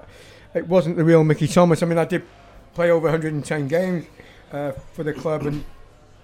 it wasn't the real Mickey Thomas. I mean, I did play over 110 games uh, for the club and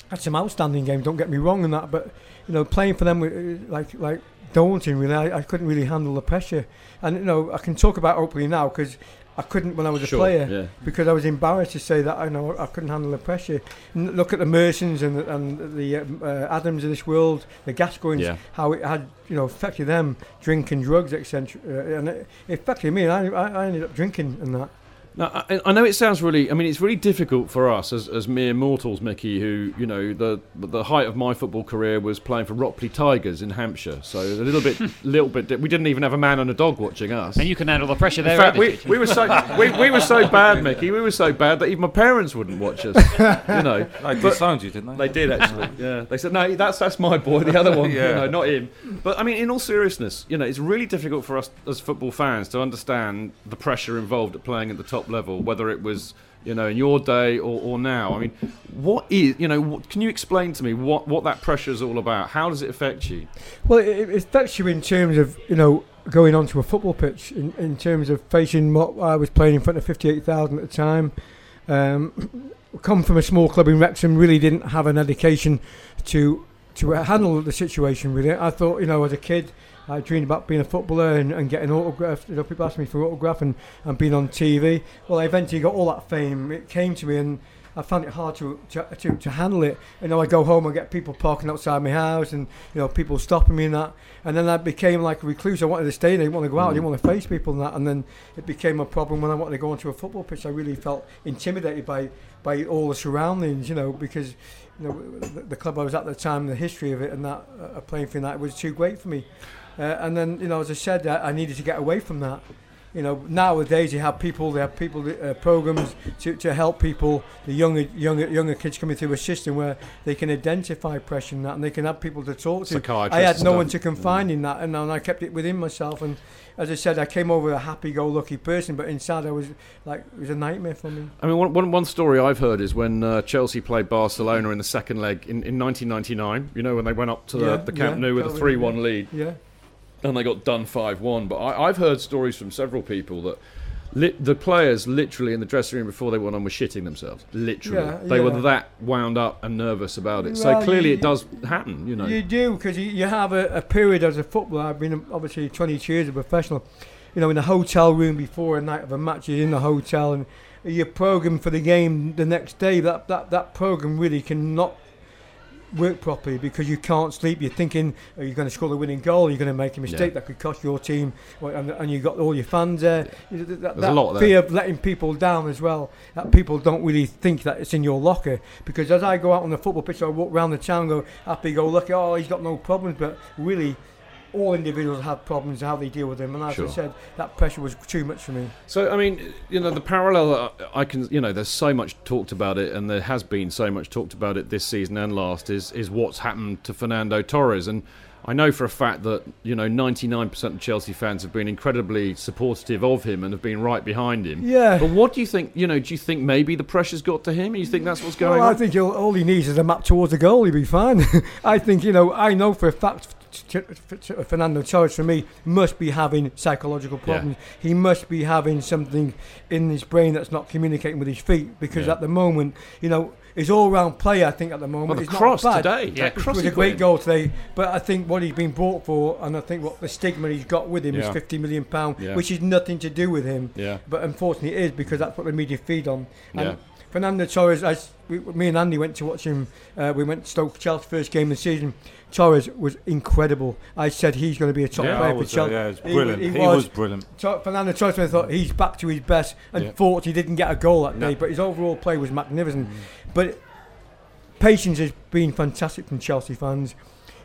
had some outstanding games. Don't get me wrong in that, but you know playing for them uh, like like daunting. Really, I, I couldn't really handle the pressure, and you know I can talk about openly now because. I couldn't when I was a player yeah. because I was embarrassed to say that I know I couldn't handle the pressure. N- look at the Mersons and the, and the um, uh, Adams of this world, the Gascoignes, Yeah. how it had you know affected them, drinking drugs, etc. Uh, and it, affected me. And I I ended up drinking and that. Now, I, I know it sounds really. I mean, it's really difficult for us as, as mere mortals, Mickey. Who you know, the the height of my football career was playing for Ropley Tigers in Hampshire. So a little bit, little bit. di- We didn't even have a man and a dog watching us. And you can handle the pressure there. In fact, we, we were so we, we were so bad, Mickey. We were so bad that even my parents wouldn't watch us. You know, They But- disowned you, didn't they? They did actually. Yeah, they said no, that's that's my boy. The other one, Yeah. you know, not him. But I mean, in all seriousness, you know, it's really difficult for us as football fans to understand the pressure involved at playing at the top top level, whether it was you know in your day or, or now. I mean, what is you know? What, can you explain to me what what that pressure is all about? How does it affect you? Well, it, it affects you in terms of you know going onto a football pitch in, in terms of facing what I was playing in front of fifty eight thousand at the time. Um, come from a small club in Wrexham, really didn't have an education to to handle the situation with it. I thought, you know, as a kid, I dreamed about being a footballer and, and getting autographs. You know, people asked me for autograph and, and being on TV. Well, I eventually got all that fame. It came to me and I found it hard to, to, to, to handle it. You know, I go home and get people parking outside my house and, you know, people stopping me and that. And then I became like a recluse. I wanted to stay. There. I didn't want to go out. I didn't want to face people and that. And then it became a problem when I wanted to go onto a football pitch. I really felt intimidated by, by all the surroundings, you know, because, you know, the, the club I was at at the time, the history of it and that, uh, playing for that was too great for me. Uh, and then, you know, as I said, I, I needed to get away from that. You know nowadays you have people they have people uh, programs to, to help people the younger younger younger kids coming through a system where they can identify pressure and that and they can have people to talk to. I had no one to confine in that and, and I kept it within myself and as I said I came over a happy-go-lucky person but inside I was like it was a nightmare for me. I mean one, one, one story I've heard is when uh, Chelsea played Barcelona in the second leg in, in 1999 you know when they went up to yeah, the, the Camp yeah, Nou with a 3-1 lead. Yeah and they got done 5 1. But I, have heard stories from several people that lit, the players literally in the dressing room before they went on were shitting themselves. Literally. Yeah, they yeah. were that wound up and nervous about it. Well, so clearly you- it does happen, you know. You do because you, you have a, a period as a footballer. I've been obviously 22 years a professional. You know, in a hotel room before a night of a match, you're in the hotel and you're programmed for the game the next day. That that that program really cannot work properly because you can't sleep. You're thinking, are you going to score the winning goal? Are You're going to make a mistake Yeah. that could cost your team, and, and you've got all your fans there. You- That, There's a that lot there. fear of letting people down as well. That people don't really think that it's in your locker because as I go out on the football pitch, I walk around the town, go happy, go lucky. Oh, he's got no problems, but really. All individuals have problems how they deal with them, and as Sure. I said, that pressure was too much for me. So I mean, you know, the parallel uh, I can, you know, there's so much talked about it, and there has been so much talked about it this season and last. Is is what's happened to Fernando Torres, and I know for a fact that you know 99% of Chelsea fans have been incredibly supportive of him and have been right behind him. Yeah. But what do you think? You know, do you think maybe the pressure's got to him? You think that's what's going well, I think he'll, all he needs is a map towards the goal. He'll be fine. I think you know. I know for a fact. Fernando Torres, for me, must be having psychological Yeah. problems. He must be having something in his brain that's not communicating with his feet. Because Yeah. at the moment, you know, his all-round play, I think, at the moment, Well, the cross not bad. today, it cross was a great in. goal today. But I think what he's been brought for, and I think what the stigma he's got with him Yeah. is 50 million pound, Yeah. which is nothing to do with him. Yeah. But unfortunately, it is because that's what the media feed on. And Yeah. Fernando Torres, as we, me and Andy went to watch him, uh, we went to Stoke Chelsea first game of the season. Torres was incredible. I said he's going to be a top Yeah, player for was, uh, Chelsea. yeah, he was brilliant. He was brilliant. Tor- Fernando Torres, I thought he's back to his best. Yeah. Unfortunately, he didn't get a goal that No. day, but his overall play was magnificent. But patience has been fantastic from Chelsea fans.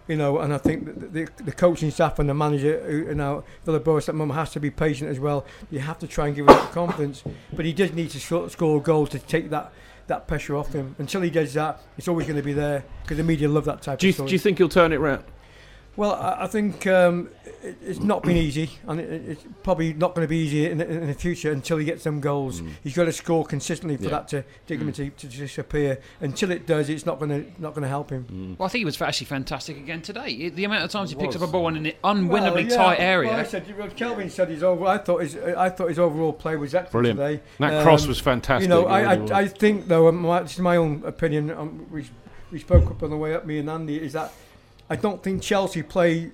You know, and I think the, the, the coaching staff and the manager, who, you know, Villas Boas at the moment has to be patient as well. You have to try and give him that confidence, but he does need to score, score goals to take that that pressure off him. Until he does that, it's always going to be there because the media love that type Do you, of story. do you think he'll turn it round? Well, I, I think um, it, it's not been easy, and it, it's probably not going to be easy in, the- in the future until he gets some goals. He's got to score consistently for Yeah. that to dig him to, to disappear. Until it does, it's not going to not going to help him. Well, I think he was actually fantastic again today. The amount of times he picks up a ball in an Well, unwinnably yeah, tight area. Well, I said, well, Kelvin said his over. I thought his I thought his overall play was excellent Brilliant. today. Um, That cross was fantastic, You know, I, yeah, it was. I, I think though, um, my, this is my own opinion. Um, we we spoke up on the way up, me and Andy, is that I don't think Chelsea play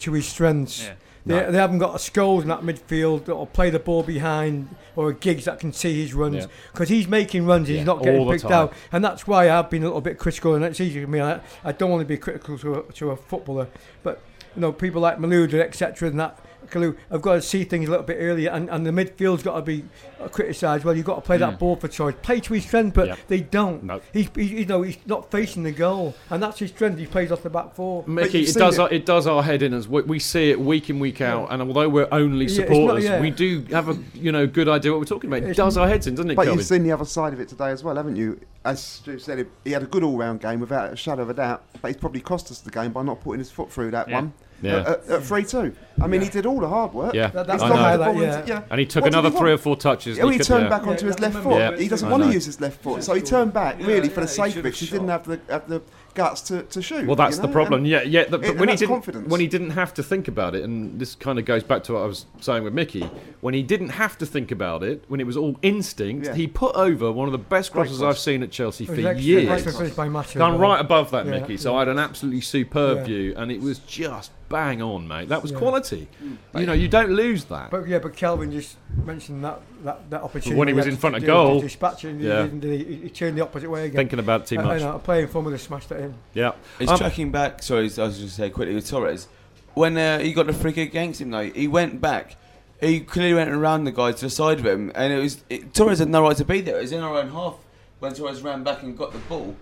to his strengths. Yeah. They, No. they haven't got a Scholes in that midfield or play the ball behind or a Giggs that can see his runs Yeah. because he's making runs and Yeah, he's not getting picked time. out and that's why I've been a little bit critical and it's easy for me I, I don't want to be critical to a, to a footballer but you know people like Malouda etc and that Kalou have got to see things a little bit earlier and, and the midfield's got to be uh, criticised well you've got to play Mm. that ball for choice play to his strength but Yeah. they don't No. he's, he, you know he's not facing the goal and that's his strength he plays off the back four Mickey, it does, our, it does our head in as we, we see it week in, week out, and although we're only Yeah, not- supporters, yeah. we do have a you know good idea what we're talking about. It does our heads in, doesn't it, But Kelvin? you've seen the other side of it today as well, haven't you? As Stu said, he- he had a good all-round game without a shadow of a doubt, but he's probably cost us the game by not putting his foot through that Yeah. one. Yeah. at, at three two. I mean, he did all the hard work. Yeah, That- that's I got know. the yeah. yeah. And he took What another he three or four touches. Oh, and he could- turned yeah. back onto Yeah, his left foot. that. He doesn't I want to use his left foot, so he turned back really Yeah, for the yeah, he safe should've. He didn't have the have the guts to, to shoot. Well, that's you the problem. and- Yeah, yeah. The, but and when he didn't, confidence. when he didn't have to think about it, and this kind of goes back to what I was saying with Mickey, when he didn't have to think about it, when it was all instinct, Yeah. he put over one of the best crosses cross. I've seen at Chelsea It for was excellent. years. Excellent finish by Mata Gone right above that, Yeah, Mickey. So yeah. I had an absolutely superb Yeah. view, and it was just bang on, mate. That was Yeah. quality. Mm. You know, you don't lose that. But yeah, but Kelvin just mentioned that that, that opportunity When he was in front of goal. to dispatch it, and he Yeah. he? He turned the opposite way again. Thinking about it too Uh, much. you know, playing fun with have smashed it in. Yeah. He's Um, tracking back. Sorry, I was just going to say quickly with Torres. When uh, he got the free kick against him, though, he went back. He clearly went around the guy to the side of him, and it was it, Torres had no right to be there. It was in our own half when Torres ran back and got the ball,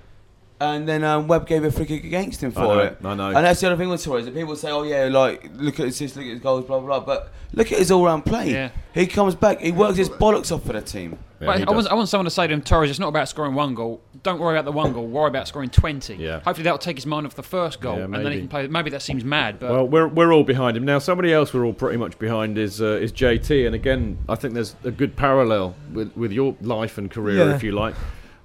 and then um, Webb gave a free kick against him I for know, it. I know. And that's the other thing with Torres. That people say, "Oh yeah, like look at his assist, look at his goals, blah blah." blah. But look at his all-round play. Yeah. He comes back. He works his bollocks off for the team. Yeah, But I, want, I want someone to say to him, Torres, it's not about scoring one goal. Don't worry about the one goal. Worry about scoring 20. Yeah. Hopefully that'll take his mind off the first goal, Yeah, and then maybe. he can play. Maybe that seems mad, but Well, we're, we're all behind him now. Somebody else we're all pretty much behind is uh, is JT, and again, I think there's a good parallel with, with your life and career, Yeah. if you like.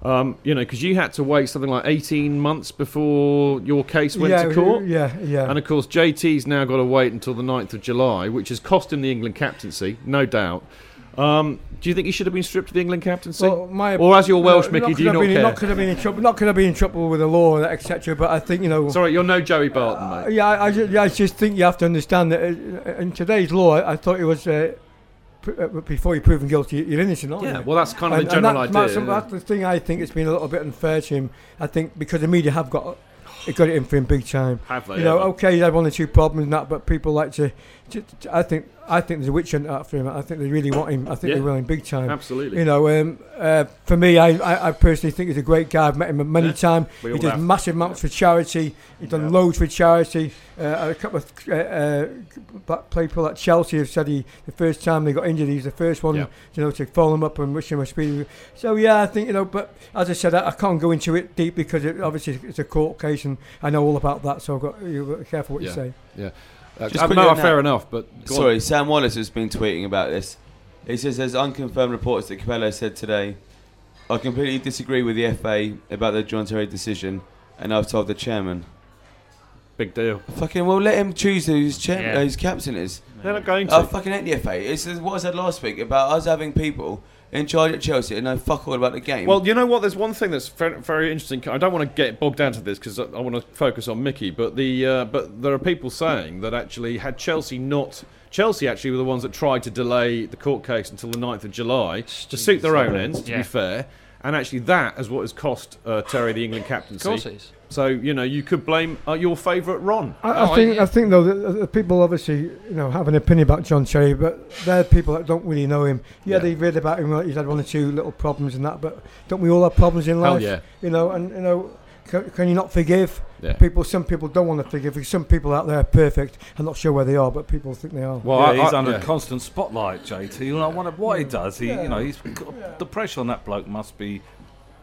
Um, you know, because you had to wait something like 18 months before your case went yeah, to court. Yeah, yeah. Yeah. And of course, JT's now got to wait until the 9th of July, which has cost him the England captaincy, no doubt. Um, do you think he should have been stripped of the England captaincy? Well, my- or as your Welsh no, Mickey, not do you not been, care? Not could have been in trouble. Not could have been in trouble with the law, etc. But I think you know. Sorry, you're no Joey Barton, Uh, mate. yeah, I, I, I just think you have to understand that uh, in today's law, I, thought it was uh, Uh, before you're proven guilty, you're innocent, aren't Yeah, you? well, that's kind of And- the and general that's, idea. That's, the thing I think it's been a little bit unfair to him. I think because the media have got it got it in for him big time. Have they You know, ever? okay, he had one or two problems and that, but people like to. to, to- I think I think there's a witch hunt out for him. I think they really want him. I think Yeah. they want him big time. Absolutely. You know, um, uh, for me, I, I, I personally think he's a great guy. I've met him many Yeah, times. He does have. massive amounts for charity. He's done loads for charity. Uh, a couple of uh, uh, black people at Chelsea have said he the first time they got injured, he's the first one, Yeah. you know, to follow him up and wish him a speedy. So yeah, I think you know, but as I said, I, I can't go into it deep because it, obviously it's a court case and I know all about that. So I've got you be careful what Yeah. you say. Yeah. Uh, Just quickly no, on fair that. enough, but go on. Sorry, Sam Wallace has been tweeting about this. He says there's unconfirmed reports that Capello said today, I completely disagree with the FA about the John Terry decision, and I've told the chairman. Big deal. Fucking well, let him choose who his, Yeah. uh, his captain is. They're not going to. I fucking hate the FA. It's what I said last week about us having people in charge at Chelsea and know fuck all about the game. Well, you know what? There's one thing that's very, very interesting. I don't want to get bogged down to this because I, I want to focus on Mickey. But the uh, but there are people saying that actually had Chelsea not Chelsea actually were the ones that tried to delay the court case until the 9th of July to suit their own ends. To Yeah. be fair, and actually that is what has cost uh, Terry the England captaincy. Of course it is. So you know you could blame uh, your favourite Ron. I, I Oh, think yeah. I think though that the, the people obviously you know have an opinion about John Terry, but they're people that don't really know him. Yeah, Yeah. they've read about him. Like he's had one or two little problems and that, but don't we all have problems in life? Hell life? yeah. You know, and you know, can, can you not forgive Yeah. people? Some people don't want to forgive. Some people out there are perfect. I'm not sure where they are, but people think they are. Well, yeah, I- he's I- under yeah. constant spotlight, JT. You know, I wonder what he does. He, you know, he's got, the pressure on that bloke must be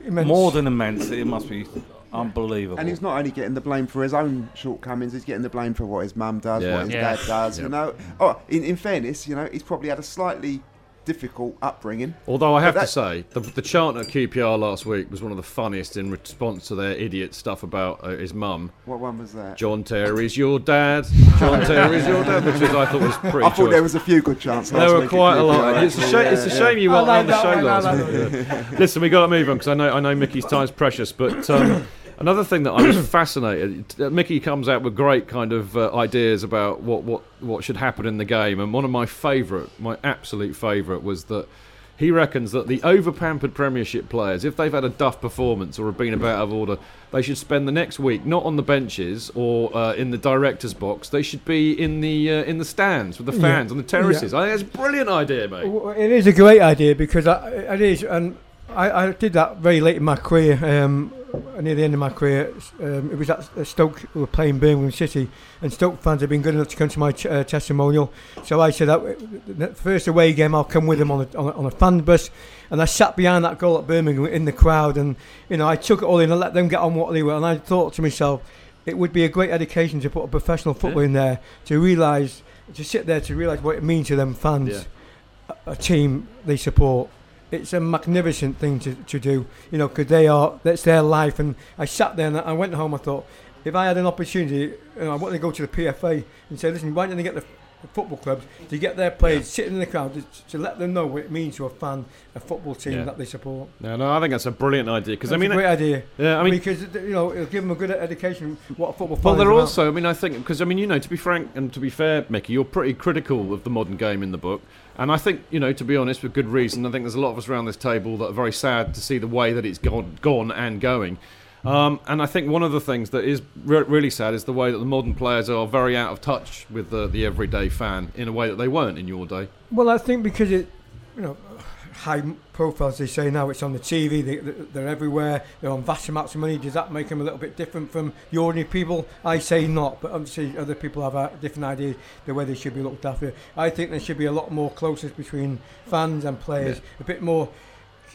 Immense. more than immense. It must be unbelievable. And he's not only getting the blame for his own shortcomings; he's getting the blame for what his mum does, Yeah. what his Yeah. dad does. Yeah. You know. Oh, in, in fairness, you know, he's probably had a slightly difficult upbringing. Although I have But to say, the, the chant at QPR last week was one of the funniest in response to their idiot stuff about uh, his mum. What one was that? John Terry's your dad. John Terry's your dad, which is, I thought was pretty. I thought choice. there was a few good chances. There were quite a lot. It's a shame. It's a shame you I weren't like on the that show one, I last like week. Listen, we got to move on because I know I know Mickey's time's precious. But um, another thing that I was fascinated, uh, Mickey comes out with great kind of uh, ideas about what, what what should happen in the game, and one of my favourite, my absolute favourite, was that. He reckons that the over-pampered Premiership players, if they've had a duff performance or have been a bit out of order, they should spend the next week not on the benches or uh, in the directors' box. They should be in the uh, in the stands with the Yeah. fans on the terraces. I think that's a brilliant idea, mate. Well, It is a great idea because I, it is, and I, I did that very late in my career. Um, near the end of my career, um, it was at Stoke who were playing Birmingham City, and Stoke fans had been good enough to come to my ch- uh, testimonial. So I said, that first away game, I'll come with them on a, on a, on a fan bus. And I sat behind that goal at Birmingham in the crowd, and you know I took it all in and let them get on what they were. And I thought to myself, it would be a great education to put a professional football in there to realise, to sit there to realise what it means to them fans, Yeah. a, a team they support. It's a magnificent thing to, to do, you know, because they are, that's their life. And I sat there and I went home, I thought, if I had an opportunity, you know, I want to go to the PFA and say, listen, why don't they get the, the football clubs to get their players sitting in the crowd to, to let them know what it means to a fan, a football team Yeah. that they support. No, no, I think that's a brilliant idea because I mean, a great idea. Yeah, I mean, because you know it'll give them a good education what a football. Well, they're also. I mean, I think because I mean, you know, to be frank and to be fair, Mickey, you're pretty critical of the modern game in the book, and I think you know, to be honest, with good reason. I think there's a lot of us around this table that are very sad to see the way that it's gone, gone and going. Um, and I think one of the things that is re- really sad is the way that the modern players are very out of touch with the, the everyday fan in a way that they weren't in your day. Well, I think because it, you know, high profile as they say now, it's on the TV. They, they're everywhere. They're on vast amounts of money. Does that make them a little bit different from the ordinary people? I say not, but obviously other people have a different idea the way they should be looked after. I think there should be a lot more closeness between fans and players, a bit more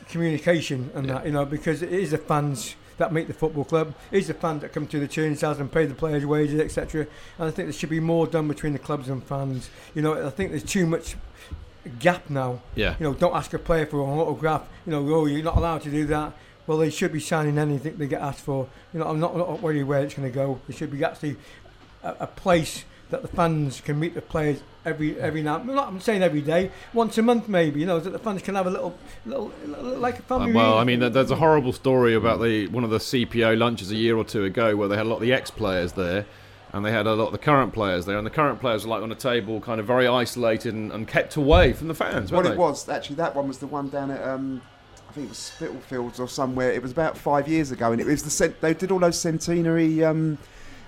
communication and that, you know, because it is the fans that make the football club. Is the fans that come to the turnstiles and pay the players' wages, etc. And I think there should be more done between the clubs and fans. You know, I think there's too much gap now. Yeah. You know, don't ask a player for an autograph. You know, oh, you're not allowed to do that. Well, they should be signing anything they get asked for. You know, I'm not, not worried where it's going to go. There should be actually a, a place that the fans can meet the players every every now. I'm not I'm saying every day, once a month maybe. You know, that the fans can have a little, little, little like a family. Uh, well, I mean, there's a horrible story about the one of the CPO lunches a year or two ago where they had a lot of the ex-players there, and they had a lot of the current players there, and the current players were like on a table, kind of very isolated and, and kept away from the fans. What weren't it was actually that one was the one down at um, I think it was Spitalfields or somewhere. It was about five years ago, and it was the cent- they did all those centenary um,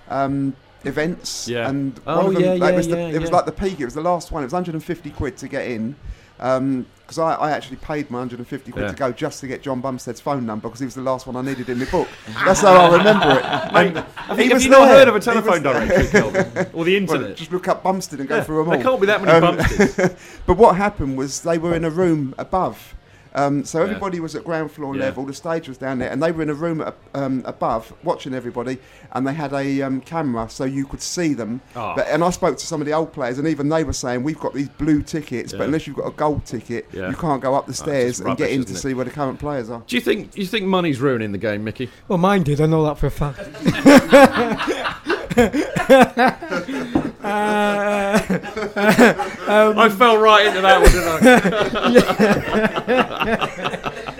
um, events. Yeah. And Oh, one of them, yeah, that yeah, was the, yeah, it was yeah. like the peak. It was the last one. It was 150 quid to get in. Um, because I, I actually paid my 150 quid Yeah. to go just to get John Bumstead's phone number because he was the last one I needed in my book. That's how I remember it. Mate, And have he have was you not heard of a telephone directory, Kelvin? Or the Well, internet? just look up Bumstead and go Yeah, through them all. there can't be that many um, Bumsteads. but what happened was they were in a room above. Um, so Yeah. everybody was at ground floor Yeah. level. The stage was down there, and they were in a room up, um, above watching everybody. And they had a um, camera so you could see them. Ah. But and I spoke to some of the old players, and even they were saying we've got these blue tickets, Yeah. but unless you've got a gold ticket, Yeah. you can't go up the Oh, it's stairs just and get in to it? see where the current players are. Do you think you think money's ruining the game, Mickey? Well, mine did. I know that for a fact. Uh, um, I fell right into that one, didn't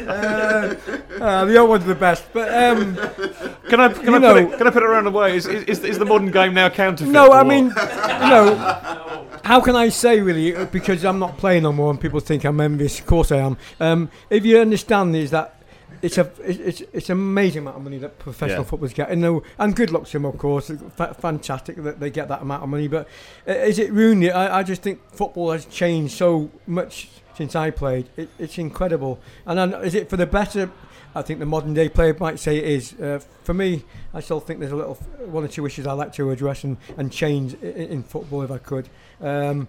I? uh, the old one's the best, but um, Can I can I know, put it can I put it around the way? Is, is, is the modern game now counterfeit? No, I mean, you know, how can I say really? uh, Because I'm not playing no more, and people think I'm envious. Of course I am. Um, if you understand is that. It's a it's it's an amazing amount of money that professional Yeah. footballers get, and, no, and good luck to them, of course. Fantastic that they get that amount of money, but uh, is it ruined it? I, I just think football has changed so much since I played. It, it's incredible, and then, is it for the better? I think the modern day player might say it is. Uh, for me, I still think there's a little one or two issues I'd like to address and, and change in, in football if I could. Um,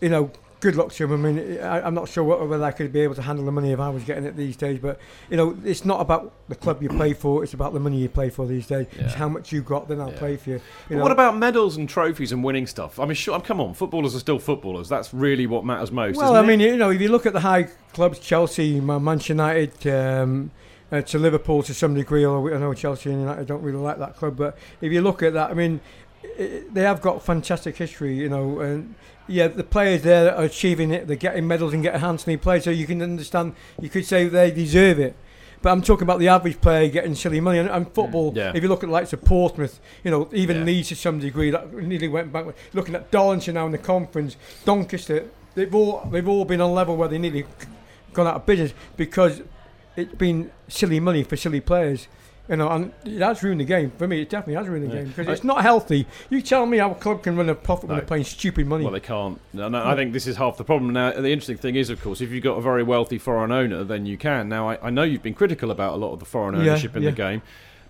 you know, good luck to him. I mean, I, I'm not sure whether I could be able to handle the money if I was getting it these days. But you know, it's not about the club you play for; it's about the money you play for these days. It's how much you got, then I'll play for you. you But know. what about medals and trophies and winning stuff? I mean, sure, come on, footballers are still footballers. That's really what matters most. Well, isn't I it? mean, you know, if you look at the high clubs, Chelsea, Manchester United, um, uh, to Liverpool to some degree, although I know Chelsea and United don't really like that club, but if you look at that, I mean, i they have got fantastic history, you know, and yeah, the players there are achieving it, they're getting medals and getting handsomely played, so you can understand, you could say they deserve it. But I'm talking about the average player getting silly money. And, and mm. football, Yeah. if you look at the likes of Portsmouth, you know, even Yeah. Leeds to some degree, that nearly went back. Looking at Darlington now in the conference, Doncaster, they've all they've all been on level where they nearly gone out of business because it's been silly money for silly players. You know, and that's ruined the game for me. It definitely has ruined the Yeah. game because it's not healthy. You tell me how a club can run a profit when they're playing stupid money. Well, they can't. No, no, I think this is half the problem. Now, the interesting thing is, of course, if you've got a very wealthy foreign owner, then you can. Now, I, I know you've been critical about a lot of the foreign Yeah, ownership in yeah. the game,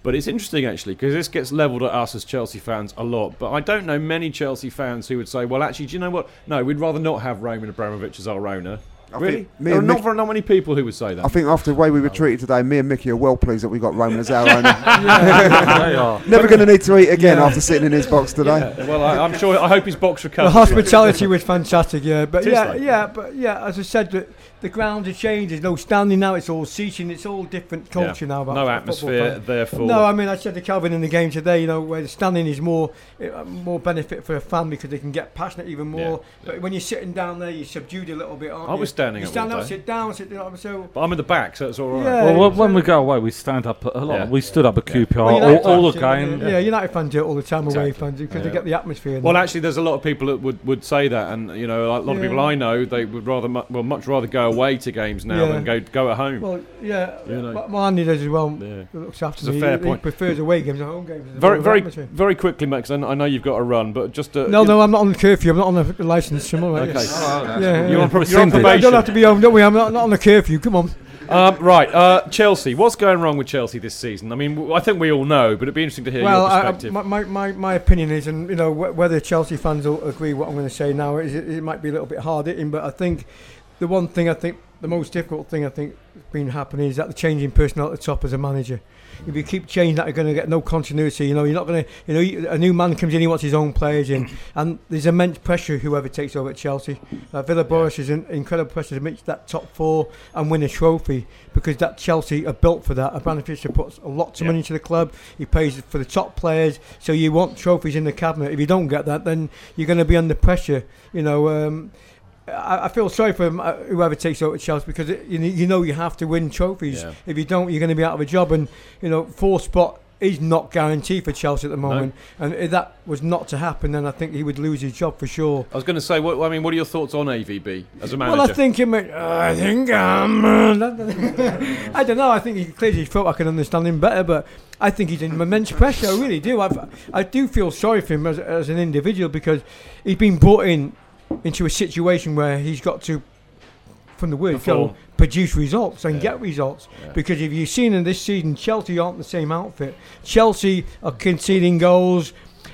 but it's interesting actually because this gets levelled at us as Chelsea fans a lot. But I don't know many Chelsea fans who would say, "Well, actually, do you know what? No, we'd rather not have Roman Abramovich as our owner." I Really? me There are and not, Mick- very- not many people who would say that. I think after the way we were treated today, me and Mickey are well pleased that we got Roman as our owner. They are. Never going to need to eat again Yeah. after sitting in his box today. Yeah, Well, I, I'm sure. I hope his box The recovers. hospitality was fantastic, yeah. But It is, yeah, though. yeah, but yeah. As I said, the, the grounds have changed. There's no standing now. It's all seating. It's all different culture now. About No football atmosphere, fans. therefore. No, I mean I said to Kelvin in the game today. You know where the standing is more uh, more benefit for a fan because they can get passionate even more. But when you're sitting down there, you're subdued a little bit. Aren't I you? was standing You up stand all up, day. sit down, sit down. So But I'm in the back, so it's all right. Yeah. Well, when- when we go away, we stand up a lot. Yeah. We stood up at QPR Well, all, all the do game. Yeah, United fans do it all the time. Away Exactly. fans because Yeah. they get the atmosphere. Well, actually, there's a lot of people that would, would say that, and you know, a lot of people I know they would rather, well, much rather go away to games now Yeah. than go go at home. Well, yeah, You know. but Marnie does as well. Yeah. Looks after It's a fair he, point. He prefers away games to home games. Very, very, atmosphere. very quickly, Max. and I know you've got to run, but just uh, No, you no, I'm not on the curfew. I'm not on the license. I'm. Okay. Oh, yeah, yeah. You're on pro- you're on I probation. don't have to be home, don't we? I'm not, not on the curfew. Come on. Um, right, uh, Chelsea. What's going wrong with Chelsea this season? I mean, w- I think we all know, but it'd be interesting to hear well, your perspective. my, my, my, my opinion is, and you know, wh- whether Chelsea fans will agree what I'm going to say now, is it, it might be a little bit hard hitting, but I think the one thing I think the most difficult thing I think has been happening is that the changing personnel at the top as a manager. If you keep changing that, you're going to get no continuity. You know, you're not going to. You know, you- a new man comes in, he wants his own players in, and there's immense pressure whoever takes over at Chelsea. Uh, Villas Boas is in incredible pressure to reach that top four and win a trophy because that Chelsea are built for that. Fisher puts a lot of money into the club. He pays for the top players, so you want trophies in the cabinet. If you don't get that, then you're going to be under pressure. You know. Um, I, I feel sorry for him, uh, whoever takes over at Chelsea because it, you, you know you have to win trophies. Yeah. If you don't, you're going to be out of a job. And you know, fourth spot is not guaranteed for Chelsea at the moment. And if that was not to happen, then I think he would lose his job for sure. I was going to say, what, I mean, what are your thoughts on AVB as a manager? Well, I think him. Uh, I think um, I don't know. I think he clears his throat. I can understand him better, but I think he's in immense pressure. I really do. I've, I do feel sorry for him as, as an individual because he's been brought in into a situation where he's got to, from the word go, produce results and get results. Because if you've seen in this season, Chelsea aren't the same outfit. Chelsea are conceding goals.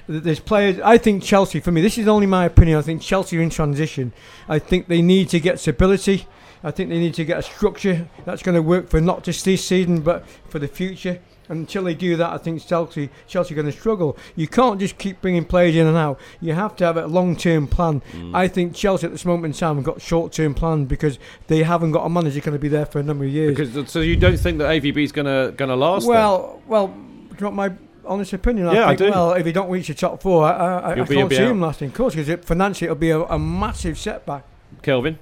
There's players. I think Chelsea, for me, this is only my opinion. I think Chelsea are in transition. I think they need to get stability. I think they need to get a structure that's going to work for not just this season but for the future. Until they do that, I think Chelsea Chelsea are going to struggle. You can't just keep bringing players in and out. You have to have a long-term plan. Mm. I think Chelsea at this moment in time have got short-term plan because they haven't got a manager going to be there for a number of years. Because, so you don't think that AVB is going to going to last? then? Well, well, do my honest opinion? Yeah, I I do. Well, if you don't reach the top four, I, I, I can't see out. him lasting. Of course, because it, financially it'll be a, a massive setback. Kelvin.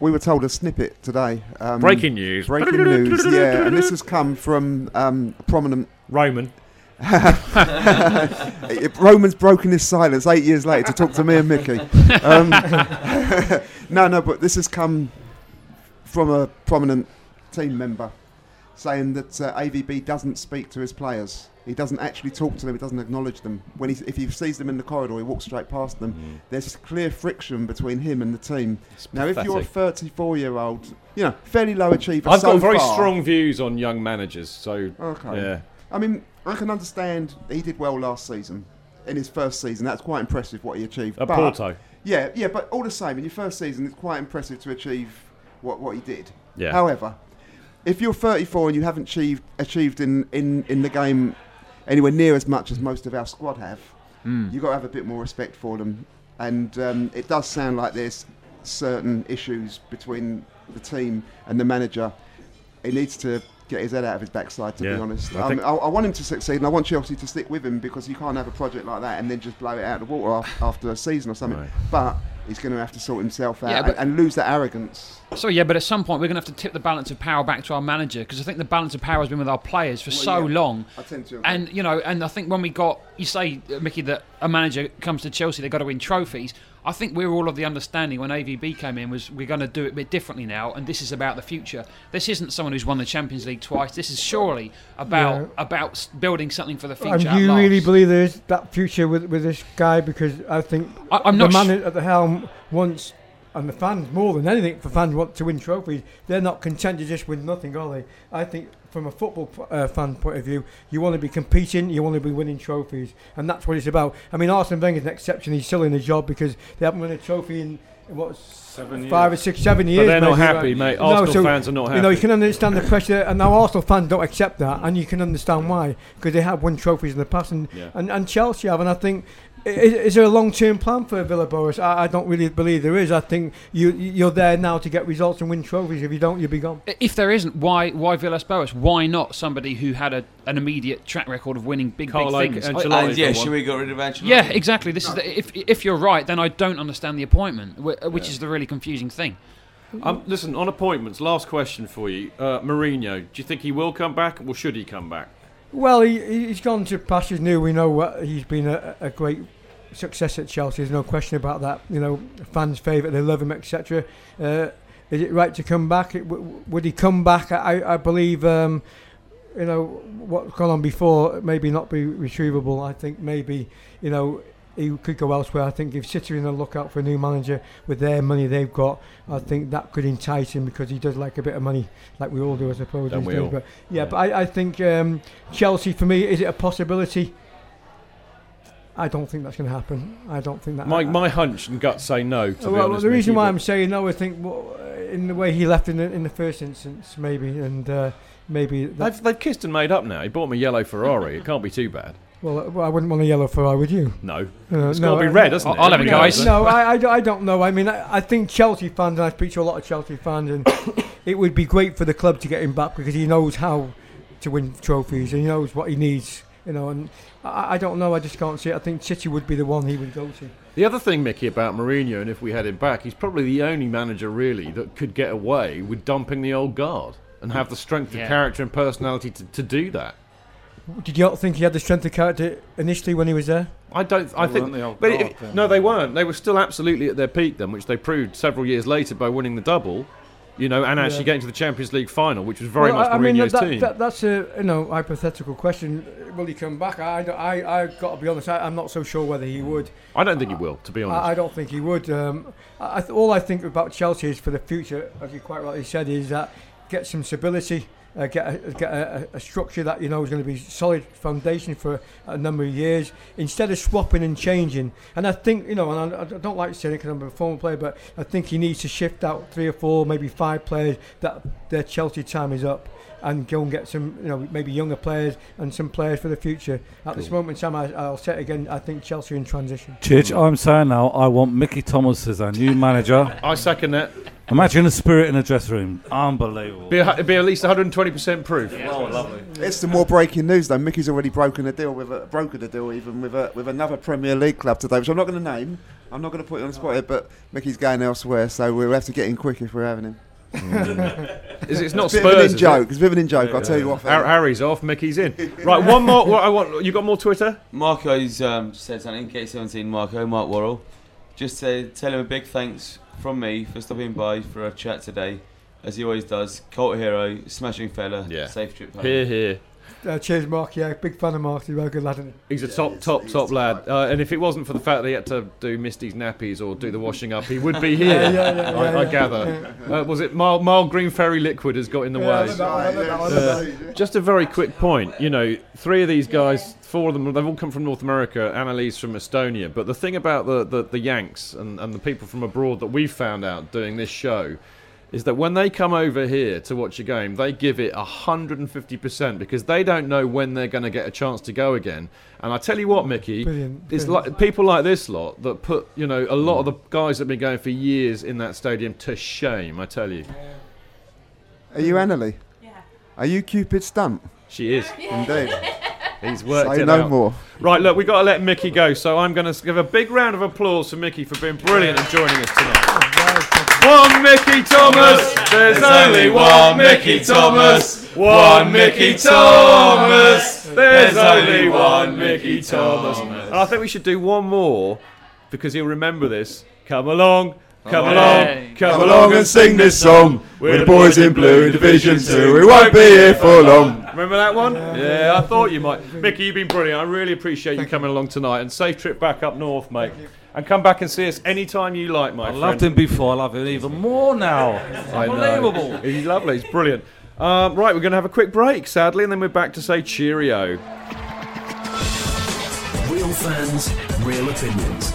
We were told a snippet today. Um, Breaking news. Breaking news. Yeah, and this has come from um, a prominent Roman. Roman's broken his silence eight years later to talk to me and Mickey. Um, no, no, but this has come from a prominent team member saying that uh, AVB doesn't speak to his players. He doesn't actually talk to them. He doesn't acknowledge them. When he, if he sees them in the corridor, he walks straight past them. Mm. There's clear friction between him and the team. now, if you're a 34-year-old, you know, fairly low achiever, I've so got very far- strong views on young managers, so Okay. yeah. I mean, I can understand he did well last season. In his first season, that's quite impressive what he achieved. At But- Porto. Yeah, yeah, but all the same, in your first season, it's quite impressive to achieve what, what he did. Yeah. However, if you're 34 and you haven't achieved achieved in, in, in the game anywhere near as much as most of our squad have, Mm. you've got to have a bit more respect for them. And um, it does sound like there's certain issues between the team and the manager. He needs to get his head out of his backside, to Yeah, be honest. I Um, I, I want him to succeed, and I want Chelsea to stick with him because you can't have a project like that and then just blow it out of the water after a season or something. But he's going to have to sort himself out Yeah, and, and lose that arrogance. So yeah, but at some point we're going to have to tip the balance of power back to our manager because I think the balance of power has been with our players for Well, so yeah, long. I tend to agree. And you know, and I think when we got, you say uh, Mickey that a manager comes to Chelsea, they've got to win trophies. I think we are all of the understanding when AVB came in was we're going to do it a bit differently now, and this is about the future. This isn't someone who's won the Champions League twice. This is surely about Yeah. about building something for the future. And at you really believe there is that future with, with this guy? Because I think I- I'm the not man at the helm wants, and the fans more than anything, for fans want to win trophies. They're not content to just win nothing, are they? I think from a football uh, fan point of view, you want to be competing, you want to be winning trophies, and that's what it's about. I mean, Arsene Wenger's an exception. He's still in the job because they haven't won a trophy in. what Seven five or six, seven years. But years. they're not maybe, happy, right? mate. No, Arsenal so, fans are not happy. You know, you can understand the pressure, and now Arsenal fans don't accept that, and you can understand why because they have won trophies in the past, and Yeah. and, and Chelsea have, and I think. Is, is there a long-term plan for Villas Boas? I, I don't really believe there is. I think you you're there now to get results and win trophies. If you don't, you'll be gone. If there isn't, why why Villas Boas? Why not somebody who had a, an immediate track record of winning big Carlo big things? Ancelotti. And yeah, should we get rid of Ancelotti? Yeah, exactly. This is the, if if you're right, then I don't understand the appointment, wh- which is the really confusing thing. Um, listen, on appointments, last question for you. Uh, Mourinho, do you think he will come back or should he come back? Well, he, he's gone to pastures new. We know what he's been a, a great success at Chelsea. There's no question about that. You know, fans favourite, they love him, etc. Uh, is it right to come back? It, w- would he come back? I, I believe. Um, you know what's gone on before maybe not be retrievable. I think maybe you know he could go elsewhere. I think if City are in the lookout for a new manager with their money they've got, I think that could entice him because he does like a bit of money, like we all do, I suppose. These we days. all? But yeah, but I, I think um, Chelsea for me is it a possibility? I don't think that's going to happen. I don't think that. My, my hunch and gut say no, to be well, the reason why I'm saying no, I think well, in the way he left in the, in the first instance, maybe, and uh, maybe. They've, they've kissed and made up now. He bought me a yellow Ferrari. It can't be too bad. Well, uh, well, I wouldn't want a yellow Ferrari, would you? No. Uh, It's no, got to be red, hasn't it? I'll have it, Everybody guys. No, I, I, don't- I don't know. I mean, I, I think Chelsea fans, and I speak to a lot of Chelsea fans, and it would be great for the club to get him back because he knows how to win trophies and he knows what he needs. You know, and I, I don't know. I just can't see it. I think City would be the one he would go to. The other thing, Mickey, about Mourinho, and if we had him back, he's probably the only manager really that could get away with dumping the old guard and have the strength Yeah. of character and personality to, to do that. Did you not think he had the strength of character initially when he was there? I don't. I They think. weren't But guard it- no, they weren't. They were still absolutely at their peak then, which they proved several years later by winning the double. You know, and actually Yeah. getting to the Champions League final, which was very Well, much I, I mean, Mourinho's that, team. that, that's a you know hypothetical question. Will he come back? I, don't- I, I got to be honest. I, I'm not so sure whether he would. I don't think he will, to be honest. I, I don't think he would. Um, I, I th- all I think about Chelsea is for the future, as you quite rightly said, is that get some stability, uh, get a, get a, a structure that you know is going to be solid foundation for a number of years, instead of swapping and changing. And I think you know, and I, I don't like saying it because I'm a former player, but I think he needs to shift out three or four, maybe five players that their Chelsea time is up. And go and get some, you know, maybe younger players and some players for the future. At this moment in time, I, I'll say again. I think Chelsea in transition. Chich, I'm saying now, I want Mickey Thomas as our new manager. I second that. Imagine the spirit in the dressing room. Unbelievable. Be, a, be at least 120% proof. Oh, lovely. It's the more breaking news though. Mickey's already broken a deal with a broken a deal even with a with another Premier League club today, which I'm not going to name. I'm not going to put it on the spot here, but Mickey's going elsewhere, so we'll have to get in quick if we're having him. Is it's not It's a bit of Spurs, an is in joke. it? It's a bit of an in joke. I'll tell you what. Har- Harry's off, Mickey's in. Right, one more. What I want. You got more Twitter? Marco's um, said something. K17 Marco, Mark Worrall. Just say, tell him a big thanks from me for stopping by for a chat today, as he always does. Cult hero, smashing fella, Yeah. safe trip home. Here, here. Uh, cheers, Mark. Yeah, big fan of Mark. He's a very good lad. Isn't he? He's a top, top, top lad. Uh, and if it wasn't for the fact that he had to do Misty's nappies or do the washing up, he would be here. Yeah, yeah, yeah, I, yeah, I yeah. gather. Uh, was it mild, mild green fairy liquid has got in the Yeah, way? love that one, I love that one, I love that Uh, just a very quick point. You know, three of these guys, four of them, they've all come from North America. Annalise from Estonia. But the thing about the, the, the Yanks and, and the people from abroad that we've found out doing this show is that when they come over here to watch a game, they give it 150% because they don't know when they're going to get a chance to go again. And I tell you what, Mickey, Brilliant, it's brilliant. like people like this lot that put, you know, a lot of the guys that have been going for years in that stadium to shame, I tell you. Are you Annalie? Yeah. Are you Cupid Stunt? She is. Indeed. He's worked Say it no out. more. Right, look, we've got to let Mickey go, so I'm going to give a big round of applause for Mickey for being brilliant and joining us tonight. One Mickey Thomas, there's only one Mickey Thomas. One Mickey Thomas, there's only one Mickey Thomas. I think we should do one more because he'll remember this. Come along. Come along, come along and sing this song. We're the boys in blue in Division 2. We won't be here for long. Remember that one? Yeah, I thought you might. Mickey, you've been brilliant. I really appreciate you coming along tonight. And safe trip back up north, mate. And come back and see us anytime you like, my I friend. loved him before. I love him even more now. I know. Unbelievable. He's lovely. He's brilliant. Um, right, we're going to have a quick break, sadly, and then we're back to say cheerio. Real fans, real opinions.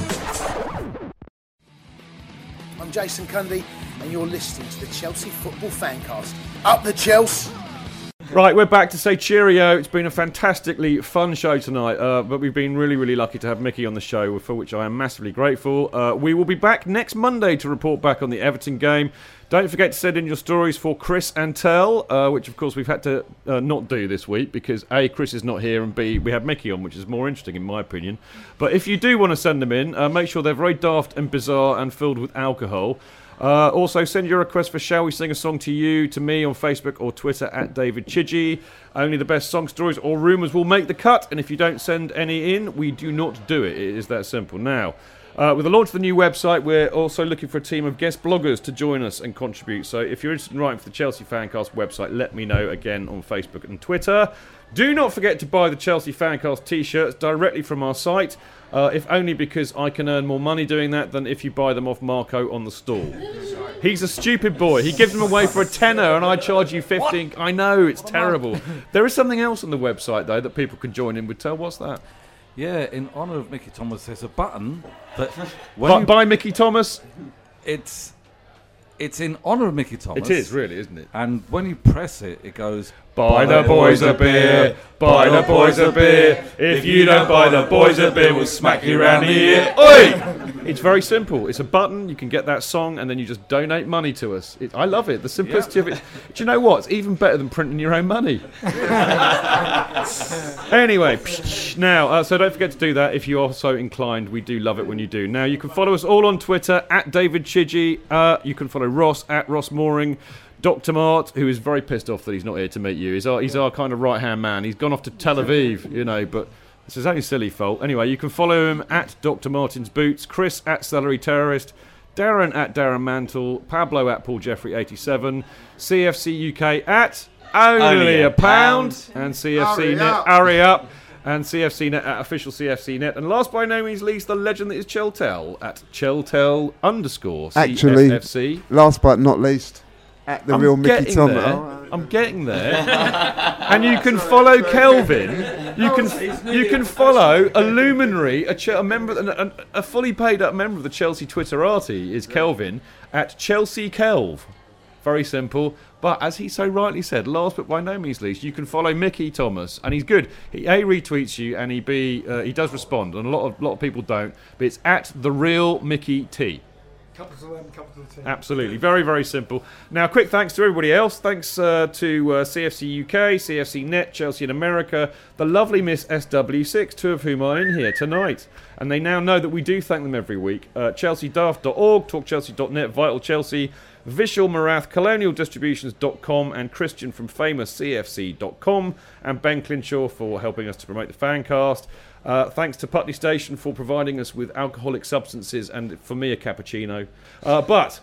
I'm Jason Cundy, and you're listening to the Chelsea Football Fancast. Up the Chelsea! Right, we're back to say cheerio. It's been a fantastically fun show tonight, uh, but we've been really, really lucky to have Mickey on the show, for which I am massively grateful. Uh, we will be back next Monday to report back on the Everton game. Don't forget to send in your stories for Chris and Tell, uh, which of course we've had to uh, not do this week because A, Chris is not here, and B, we have Mickey on, which is more interesting in my opinion. But if you do want to send them in, uh, make sure they're very daft and bizarre and filled with alcohol. Uh, also, send your request for Shall We Sing a Song to You to me on Facebook or Twitter at David Chidgey. Only the best song stories or rumours will make the cut, and if you don't send any in, we do not do it. It is that simple. Now, uh, with the launch of the new website, we're also looking for a team of guest bloggers to join us and contribute. So if you're interested in writing for the Chelsea Fancast website, let me know again on Facebook and Twitter. Do not forget to buy the Chelsea Fancast t shirts directly from our site. Uh, if only because I can earn more money doing that than if you buy them off Marco on the stall. He's a stupid boy. He gives them away for a tenner, and I charge you fifteen. I know it's terrible. There is something else on the website though that people can join in with. Tell what's that? Yeah, in honour of Mickey Thomas, there's a button that By, by Mickey Thomas. It's it's in honour of Mickey Thomas. It is really, isn't it? And when you press it, it goes. Buy the boys a beer, buy the boys a beer. If you don't buy the boys a beer, we'll smack you round the ear. Oi! It's very simple. It's a button. You can get that song, and then you just donate money to us. It, I love it. The simplicity of it. Do you know what? It's even better than printing your own money. anyway, now, uh, so don't forget to do that if you are so inclined. We do love it when you do. Now, you can follow us all on Twitter at David Chidgey. Uh, you can follow Ross at Ross Mooring. Dr. Mart, who is very pissed off that he's not here to meet you, he's our, he's our kind of right hand man. He's gone off to Tel Aviv, you know, but this is only silly fault. Anyway, you can follow him at Dr. Martin's Boots, Chris at Celery Terrorist, Darren at Darren Mantle, Pablo at Paul Jeffrey 87, CFC UK at only, Only a a pound, pound. and CFC Hurry Net, up. hurry up. And CFC Net at official CFC Net. And last by no means least, the legend that is Cheltel at Cheltel underscore Actually, CFC. last but not least, at the I'm real Mickey getting Thomas. there. Oh, I'm getting there. and you can follow Kelvin. You can you can follow a luminary, a, Che- a member, a, a fully paid up member of the Chelsea Twitterati is Kelvin at Chelsea Kelv. Very simple. But as he so rightly said, last but by no means least, you can follow Mickey Thomas, and he's good. He a retweets you, and he b uh, he does respond, and a lot of lot of people don't. But it's at the real Mickey T. Capital M, capital T. Absolutely. Very, very simple. Now, quick thanks to everybody else. Thanks uh, to uh, CFC UK, CFC Net, Chelsea in America, the lovely Miss SW6, two of whom are in here tonight. And they now know that we do thank them every week. Uh, ChelseaDaft.org, TalkChelsea.net, Vital Chelsea, Visual Marath, ColonialDistributions.com, and Christian from FamousCFC.com, and Ben Clinshaw for helping us to promote the Fancast. Uh, thanks to Putney Station for providing us with alcoholic substances and for me a cappuccino. Uh, but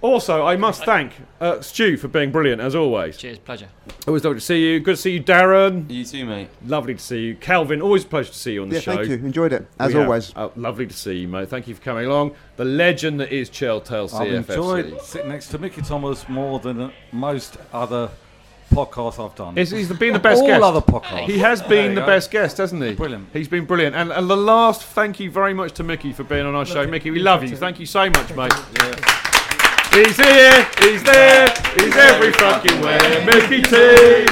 also, I must thank uh, Stu for being brilliant as always. Cheers, pleasure. Always lovely to see you. Good to see you, Darren. You too, mate. Lovely to see you, Kelvin. Always a pleasure to see you on the Yeah, show. thank you. Enjoyed it, as We have- always. oh, lovely to see you, mate. Thank you for coming along. The legend that is Cheltel I've CFFC. enjoyed sitting next to Mickey Thomas more than uh, most other podcasts I've done. He's, he's been the best All guest. other podcasts. He has been the go. best guest, hasn't he? Brilliant. He's been brilliant. And, and the last, thank you very much to Mickey for being on our show. Mickey, we love you. Thank you so much, mate. He's here, he's there, he's every fucking where. Mickey T.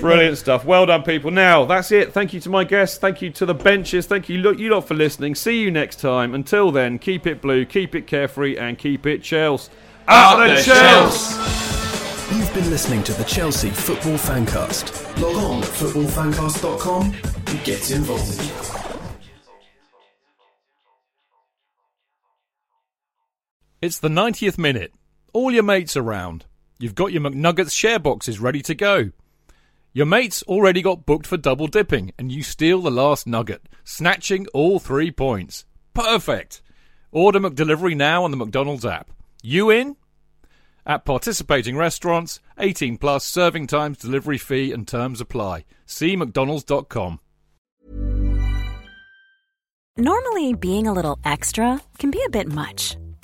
Brilliant stuff. Well done, people. Now, that's it. Thank you to my guests. Thank you to the benches. Thank you, look, you lot, for listening. See you next time. Until then, keep it blue, keep it carefree, and keep it Chels. Out the Chels! You've been listening to the Chelsea Football Fancast. Log on at footballfancast.com and get involved. It's the 90th minute. All your mates are around. You've got your McNuggets share boxes ready to go. Your mates already got booked for double dipping, and you steal the last nugget, snatching all three points. Perfect! Order McDelivery now on the McDonald's app. You in? At participating restaurants, 18 plus serving times, delivery fee, and terms apply. See McDonald's.com. Normally, being a little extra can be a bit much,